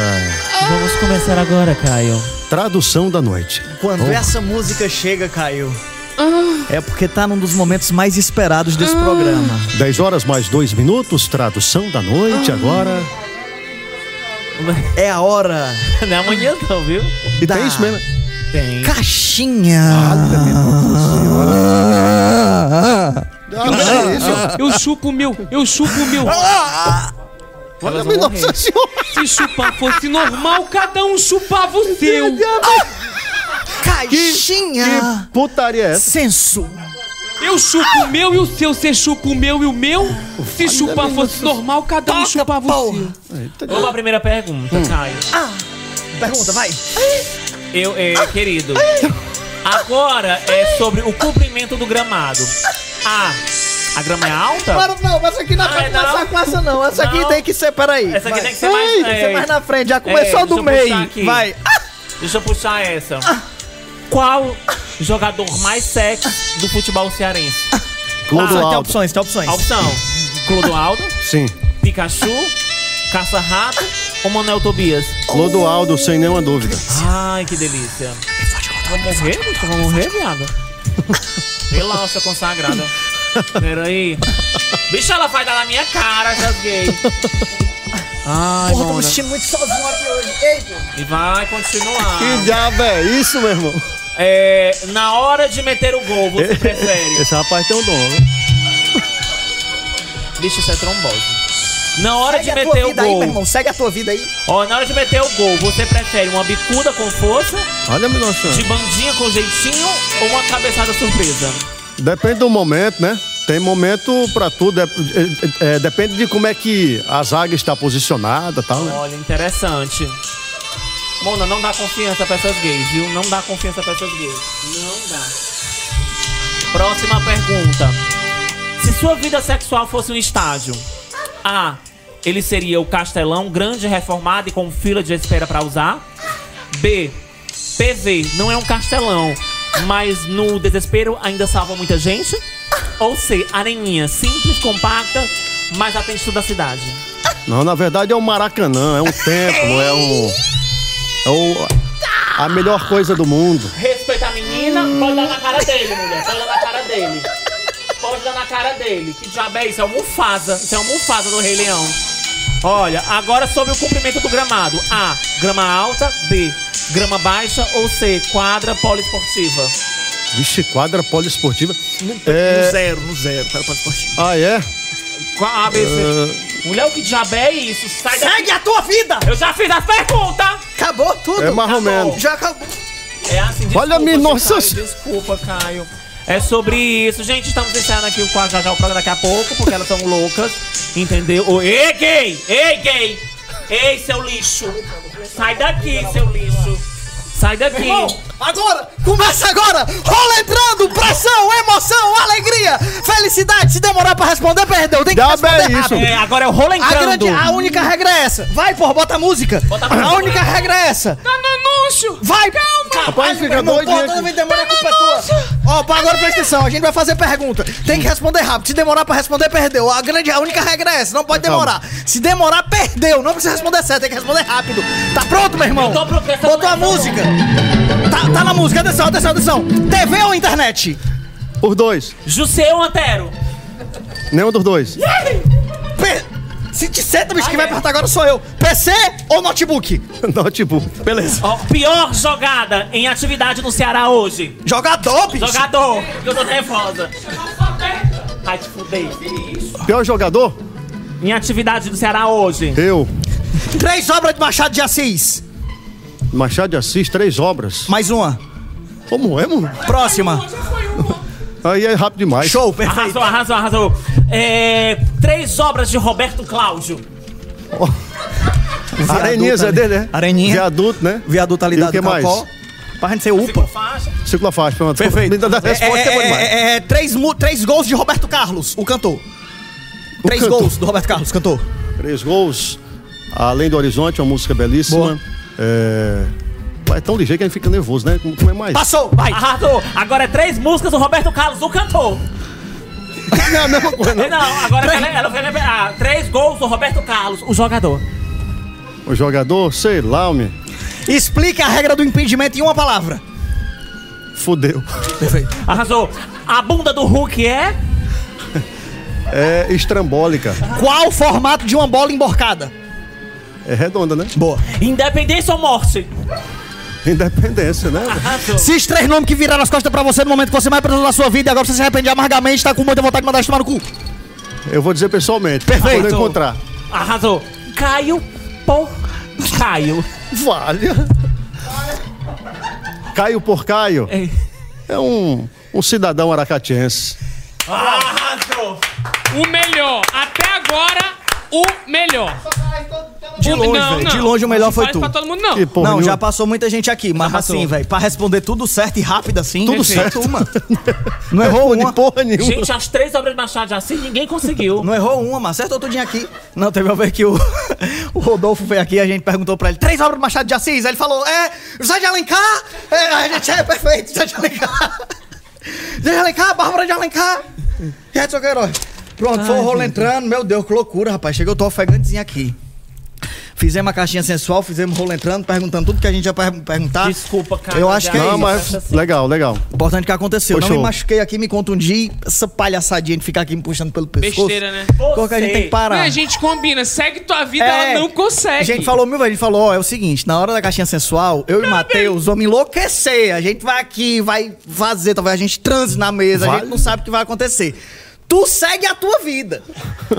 Vamos começar agora, Caio. Tradução da noite. quando essa música chega, Caio, é porque tá num dos momentos mais esperados desse programa. 10 horas mais 2 minutos, tradução da noite agora. É a hora [LAUGHS] Não é amanhã, não, viu? E Da- tem isso mesmo. Tem. caixinha. Ah, isso. Eu chupo o meu, eu chupo o meu. Olha, Elas vão nossa senhora. Se chupar fosse normal, cada um chupava o seu. Caixinha. Que putaria é essa? Senso. Eu chupo o meu e o seu, você chupa o meu e o meu. Se chupar fosse normal, cada um chupava o seu. Vamos à primeira pergunta, Caio. Pergunta, vai. Eu, é, querido, agora é sobre o comprimento do gramado. A. A grama é alta? Para, não, mas essa aqui não é Ah, pra é, com essa, não. Essa aqui Não. tem que ser, peraí. Essa aqui vai. tem que ser mais. Tem que ser é, mais na frente. Já começou É, do meio. Vai. Deixa eu puxar essa. Qual. jogador mais sexy do futebol cearense? Clodoaldo. Ah, tem opções, tem opções. A opção: Clodoaldo, Sim. Pikachu, Caça-Rato ou Manuel Tobias? Clodoaldo, sem nenhuma dúvida. Ai, que delícia. Vou morrer, bicho? Vou morrer, viado? Relaxa, consagrada. Peraí. Bicho, ela vai dar na minha cara, essas gays. Ai, Porra, tô me sentindo muito sozinho aqui hoje. Eita. E vai continuar. Que diabo é isso, meu irmão? É, na hora de meter o gol, você [LAUGHS] prefere? Esse rapaz tem um dom, né? Bicho, isso é trombose. Na hora Segue de a tua meter o vida aí, gol, meu irmão. Segue a tua vida aí. ó, na hora de meter o gol, você prefere uma bicuda com força, Olha, meu nossa. de bandinha com jeitinho ou uma cabeçada surpresa? Depende do momento, né? Tem momento pra tudo. É- é- é, depende de como é que a zaga está posicionada e tal, né? Olha, interessante. Mona, não dá confiança pra essas gays, viu? Não dá confiança pra essas gays. Não dá. Próxima pergunta. Se sua vida sexual fosse um estádio, A. Ele seria o castelão grande, reformado e com fila de espera pra usar. B. PV não é um castelão, mas no desespero ainda salva muita gente. Ou C. Areninha simples, compacta, mas atende toda a cidade. Não, na verdade é um Maracanã, é um templo, é um. É o, a melhor coisa do mundo. Respeita a menina, pode dar na cara dele, mulher. Pode dar na cara dele. Pode dar na cara dele. Que diabo é isso? É o Mufasa. Isso é o Mufasa do Rei Leão. Olha, agora sobre o comprimento do gramado. A. Grama alta. B. Grama baixa. Ou C. Quadra poliesportiva. Vixe, quadra poliesportiva. No É, zero, no zero. Para pode esportivo. ah, é? Qua- A, B, C. Mulher, o que diabo é isso? Sai daqui. Segue a tua vida! Eu já fiz as perguntas. Acabou tudo. É mais ou menos. Já acabou. É assim, desculpa, Olha, minha nossa Caio. Desculpa, Caio. É sobre isso. Gente, estamos encerrando aqui o quadro já já o programa daqui a pouco, porque elas são loucas. Entendeu? Ô, Ei, gay! Ei, gay! Ei, seu lixo! Sai daqui, seu lixo! Sai daqui! Irmão, agora, começa agora! Rola entrando, pressão, emoção, alegria, felicidade. Se demorar pra responder, perdeu. Tem que é responder isso. rápido. É, agora é o rolo A, entrando. grande, a única regra é essa. Vai, porra, bota a música. Bota a a única regra é essa. Tá no anúncio! Vai, calma. Rapaz, fica doidinho porra, toda vez demora, a culpa é tua. Ó, agora presta atenção. A gente vai fazer pergunta. Tem que responder rápido. Se demorar pra responder, perdeu. A, grande, a única regra é essa. Não pode Calma. demorar. Se demorar, perdeu. Não precisa responder certo. Tem que responder rápido. Tá pronto, meu irmão? Essa Botou a tá música. Tá, tá na música. Atenção, atenção, atenção. TV ou internet? Os dois. Jusseu ou Antero? Nenhum dos dois. P... Se te senta, bicho, que vai perguntar agora sou eu. PC ou notebook? [LAUGHS] Notebook. Beleza. Ó, pior jogada em atividade no Ceará hoje. Jogador, bicho. Jogador. Eu tô nervosa. Ai, te fudei. Pior jogador? Em atividade do Ceará hoje. Eu. Três obras de Machado de Assis. Machado de Assis, três obras. Mais uma. Como é, mano? Próxima. Aí é rápido demais. Show, perfeito. Arrasou, arrasou, arrasou. É, três obras de Roberto Cláudio. Areninhas é dele, né? Areninha. Viaduto, né? Viaduto ali E da o que do mais? Pra gente ser UPA. Faixa. Ciclo faixa, pronto. Perfeito. Me dá a resposta é, é bom é, demais. é, é, três, mu- três gols de Roberto Carlos, o cantor. três cantor. gols do Roberto Carlos, cantor. Três gols. Além do Horizonte, uma música belíssima. Boa. É... É tão ligeiro que a gente fica nervoso, né? Como é mais? Passou, vai. Arrasou. Agora é três músicas do Roberto Carlos, o cantor. Não é a mesma coisa, não. Não, agora ela, ela vai lembrar. Ah, três gols do Roberto Carlos, o jogador. O jogador, sei lá, homem. Explica a regra do impedimento em uma palavra. Fudeu. Perfeito. Arrasou. A bunda do Hulk é. É estrambólica. Qual o formato de uma bola emborcada? É redonda, né? Boa. Independência ou morte? [LAUGHS] Independência, né? Arrasou. Se os três nomes que viraram as costas pra você no momento que você mais precisou da sua vida e agora você se arrepende amargamente, tá com muita vontade de mandar tomar no cu. Eu vou dizer pessoalmente. Perfeito. Quando eu encontrar. Arrasou. Caio por Caio. Valha. Caio por Caio. Ei. É um, um cidadão aracatiense. Arrasou. O melhor. Até agora, o melhor. De O- longe, não, velho. não. De longe o melhor Não foi tu. pra todo mundo, não. Que porra não, já passou muita gente aqui, mas assim, velho, pra responder tudo certo e rápido assim. Tudo só certo. tu, mano. [LAUGHS] Não errou de uma. porra nenhuma. Gente, as três obras de Machado de Assis, ninguém conseguiu. Não errou uma, mas acertou tudinho aqui. Não, teve uma vez que o, [LAUGHS] o Rodolfo veio aqui e a gente perguntou pra ele: três obras do Machado de Assis? Aí ele falou: é, José de Alencar? É, a gente é perfeito, José de Alencar. [LAUGHS] José de Alencar, Bárbara de Alencar. E Edson Queiroz. Pronto, foi o rolo entrando. Meu Deus, que loucura, rapaz. Chegou, eu tô ofegantezinho aqui. Fizemos a caixinha sensual, fizemos o rolo entrando, perguntando tudo que a gente ia per- perguntar. Desculpa, cara. Eu acho que é Não, isso. mas Assim. legal, legal. Importante que aconteceu. Foi não me machuquei aqui, me contundi. Essa palhaçadinha de ficar aqui me puxando pelo pescoço. Besteira, né? Porque a gente tem que parar. Não, a gente combina, segue tua vida, É. ela não consegue. A gente falou mil vezes, a gente falou, ó, é o seguinte, na hora da caixinha sensual, eu e Matheus vamos enlouquecer. A gente vai aqui, vai fazer, talvez a gente transe na mesa, a Vale. gente não sabe o que vai acontecer. Tu segue a tua vida.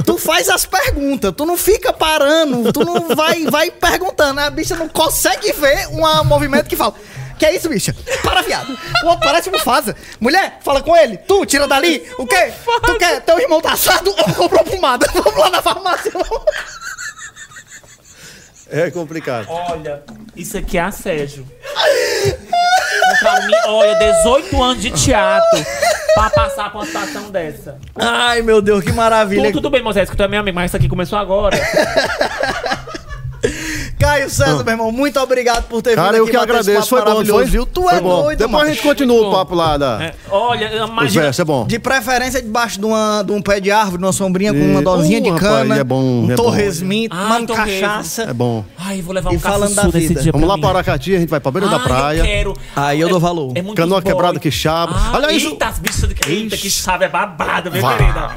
Tu faz as perguntas, tu não fica parando, tu não vai, vai perguntando. A bicha não consegue ver um movimento que fala. Que é isso, bicha? Para, viado. O outro parece um Mufasa. Mulher, fala com ele. Tu, tira dali. O quê? Tu quer? Teu irmão tá assado ou comprou pomada? [LAUGHS] Vamos lá na farmácia. É complicado. Olha, isso aqui é assédio. [LAUGHS] Pra mim, olha, 18 anos de teatro pra passar por uma situação dessa. Ai, meu Deus, que maravilha. Tu, tudo bem, Moisés, que tu é meu amigo, mas isso aqui começou agora. [LAUGHS] Caio César, meu irmão, muito obrigado por ter Cara, vindo eu aqui que bater esse agradeço. Foi bom, foi? viu? Tu Foi é bom. doido, Depois a gente continua o papo lá da... É, olha, imagina. versos, é bom. De preferência debaixo de, uma, de um pé de árvore, de uma sombrinha com uma E- dosinha Uh, de rapaz, cana, é bom, um é torresminho, Ah, tomando torresmo. cachaça. É bom. Ai, vou levar um E falando da vida. dia Vamos pra lá para Aracati, a gente vai pra beira da Ai, praia. Eu quero. Aí eu dou valor. É muito Canoa quebrada que chaba. Ah, Olha isso. Eita, as bichas de Eita, que chaba é babado, viu, Vá. querida?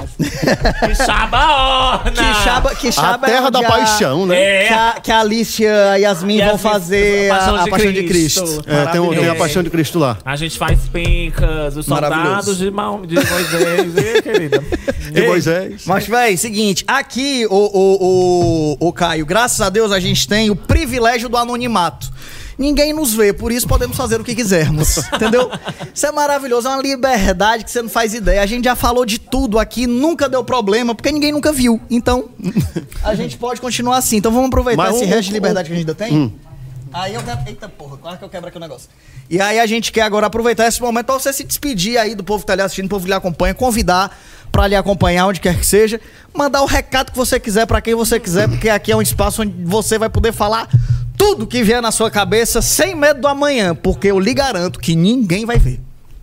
Que chaba orna. Que chaba, que A chaba é terra da paixão, né? É. Que a, que a e a Yasmin vão fazer a, a Paixão de Cristo. É, tem, tem a paixão de Cristo lá. A gente faz pincas, os soldados de, Mal, de Moisés, hein, [LAUGHS] querida? De Moisés. Mas, véi, seguinte, aqui, o, o, o, o Caio, graças a Deus a gente tem o privilégio do anonimato. Ninguém nos vê, por isso podemos fazer o que quisermos. [LAUGHS] entendeu? Isso é maravilhoso, é uma liberdade que você não faz ideia. A gente já falou de tudo aqui, nunca deu problema, porque ninguém nunca viu. Então, a gente pode continuar assim. Então vamos aproveitar Mas esse um- resto de um- liberdade que a gente ainda tem. Aí eu quero. Eita porra, quase que eu quebro aqui o negócio. E aí a gente quer agora aproveitar esse momento pra você se despedir aí do povo que tá lhe assistindo, do povo que lhe acompanha, convidar pra lhe acompanhar onde quer que seja, mandar o recado que você quiser pra quem você quiser, porque aqui é um espaço onde você vai poder falar tudo que vier na sua cabeça sem medo do amanhã, porque eu lhe garanto que ninguém vai ver.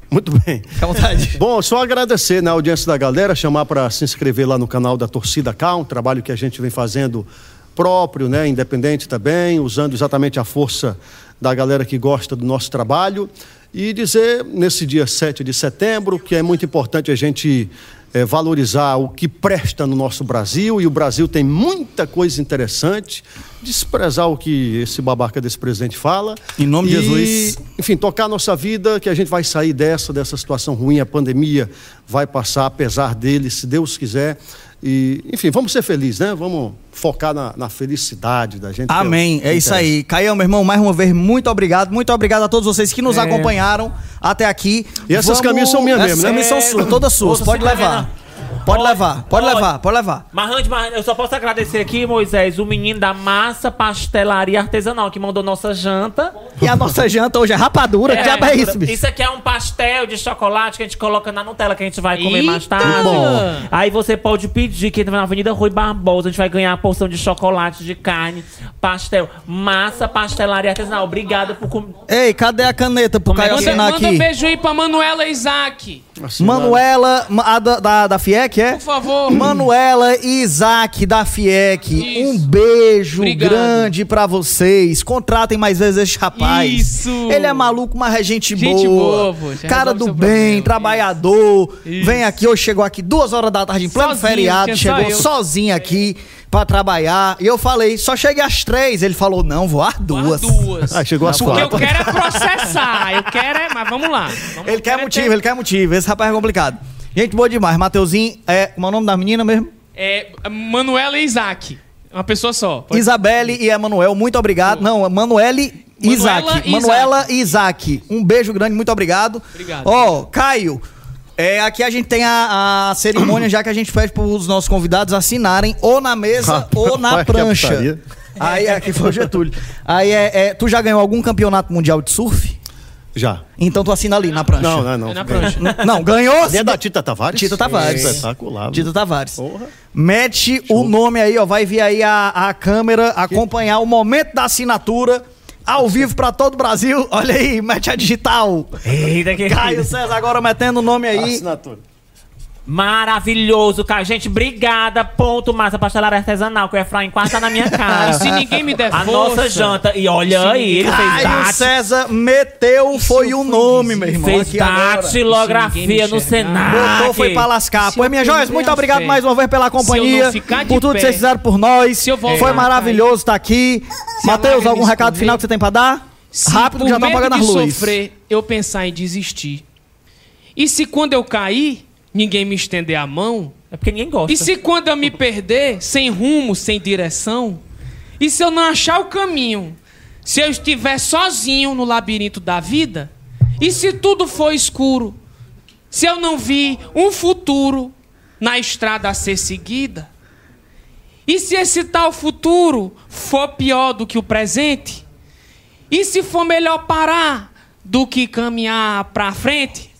Muito bem. [LAUGHS] Fica à vontade. Bom, só agradecer na audiência da galera, chamar para se inscrever lá no canal da Torcida K, um trabalho que a gente vem fazendo próprio, né, independente também, usando exatamente a força da galera que gosta do nosso trabalho. E dizer, nesse dia 7 de setembro, que é muito importante a gente eh, valorizar o que presta no nosso Brasil, e o Brasil tem muita coisa interessante, desprezar o que esse babaca desse presidente fala. Em nome de E, Jesus. Enfim, tocar a nossa vida, que a gente vai sair dessa, dessa situação ruim, a pandemia vai passar, apesar dele, se Deus quiser. E, enfim, vamos ser felizes, né? Vamos focar na, na felicidade da gente. que Amém. que É isso aí. Caião, meu irmão, mais uma vez, muito obrigado. Muito obrigado a todos vocês que nos acompanharam até aqui. E essas camisas são minhas Essas mesmo, né? camisas são É, suas, todas suas. Pode levar. Pode levar, pode levar, pode levar. Marrante, Marrante, eu só posso agradecer aqui, Moisés, o menino da massa pastelaria artesanal que mandou nossa janta. E a nossa janta hoje é rapadura. que diabo é isso, bicho? Isso aqui é um pastel de chocolate que a gente coloca na Nutella que a gente vai comer mais Eita! tarde. Bom. Aí você pode pedir que entra na Avenida Rui Barbosa, a gente vai ganhar a porção de chocolate, de carne, pastel, massa, pastelaria artesanal. Obrigado por comer. Ei, cadê a caneta pro é Caio Manda, assinar manda aqui? beijo aí pra Manuela Isaac. Assim, Manuela, ma- a da, da, da FIEC, é? Por favor. [CLEARS THROAT] Manuela e Isaac da FIEC, Isso. um beijo Obrigado. grande pra vocês. Contratem mais vezes esse rapaz. Isso. Ele é maluco, mas é gente, Gente boa. boa, Cara do bem, problema. trabalhador. Isso. Vem aqui, hoje chegou aqui duas horas da tarde em plano Sozinho, feriado, é chegou sozinho aqui pra trabalhar. E eu falei, só chegue às três. Ele falou, não, vou às duas. Duas. [LAUGHS] Ah, chegou às Porque eu quatro. quero é processar. Eu quero é. Mas vamos lá. Vamos- Ele quer motivo, ter- ele quer motivo. Esse rapaz é complicado. Gente boa demais. Mateuzinho, é, como é o nome da menina mesmo? É, Manuela e Isaac. Uma pessoa só. Pode- Isabelle e Emanuel, muito obrigado. Não, Emanuele e Manuela Isaac. Manuela e Isaac. Um beijo grande, muito obrigado. Obrigado. Ó, Caio, é, aqui a gente tem a, a cerimônia já que a gente pede para os nossos convidados assinarem ou na mesa ou na que prancha. Aí aqui foi o Getúlio. Aí é, é, tu já ganhou algum campeonato mundial de surf? Já. Então tu assina ali na prancha. Não, não, não. É na prancha. Não, ganhou. Ali é da Tita Tavares? Tita Tavares. Espetacular. Tito Tavares. Porra. Mete o nome aí, ó. Vai vir aí a, a câmera acompanhar o momento da assinatura. Ao vivo pra todo o Brasil. Olha aí, mete a digital. Eita, que Caio César agora metendo o nome aí. Assinatura. Maravilhoso, cara. Gente, obrigada. Ponto massa pastelaria artesanal, que o Efraim quase tá na minha [LAUGHS] cara. Se ninguém me der A força... nossa janta. E olha aí, ele fez Caio dati- César meteu, foi eu o nome, meu irmão. fez Aqui agora. datilografia no enxergar. Senac. Botou, foi pra lascar. Se Pois, eu minha joias, perder muito a obrigado fé, mais uma vez pela companhia. não ficar de Por tudo que pé, vocês fizeram por nós. se eu voltar Foi maravilhoso estar aqui. Se a Matheus, lágrima algum recado escorrer, final que você tem pra dar? Se Rápido, por já tá medo apagando de as luzes. sofrer, eu pensar em desistir. E se quando eu cair, ninguém me estender a mão? É porque ninguém gosta. E se quando eu me perder, sem rumo, sem direção? E se eu não achar o caminho? Se eu estiver sozinho no labirinto da vida? E se tudo for escuro? Se eu não vi um futuro na estrada a ser seguida? E se esse tal futuro for pior do que o presente? E se for melhor parar do que caminhar pra frente?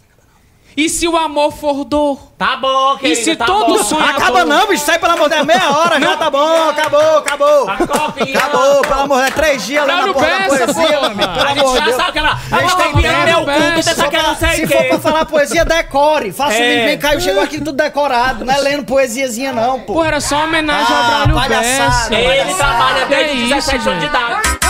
E se o amor for dor? Tá bom, querido. se tá todo bom. sonho- Acaba não, bicho. Sai pelo amor de Deus. Meia hora já tá bom. Acabou, acabou. A copinha. Acabou, pelo amor de Deus. Três dias lá na porra da Bessa, poesia, pô. meu amigo. Pelo A gente amor de já Deus. sabe aquela. gente A tem copinha que- no meu cu, tu tá Bessa. querendo não sei Se o for pra quê. falar poesia, decore. Faça o É. link. Vem cá, chegou aqui tudo decorado. Não é lendo poesiazinha, não, pô. Pô, era só uma homenagem Ah, ao Braulio palhaçada. Bessa. Ele trabalha É desde isso, 17 anos de gente. idade.